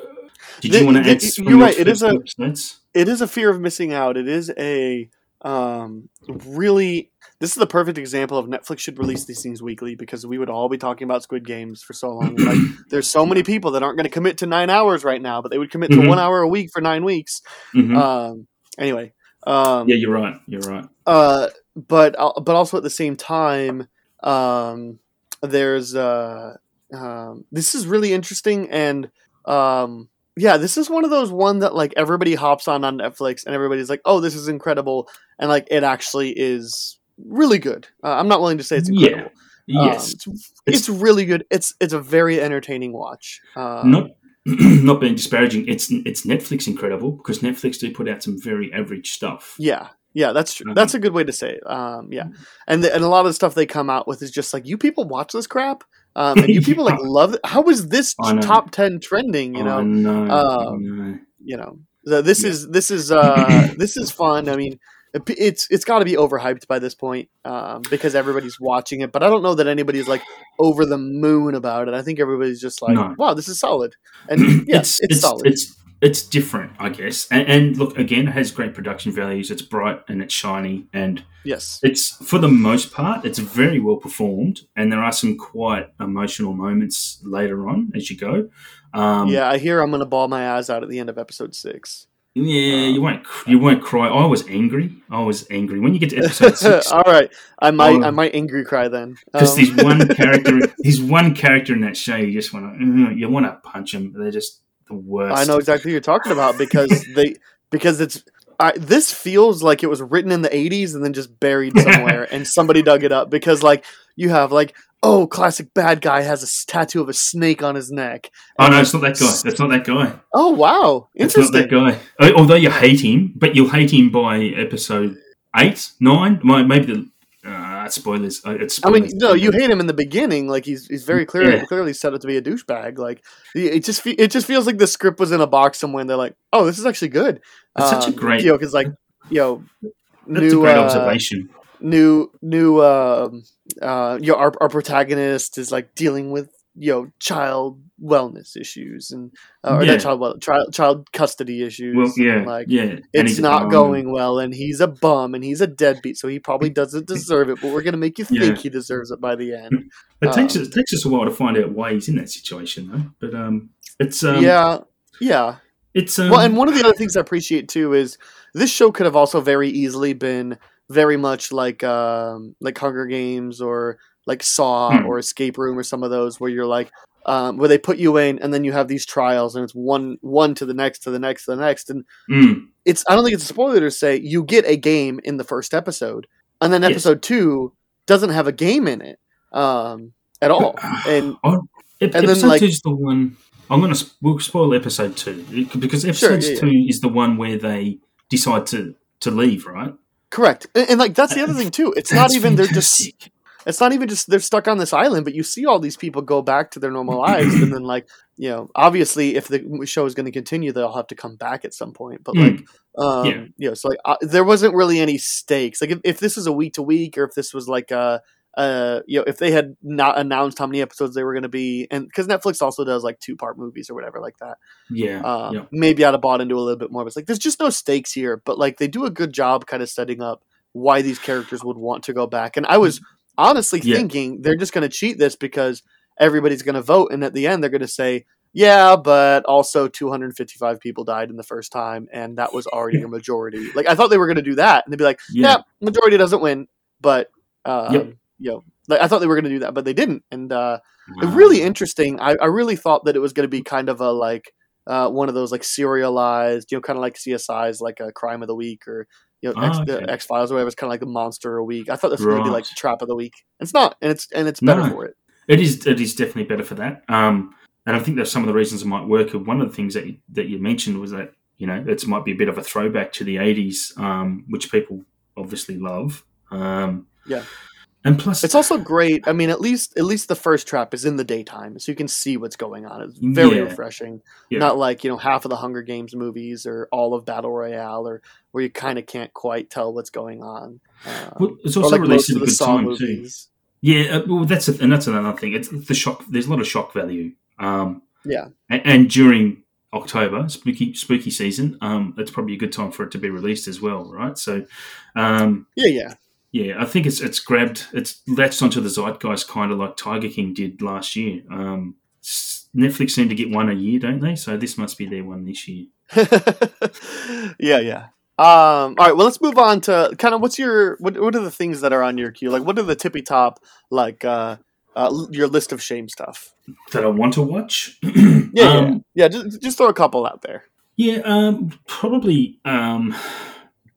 S11: Did
S9: The-
S11: you want to
S9: the-
S11: add? some
S9: you're right, it is a-
S11: episodes?
S9: it is a fear of missing out. It is a um, really. This is the perfect example of Netflix should release these things weekly because we would all be talking about Squid Games for so long. Like, there's so many people that aren't going to commit to nine hours right now, but they would commit to
S11: Mhm.
S9: one hour a week for nine weeks.
S11: Mhm.
S9: Um, anyway, um,
S11: yeah, you're right. You're right.
S9: uh, but but also at the same time, um, there's uh, um, this is really interesting and um, yeah, this is one of those one that like everybody hops on on Netflix and everybody's like, oh, this is incredible, and like it actually is really good. Uh, I'm not willing to say it's
S11: Yeah.
S9: incredible. Um,
S11: Yes.
S9: it's, it's really good. It's it's a very entertaining watch. Uh,
S11: not not being disparaging, it's it's Netflix incredible because Netflix do put out some very average stuff.
S9: Yeah, yeah, that's true. That's a good way to say it. Um, yeah, and the, and a lot of the stuff they come out with is just like you people watch this crap, um, and you people like love it. How is this
S11: know.
S9: top ten trending? You know,
S11: I know,
S9: um, you know. So this
S11: Yeah.
S9: is this is uh, this is fun. I mean, it's it's got to be overhyped by this point um, because everybody's watching it. But I don't know that anybody's like over the moon about it. I think everybody's just like,
S11: No.
S9: wow, this is solid. And yeah, it's,
S11: it's
S9: solid.
S11: It's it's different, I guess. And, and look, again, it has great production values. It's bright and it's shiny, and
S9: yes.
S11: it's for the most part, it's very well performed. And there are some quite emotional moments later on as you go. Um,
S9: yeah, I hear I'm gonna bawl my eyes out at the end of episode six.
S11: yeah, you won't you won't cry. I was angry. I was angry when you get to episode six.
S9: All right, I might
S11: Oh.
S9: I might angry cry then.
S11: Because
S9: Um,
S11: there's one character, there's one character in that show you just want to, you want to punch him. They're just the worst.
S9: I know exactly what you're talking about because they because it's I, this feels like it was written in the 80s and then just buried somewhere and somebody dug it up because like you have like oh classic bad guy has a tattoo of a snake on his neck.
S11: Oh no, it's not that guy. That's not that guy.
S9: Oh wow,
S11: It's not that guy. Oh, although you hate him, but you'll hate him by episode eight, nine, maybe the uh, spoilers. Uh, It's
S9: I mean, no, you hate him in the beginning. Like he's he's very clearly
S11: Yeah.
S9: clearly set up to be a douchebag. Like it just fe- it just feels like the script was in a box somewhere, and they're like, "Oh, this is actually good."
S11: That's such a
S9: Um,
S11: great-
S9: you know, because like you know, new
S11: a great
S9: uh,
S11: observation.
S9: new new um uh you know, our our protagonist is like dealing with you know child wellness issues and uh, or
S11: Yeah.
S9: not child well child child custody issues.
S11: Well, yeah,
S9: like
S11: yeah.
S9: it's not going well, and he's a bum, and he's a deadbeat, so he probably doesn't deserve it. But we're gonna make you think
S11: Yeah.
S9: he deserves it by the end.
S11: It takes
S9: um,
S11: us, it takes us a while to find out why he's in that situation, though. But um, it's um,
S9: yeah, yeah.
S11: it's um,
S9: well, and one of the other things I appreciate too is this show could have also very easily been very much like um, like Hunger Games or like Saw
S11: Hmm.
S9: or Escape Room or some of those where you're like um, where they put you in and then you have these trials and it's one one to the next to the next to the next and
S11: mm,
S9: it's I don't think it's a spoiler to say you get a game in the first episode and then
S11: Yes.
S9: episode two doesn't have a game in it um, at all and
S11: oh,
S9: and then,
S11: episode
S9: like-
S11: two is the one. I'm gonna we'll spoil episode two because episode
S9: yeah, yeah.
S11: two is the one where they decide to to leave, right?
S9: correct and, and like that's the other thing too it's not
S11: That's
S9: even they're just
S11: fantastic.
S9: It's not even just they're stuck on this island, but you see all these people go back to their normal lives, and then like you know, obviously, if the show is going to continue, they'll have to come back at some point. But
S11: Mm.
S9: like, um,
S11: Yeah.
S9: you know, so like uh, there wasn't really any stakes. Like if, if this was a week to week, or if this was like a uh, you know, if they had not announced how many episodes they were going to be, and because Netflix also does like two part movies or whatever like that,
S11: Yeah,
S9: um,
S11: yeah.
S9: maybe I'd have bought into a little bit more. But it's like there's just no stakes here. But like they do a good job kind of setting up why these characters would want to go back. And I was honestly
S11: Yeah.
S9: thinking they're just going to cheat this because everybody's going to vote, and at the end they're going to say. Yeah, but also 255 people died in the first time, and that was already a majority. Like I thought they were going to do that, and they'd be like,
S11: Yeah.
S9: "Yeah, majority doesn't win," but um,
S11: Yep.
S9: you know, like I thought they were going to do that, but they didn't. And uh, it really interesting. I, I really thought that it was going to be kind of a like uh, one of those like serialized, you know, kind of like CSI's like a crime of the week or you know
S11: Ah,
S9: X,
S11: okay.
S9: the X Files or whatever. It's kind of like the monster a week. I thought this was going to be like the trap of the week. It's not, and it's and it's better
S11: No.
S9: for it.
S11: It is. It is definitely better for that. Um, and I think there's some of the reasons it might work. One of the things that you, that you mentioned was that you know it might be a bit of a throwback to the '80s, um, which people obviously love. Um,
S9: Yeah.
S11: And plus,
S9: It's also great. I mean, at least at least the first trap is in the daytime, so you can see what's going on. It's very
S11: Yeah.
S9: refreshing.
S11: Yeah.
S9: Not like you know half of the Hunger Games movies or all of Battle Royale or where you kind of can't quite tell what's going on. Um,
S11: Well, it's also
S9: like
S11: released at
S9: the
S11: good
S9: Saw
S11: time too.
S9: movies.
S11: Yeah, uh, well, that's a, and that's another thing. It's the shock. There's a lot of shock value. Um,
S9: Yeah.
S11: and, and during October, spooky spooky season, um, it's probably a good time for it to be released as well, right? So, um,
S9: Yeah, yeah.
S11: Yeah, I think it's it's grabbed, it's latched onto the zeitgeist, kind of like Tiger King did last year. Um, Netflix seem to get one a year, don't they? So this must be their one this year.
S9: yeah, yeah. Um, all right, well, let's move on to kind of what's your what, what are the things that are on your queue? Like, what are the tippy top like uh, uh, your list of shame stuff?
S11: That I want to watch.
S9: Yeah, yeah,
S11: Um,
S9: yeah. Just, just throw a couple out there.
S11: Yeah, um, probably. Um,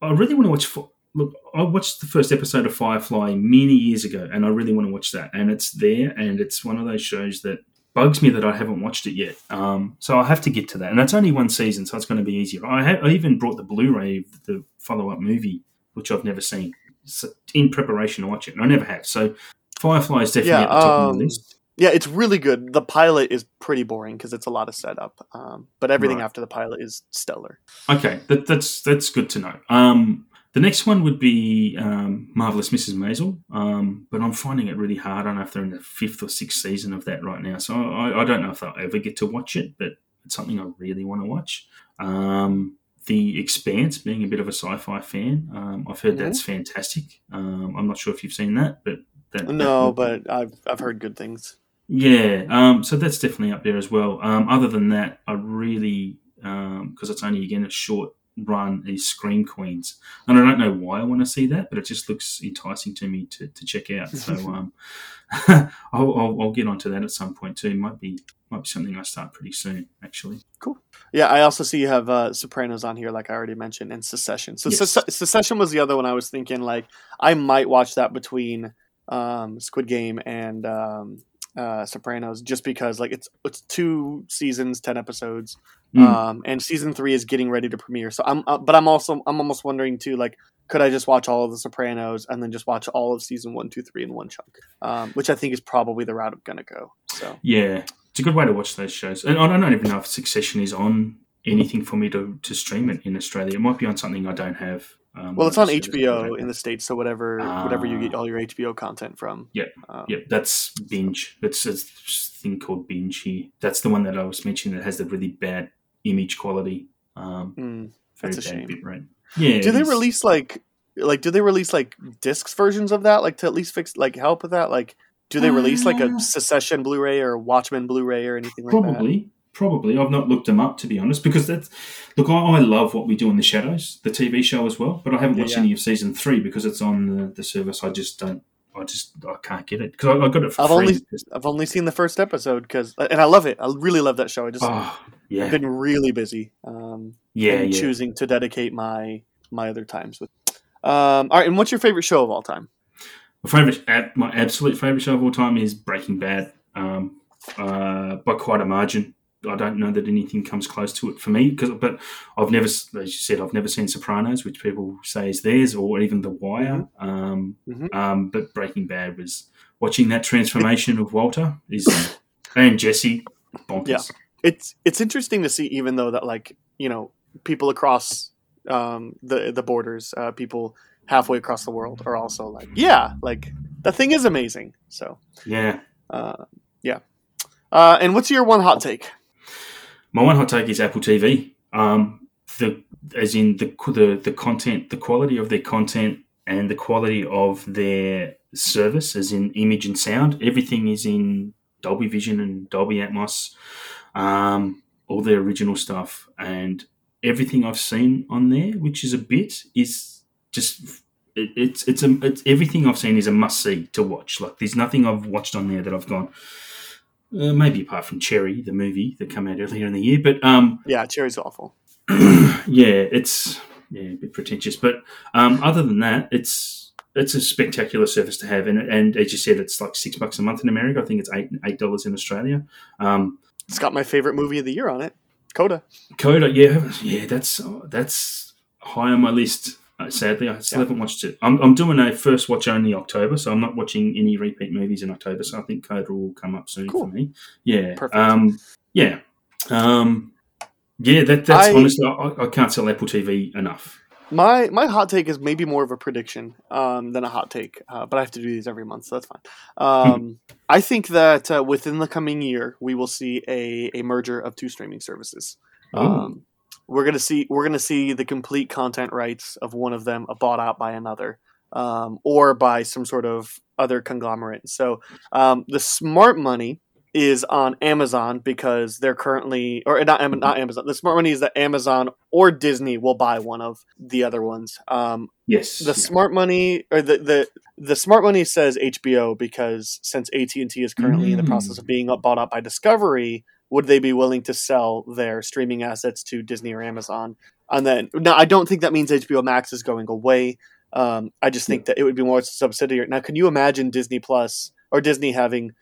S11: I really want to watch. Look, I watched the first episode of Firefly many years ago, and I really want to watch that. And it's there, and it's one of those shows that bugs me that I haven't watched it yet. Um, so I have to get to that, and it's only one season, so it's going to be easier. I, ha- I even brought the Blu-ray of the follow-up movie, which I've never seen, so, in preparation to watch it, and I never have. So Firefly is definitely
S9: Yeah,
S11: at the top of
S9: um,
S11: my list.
S9: Yeah, it's really good. The pilot is pretty boring because it's a lot of setup, um, but everything
S11: Right.
S9: after the pilot is stellar.
S11: Okay, that, that's that's good to know. The next one would be um, Marvelous Mrs. Maisel, um, but I'm finding it really hard. I don't know if they're in the fifth or sixth season of that right now, so I, I don't know if I'll ever get to watch it. But it's something I really want to watch. Um, the Expanse, being a bit of a sci-fi fan, um, I've heard
S9: Mm-hmm.
S11: that's fantastic. Um, I'm not sure if you've seen that, but that, that
S9: No,
S11: would-
S9: but I've I've heard good things.
S11: yeah, um, so that's definitely up there as well. Um, other than that, I really because it's only again a short run is Scream Queens, and I don't know why I want to see that, but it just looks enticing to me to, to check out. So um, I'll, I'll, I'll get onto that at some point too. Might be might be something I start pretty soon, actually. Cool.
S9: Yeah, I also see you have uh, Sopranos on here, like I already mentioned, and Succession. So
S11: Yes.
S9: Sece- Succession was the other one I was thinking. Like I might watch that between um, Squid Game and um, uh, Sopranos, just because like it's it's two seasons, ten episodes,
S11: Mm.
S9: um, and season three is getting ready to premiere. So I'm, uh, but I'm also I'm almost wondering too, like, could I just watch all of the Sopranos and then just watch all of season one, two, three in one chunk? Um, which I think is probably the route I'm gonna go. So
S11: Yeah, it's a good way to watch those shows. And I don't even know if Succession is on anything for me to, to stream it in Australia. It might be on something I don't have. Um,
S9: well, it's on
S11: service, but I
S9: HBO in the states, so whatever whatever you get all your HBO content from.
S11: Yeah,
S9: Um,
S11: yeah, that's binge. That's a thing called binge here. That's the one that I was mentioning that has the really bad image quality. Um,
S9: Mm, that's a shame.
S11: bit rate. Yeah,
S9: do they release like like do they release like discs versions of that like to at least fix like help with that like do they release like a
S11: Uh,
S9: Succession blu-ray or a watchmen blu-ray or anything like that
S11: Probably, probably. I've not looked them up to be honest, because that's look. I, I love what we do in the shadows, the TV show as well. But I haven't
S9: Yeah,
S11: watched
S9: yeah.
S11: any of season three because it's on the, the service. I just don't. I just I can't get it because I, I got it for
S9: I've
S11: free.
S9: only I've only seen the first episode because and I love it I really love that show I just
S11: Oh, yeah,
S9: been really busy um
S11: yeah,
S9: and
S11: yeah.
S9: choosing to dedicate my my other times with um all right and what's your favorite show of all time
S11: My favorite, ab- my absolute favorite show of all time is Breaking Bad. Um, uh, by quite a margin. I don't know that anything comes close to it for me. Because, but I've never, as you said, I've never seen Sopranos, which people say is theirs, or even The Wire. Um,
S9: Mhm.
S11: um, but Breaking Bad was watching that transformation of Walter is and Jesse bonkers.
S9: Yeah. it's it's interesting to see even though that like you know people across um the the borders uh people halfway across the world are also like yeah like the thing is amazing so
S11: yeah.
S9: uh yeah uh and what's your one hot take
S11: My one hot take is Apple TV. Um, the as in the the the content, the quality of their content, and the quality of their service, as in image and sound. Everything is in Dolby Vision and Dolby Atmos. Um, all their original stuff and everything I've seen on there, which is a bit, is just it, it's it's a it's everything I've seen is a must see to watch. Like there's nothing I've watched on there that I've gone. Uh, maybe apart from Cherry, the movie that came out earlier in the year, but um,
S9: yeah cherry's awful
S11: yeah, it's yeah a bit pretentious, but um, other than that, it's it's a spectacular service to have, and and as you said, it's like six bucks a month in America. I think it's eight eight dollars in Australia. Um,
S9: it's got my favorite movie of the year on it coda
S11: Coda, yeah, yeah, that's that's high on my list. Uh, sadly, I still
S9: Yeah.
S11: haven't watched it. I'm, I'm doing a first watch only October, so I'm not watching any repeat movies in October. So I think Coda will come up soon
S9: Cool.
S11: for me. Yeah,
S9: Perfect.
S11: Um, yeah, um, yeah. That that's
S9: I-
S11: honestly, I, I can't sell Apple TV enough.
S9: my my hot take is maybe more of a prediction um, than a hot take, uh, but I have to do these every month, so that's fine. Um, I think that uh, within the coming year, we will see a, a merger of two streaming services. Um, we're gonna see we're gonna see the complete content rights of one of them bought out by another, um, or by some sort of other conglomerate. So um, the smart money is on Amazon because they're currently or not not Amazon. The smart money is that Amazon or Disney will buy one of the other ones. Um,
S11: Yes,
S9: the
S11: yeah.
S9: smart money or the, the the smart money says HBO because since AT and T is currently in the
S11: Mm.
S9: process of being bought out by Discovery, would they be willing to sell their streaming assets to Disney or Amazon? And then now I don't think that means HBO Max is going away. Um, I just think that it would be more subsidiary. Now, can you imagine Disney Plus or Disney having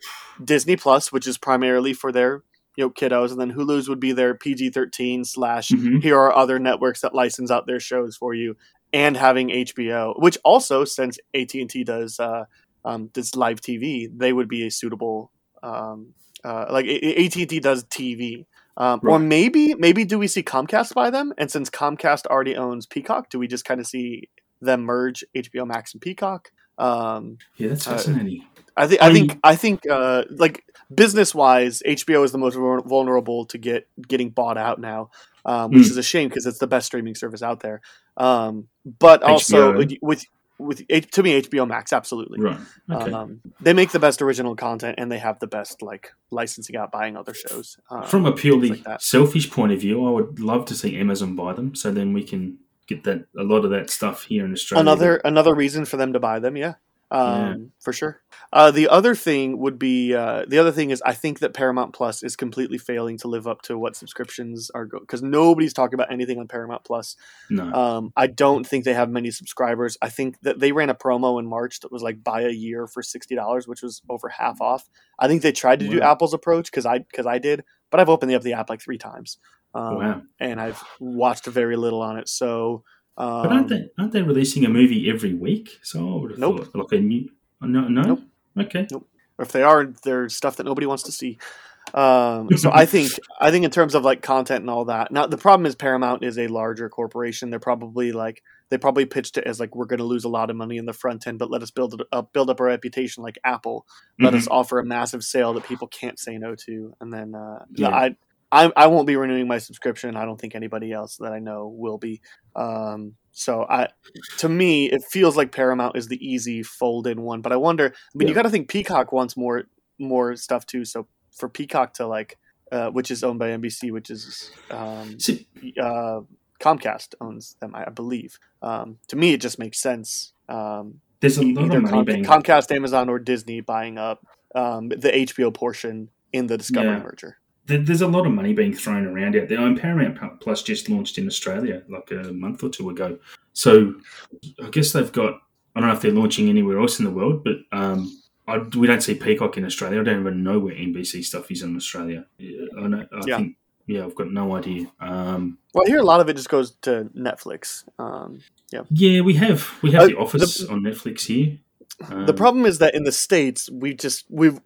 S9: Disney Plus, which is primarily for their you know kiddos, and then Hulu's would be their PG thirteen slash
S11: Mhm.
S9: here are other networks that license out their shows for you and having HBO, which also since AT and T does uh, um, does live TV, they would be a suitable um, uh, like AT and T does TV. Um, Or maybe maybe do we see Comcast buy them? And since Comcast already owns Peacock, do we just kind of see them merge HBO Max and Peacock? Um,
S11: yeah, that's
S9: uh,
S11: fascinating.
S9: I think I
S11: I
S9: think I think uh, like business wise, HBO is the most vulnerable to get getting bought out now, um, which
S11: Mm.
S9: is a shame because it's the best streaming service out there. Um, but also
S11: HBO.
S9: with, with to me HBO Max absolutely.
S11: right. Okay.
S9: Um, they make the best original content and they have the best like licensing out buying other shows. Uh,
S11: From a purely
S9: like
S11: selfish point of view, I would love to see Amazon buy them, so then we can get that a lot of that stuff here in Australia.
S9: another another reason for them to buy them, yeah. Um, for sure. Uh, the other thing would be uh, the other thing is I think that Paramount Plus is completely failing to live up to what subscriptions are because nobody's talking about anything on Paramount Plus.
S11: No.
S9: Um, I don't think they have many subscribers. I think that they ran a promo in March that was like buy a year for sixty dollars, which was over half off. I think they tried to do Apple's approach because I because I did, but I've opened up the app like three times, um,
S11: Wow.
S9: and I've watched very little on it. So. Um,
S11: But aren't they aren't they releasing a movie every week? So I would have
S9: Nope.
S11: thought like a new. No, no.
S9: Nope.
S11: Okay.
S9: Nope. or if they are, they're stuff that nobody wants to see. Um, so I think I think in terms of like content and all that. Now the problem is Paramount is a larger corporation. They're probably like they probably pitched it as like we're going to lose a lot of money in the front end, but let us build it up, build up a reputation like Apple. Let us offer a massive sale that people can't say no to, and then uh,
S11: Yeah.
S9: I. I, I won't be renewing my subscription. I don't think anybody else that I know will be. Um, so I, to me, it feels like Paramount is the easy fold-in one. But I wonder. I mean, you got to think Peacock wants more more stuff too. So for Peacock to like, uh, which is owned by NBC, which is um, uh, Comcast owns them, I I believe. Um, to me, it just makes sense. Um,
S11: there's a lot of money
S9: Com- Comcast, Amazon, or Disney buying up um, the HBO portion in the Discovery
S11: Yeah.
S9: merger.
S11: There- There's a lot of money being thrown around out there. And Paramount Plus just launched in Australia like a month or two ago. So I guess they've got. I don't know if they're launching anywhere else in the world, but um, I, we don't see Peacock in Australia. I don't even know where NBC stuff is in Australia. Yeah, I, know, I
S9: Yeah.
S11: think. Yeah, I've got no idea. Um,
S9: Well, I hear a lot of it just goes to Netflix. Um, yeah.
S11: yeah, we have we have
S9: Uh,
S11: the Office
S9: the-
S11: on Netflix here. Um,
S9: the problem is that in the states, we just we've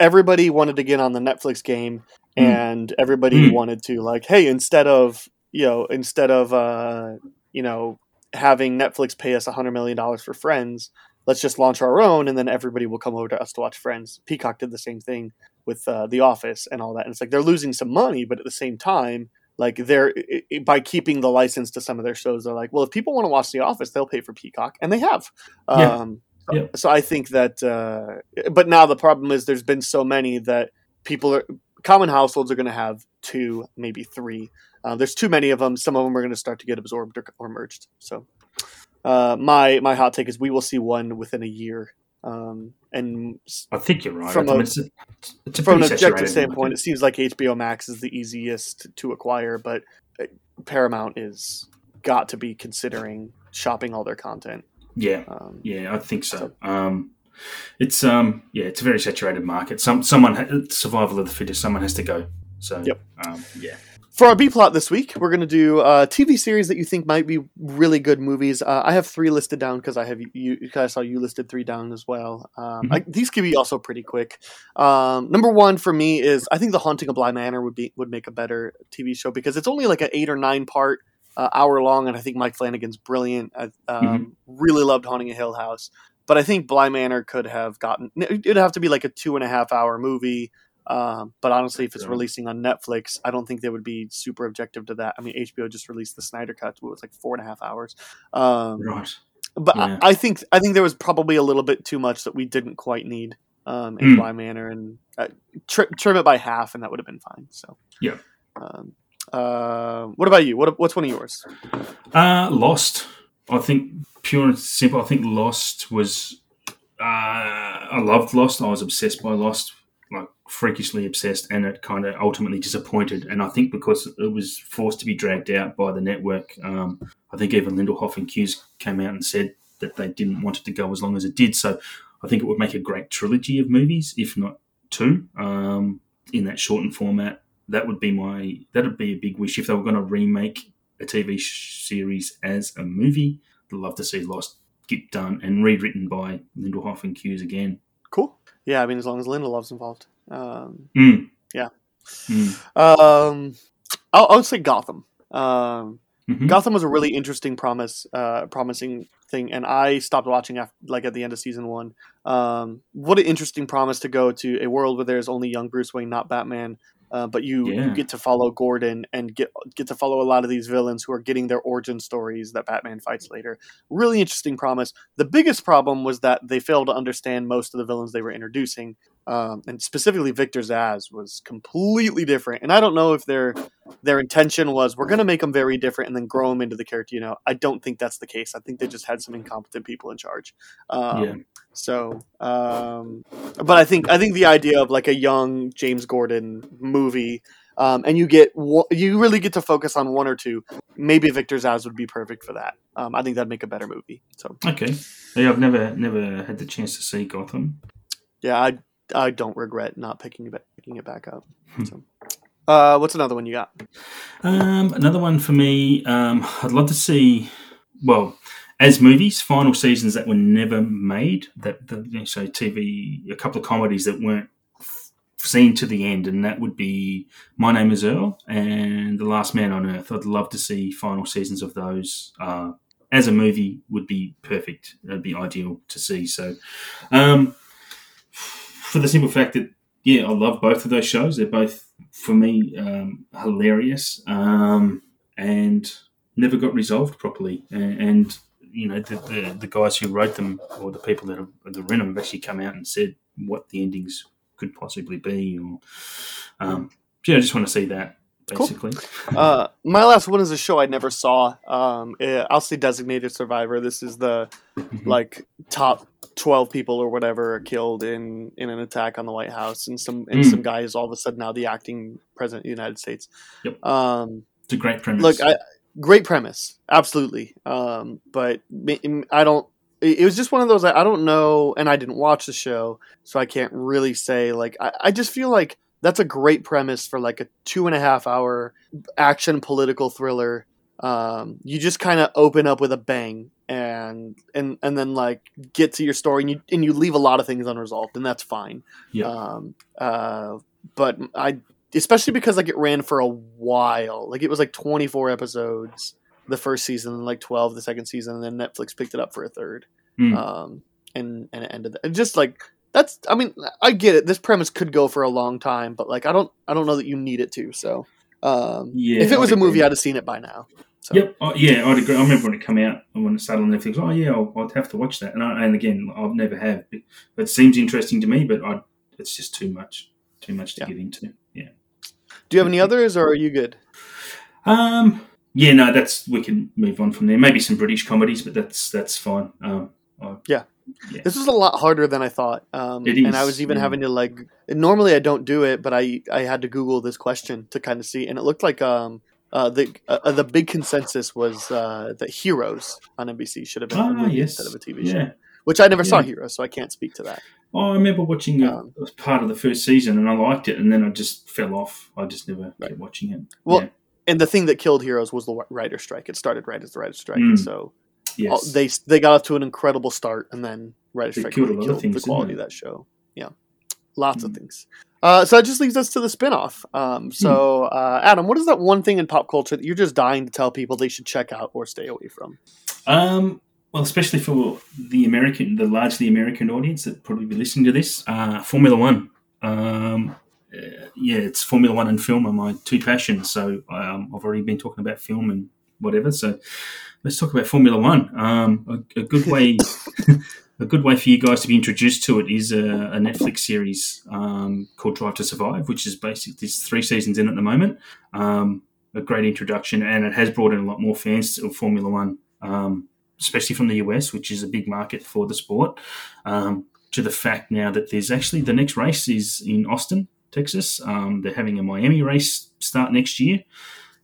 S9: everybody wanted to get on the Netflix game,
S11: Mm.
S9: and everybody
S11: Mm.
S9: wanted to like, hey, instead of you know, instead of uh, you know having Netflix pay us a hundred million dollars for Friends, let's just launch our own, and then everybody will come over to us to watch Friends. Peacock did the same thing with uh, The Office and all that, and it's like they're losing some money, but at the same time. Like they're i- i- by keeping the license to some of their shows, they're like, well, if people want to watch The Office, they'll pay for Peacock, and they have.
S11: Yeah.
S9: Um,
S11: Yeah.
S9: so I think that, uh, but now the problem is there's been so many that people are common households are going to have two, maybe three. Uh, there's too many of them. Some of them are going to start to get absorbed or, or merged. So uh, my my hot take is we will see one within a year. Um, and
S11: I think you're right.
S9: From a-
S11: it's a, it's a
S9: from an objective standpoint, it seems like HBO Max is the easiest to acquire, but uh, Paramount is got to be considering shopping all their content.
S11: Yeah,
S9: Um,
S11: yeah, I think so. Um, it's um, yeah, it's a very saturated market. Some someone survival of the fittest. Someone has to go. So
S9: Yep.
S11: um, yeah,
S9: For our B plot this week, we're going to do uh, TV series that you think might be really good movies. Uh, I have three listed down because I have you. I saw you listed three down as well. Um, I, these could be also pretty quick. Um, number one for me is I think The Haunting of Bly Manor would be would make a better TV show because it's only like an eight or nine part uh, hour long, and I think Mike Flanagan's brilliant. I um, really loved Haunting a Hill House, but I think Bly Manor could have gotten. It'd have to be like a two and a half hour movie. Um, but honestly, if it's
S11: Yeah.
S9: releasing on Netflix, I don't think they would be super objective to that. I mean, HBO just released the Snyder Cut, it was like four and a half hours. Um,
S11: right.
S9: but
S11: Yeah.
S9: I, I think I think there was probably a little bit too much that we didn't quite need um, in
S11: Mm.
S9: Bly Manor, and uh, tri- trim it by half, and that would have been fine. So,
S11: Yeah.
S9: Um, uh, what about you? What what's one of yours?
S11: Uh, Lost. I think pure and simple. I think Lost was. Uh, I loved Lost. I was obsessed by Lost, like freakishly obsessed, and it kind of ultimately disappointed. And I think because it was forced to be dragged out by the network, um, I think even Lindelof and Cuse came out and said that they didn't want it to go as long as it did. So I think it would make a great trilogy of movies, if not two, um, in that shortened format. That would be my. That would be a big wish if they were going to remake a TV series as a movie. Love to see Lost get done and rewritten by Lindelof and Cuse again.
S9: Cool. Yeah, I mean, as long as Lindelof's involved. Um,
S11: Mm.
S9: Yeah.
S11: Mm.
S9: Um, I'll, I'll say Gotham. Um,
S11: Mhm.
S9: Gotham was a really interesting promise, uh, promising thing, and I stopped watching after, like at the end of season one. Um, what an interesting promise to go to a world where there's only young Bruce Wayne, not Batman. Uh, but you,
S11: Yeah.
S9: you get to follow Gordon and get get to follow a lot of these villains who are getting their origin stories that Batman fights later. Really interesting promise. The biggest problem was that they failed to understand most of the villains they were introducing. um, and specifically Victor Zsasz was completely different. And I don't know if their their intention was we're going to make him very different and then grow him into the character. You know, I don't think that's the case. I think they just had some incompetent people in charge. Um,
S11: Yeah.
S9: So, um, but I think I think the idea of like a young James Gordon movie. Um, and you get you really get to focus on one or two. Maybe Victor's Zsasz would be perfect for that. Um, I think that'd make a better movie. So
S11: Okay. Yeah, I've never never had the chance to see Gotham.
S9: yeah, I I don't regret not picking it back, picking it back up. So, uh, what's another one you got?
S11: Um, another one for me. Um, I'd love to see. Well, as movies, final seasons that were never made. That the you know, so TV, a couple of comedies that weren't seen to the end, and that would be My Name Is Earl and The Last Man on Earth. I'd love to see final seasons of those. Uh, as a movie, would be perfect. That'd be ideal to see. So, um, for the simple fact that yeah, I love both of those shows. They're both for me um, hilarious um, and never got resolved properly. And, and you know, the, the the guys who wrote them or the people that have that written them have actually come out and said what the endings could possibly be. Or um, yeah, I just want to see that basically.
S9: Uh, my last one is a show I never saw. Um, eh, I'll say Designated Survivor. This is the like top twelve people or whatever are killed in in an attack on the White House, and some and
S11: Mm.
S9: some guy is all of a sudden now the acting president of the United States.
S11: Yep.
S9: Um,
S11: It's a great premise.
S9: look, I, great premise, absolutely. Um, but I don't. It was just one of those. I I don't know, and I didn't watch the show, so I can't really say. Like, I, I just feel like that's a great premise for like a two and a half hour action political thriller. Um, you just kind of open up with a bang, and and and then like get to your story, and you and you leave a lot of things unresolved, and that's fine.
S11: Yeah.
S9: Um, uh, but I especially because like it ran for a while. Like it was like 24 episodes the first season, like 12 the second season, and then Netflix picked it up for a third.
S11: Mm.
S9: Um, and and it ended. And just like that's. I mean, I get it. This premise could go for a long time, but like I don't. I don't know that you need it to. So, um,
S11: Yeah,
S9: if it was
S11: I'd
S9: a movie,
S11: agree.
S9: I'd have seen it by now. So.
S11: Yep. Oh, yeah, I'd agree. I remember when it came out and when it started on Netflix. Oh yeah, I'll, I'd have to watch that. And, I, and again, I've never have. But it seems interesting to me, but I, it's just too much, too much to
S9: Yeah.
S11: get into.
S9: Do you have any others, or are you good?
S11: Um. Yeah. No. That's we can move on from there. Maybe some British comedies, but that's that's fine. Um. I,
S9: Yeah.
S11: Yeah.
S9: This was a lot harder than I thought. Um,
S11: It
S9: And I was even
S11: yeah.
S9: having to like. Normally I don't do it, but I I had to Google this question to kind of see, and it looked like um uh, the uh, the big consensus was uh, that Heroes on NBC should have been a
S11: Ah, yes.
S9: instead of a TV show.
S11: Yeah.
S9: Which I never saw
S11: Yeah.
S9: Heroes, so I can't speak to that.
S11: Oh, I remember watching
S9: Um,
S11: a part of the first season and I liked it, and then I just fell off. I just never kept watching it.
S9: Well,
S11: yeah.
S9: And the thing that killed Heroes was the writer strike. It started right as the writer strike,
S11: Mm.
S9: so
S11: yes.
S9: all- they they got off to an incredible start, and then writer strike
S11: killed
S9: really killed
S11: things,
S9: the quality of that show. Yeah, lots of
S11: Mm.
S9: things. Uh, so that just leads us to the spinoff. Um, so, uh, Adam, what is that one thing in pop culture that you're just dying to tell people they should check out or stay away from?
S11: Um, well, especially for the American, the largely American audience that probably be listening to this, uh, Formula One. Um, uh, yeah, it's Formula One and film are my two passions. So um, I've already been talking about film and whatever. So let's talk about Formula One. Um, a, a good way, a good way for you guys to be introduced to it is a, a Netflix series um, called Drive to Survive, which is basically three seasons in at the moment. Um, a great introduction, and it has brought in a lot more fans of Formula One. Especially from the US, which is a big market for the sport, um, to the fact now that there's actually the next race is in Austin, Texas. Um, they're having a Miami race start next year.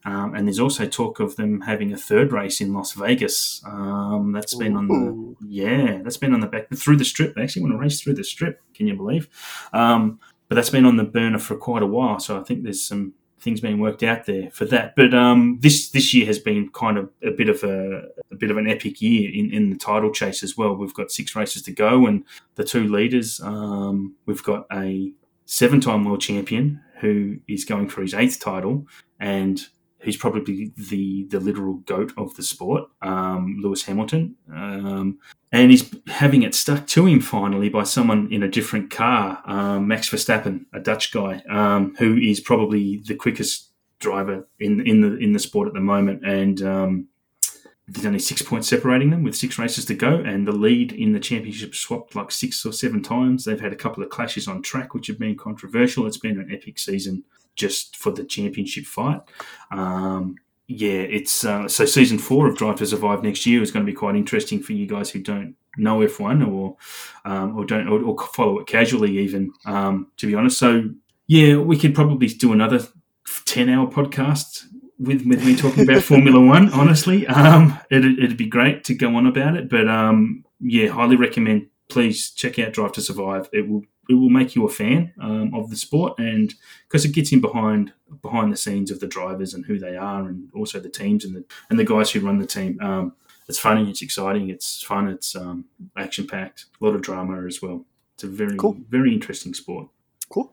S11: Um, and there's also talk of them having a third race in Las Vegas. Um, that's been on the yeah, that's been on the back through the strip. They actually want to race through the strip. Can you believe? Um, but that's been on the burner for quite a while. So I think there's some things being worked out there for that. But um, this this year has been kind of a bit of a, a bit of an epic year in, in the title chase as well. We've got six races to go, and the two leaders. Um, we've got a seven-time world champion who is going for his eighth title, and who's probably the the literal goat of the sport, um, Lewis Hamilton. Um, and he's having it stuck to him finally by someone in a different car, um, Max Verstappen, a Dutch guy, um, who is probably the quickest driver in in the in the sport at the moment. And um, there's only six points separating them with six races to go, and the lead in the championship swapped like six or seven times. They've had a couple of clashes on track, which have been controversial. It's been an epic season just for the championship fight. Um, yeah, it's uh, so season four of Drive to Survive next year is going to be quite interesting for you guys who don't know F1 or um, or don't or, or, follow it casually, even um, to be honest. So yeah, we could probably do another ten hour podcast with with me talking about Formula One. Honestly, um, it'd, it'd be great to go on about it, but um, yeah, highly recommend. Please check out Drive to Survive. It will it will make you a fan um, of the sport, and because it gets in behind behind the scenes of the drivers and who they are, and also the teams and the and the guys who run the team. Um, it's funny, it's exciting, it's fun, it's um, action packed, a lot of drama as well. It's a very cool. very interesting sport.
S9: Cool.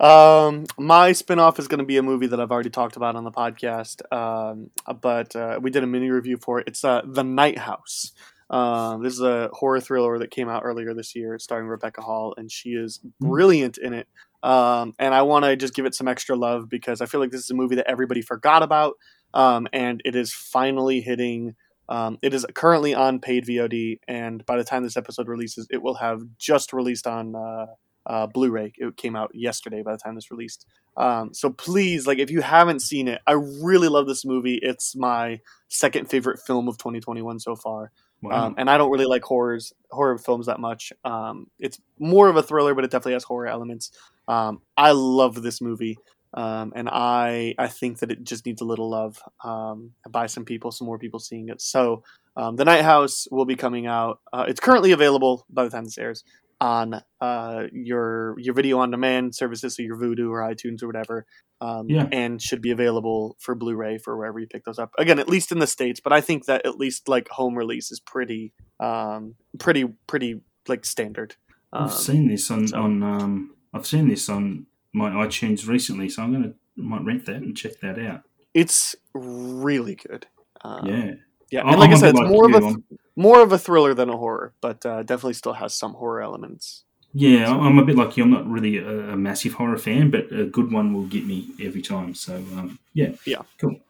S9: Um, my spinoff is going to be a movie that I've already talked about on the podcast, um, but uh, we did a mini review for it. It's uh, The Night House. Uh, this is a horror thriller that came out earlier this year, starring Rebecca Hall, and she is hmm. brilliant in it. Um, and I want to just give it some extra love because I feel like this is a movie that everybody forgot about, um, and it is finally hitting. Um, it is currently on paid VOD, and by the time this episode releases, it will have just released on uh, uh, Blu-ray. It came out yesterday by the time this released. Um, so please, like, if you haven't seen it, I really love this movie. It's my second favorite film of 2021 so far. Um, and I don't really like horrors, horror films that much. Um, it's more of a thriller, but it definitely has horror elements. Um, I love this movie, um, and I I think that it just needs a little love um, by some people, some more people seeing it. So um, the Night House will be coming out. Uh, it's currently available by the time this airs on uh, your your video on demand services, so your Vudu or iTunes or whatever, um, yeah. and should be available for Blu-ray for wherever you pick those up. Again, at least in the states, but I think that at least like home release is pretty, um, pretty, pretty like standard.
S11: Um, I've seen this on on um, I've seen this on my iTunes recently, so I'm gonna might rent that and check that out.
S9: It's really good. Um,
S11: yeah,
S9: yeah, and like I said, it's more of a th- more of a thriller than a horror, but uh, definitely still has some horror elements.
S11: Yeah. I'm a bit like you. I'm not really a, a, massive horror fan, but a good one will get me every time. So um, yeah,
S9: yeah,
S11: cool.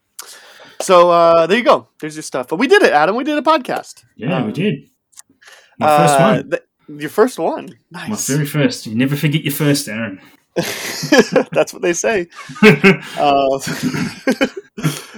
S9: So uh, there you go. There's your stuff. But we did it, Adam. We did a podcast.
S11: Yeah, um, we did.
S9: My uh, first one. Th- your first one. Nice.
S11: My very first. You never forget your first, Aaron.
S9: That's what they say. uh,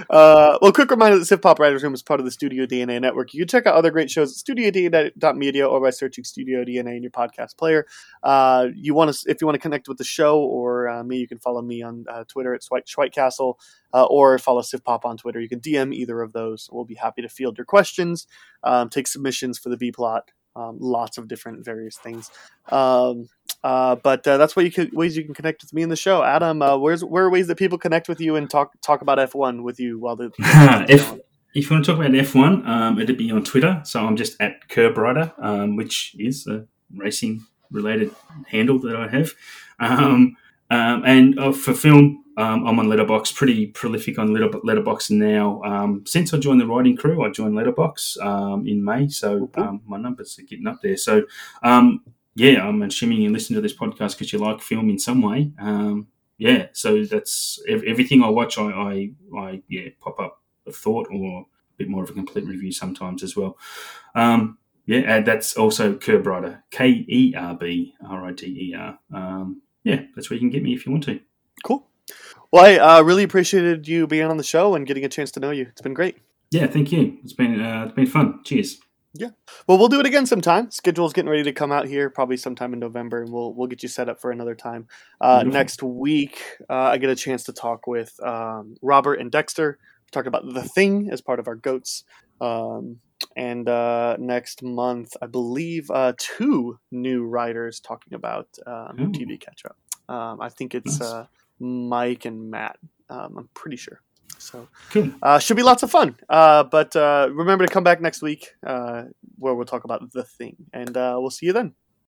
S9: uh, well, quick reminder that Sif Pop Writers Room is part of the Studio DNA network. You can check out other great shows at studiodna.media or by searching Studio DNA in your podcast player. Uh, you want to, if you want to connect with the show or uh, me, you can follow me on uh, Twitter at Schweitcastle uh, or follow Sif Pop on Twitter. You can DM either of those. We'll be happy to field your questions, um, take submissions for the B plot, um, lots of different various things. Um, uh, but uh, that's what you can, ways you can connect with me in the show. Adam, uh, where's where are ways that people connect with you and talk talk about F one with you while the
S11: if if you want to talk about F one, um, it'd be on Twitter. So I'm just at Kerbrider, um, which is a racing related handle that I have. Um, um and uh, for film, um, I'm on Letterboxd, pretty prolific on Letter- Letterboxd now. Um, since I joined the writing crew, I joined Letterboxd um, in May, so um, my numbers are getting up there. So, um, yeah, I'm assuming you listen to this podcast because you like film in some way. Um, yeah, so that's everything I watch. I, I, I, yeah, pop up a thought or a bit more of a complete review sometimes as well. yeah, and that's also Kerbrider, K E R B R I D E R. Yeah, that's where you can get me if you want to.
S9: Cool. Well, I uh, really appreciated you being on the show and getting a chance to know you. It's been great.
S11: Yeah, thank you. It's been uh, it's been fun. Cheers.
S9: Yeah. Well, we'll do it again sometime. Schedule's getting ready to come out here, probably sometime in November, and we'll we'll get you set up for another time. Uh, next week, uh, I get a chance to talk with um, Robert and Dexter. Talk about the thing as part of our goats. Um, and uh, next month, I believe uh, two new writers talking about um, TV catch up. Um, I think it's nice. uh, Mike and Matt. Um, I'm pretty sure. So cool. uh, should be lots of fun. Uh, but uh, remember to come back next week uh, where we'll talk about the thing, and uh, we'll see you then.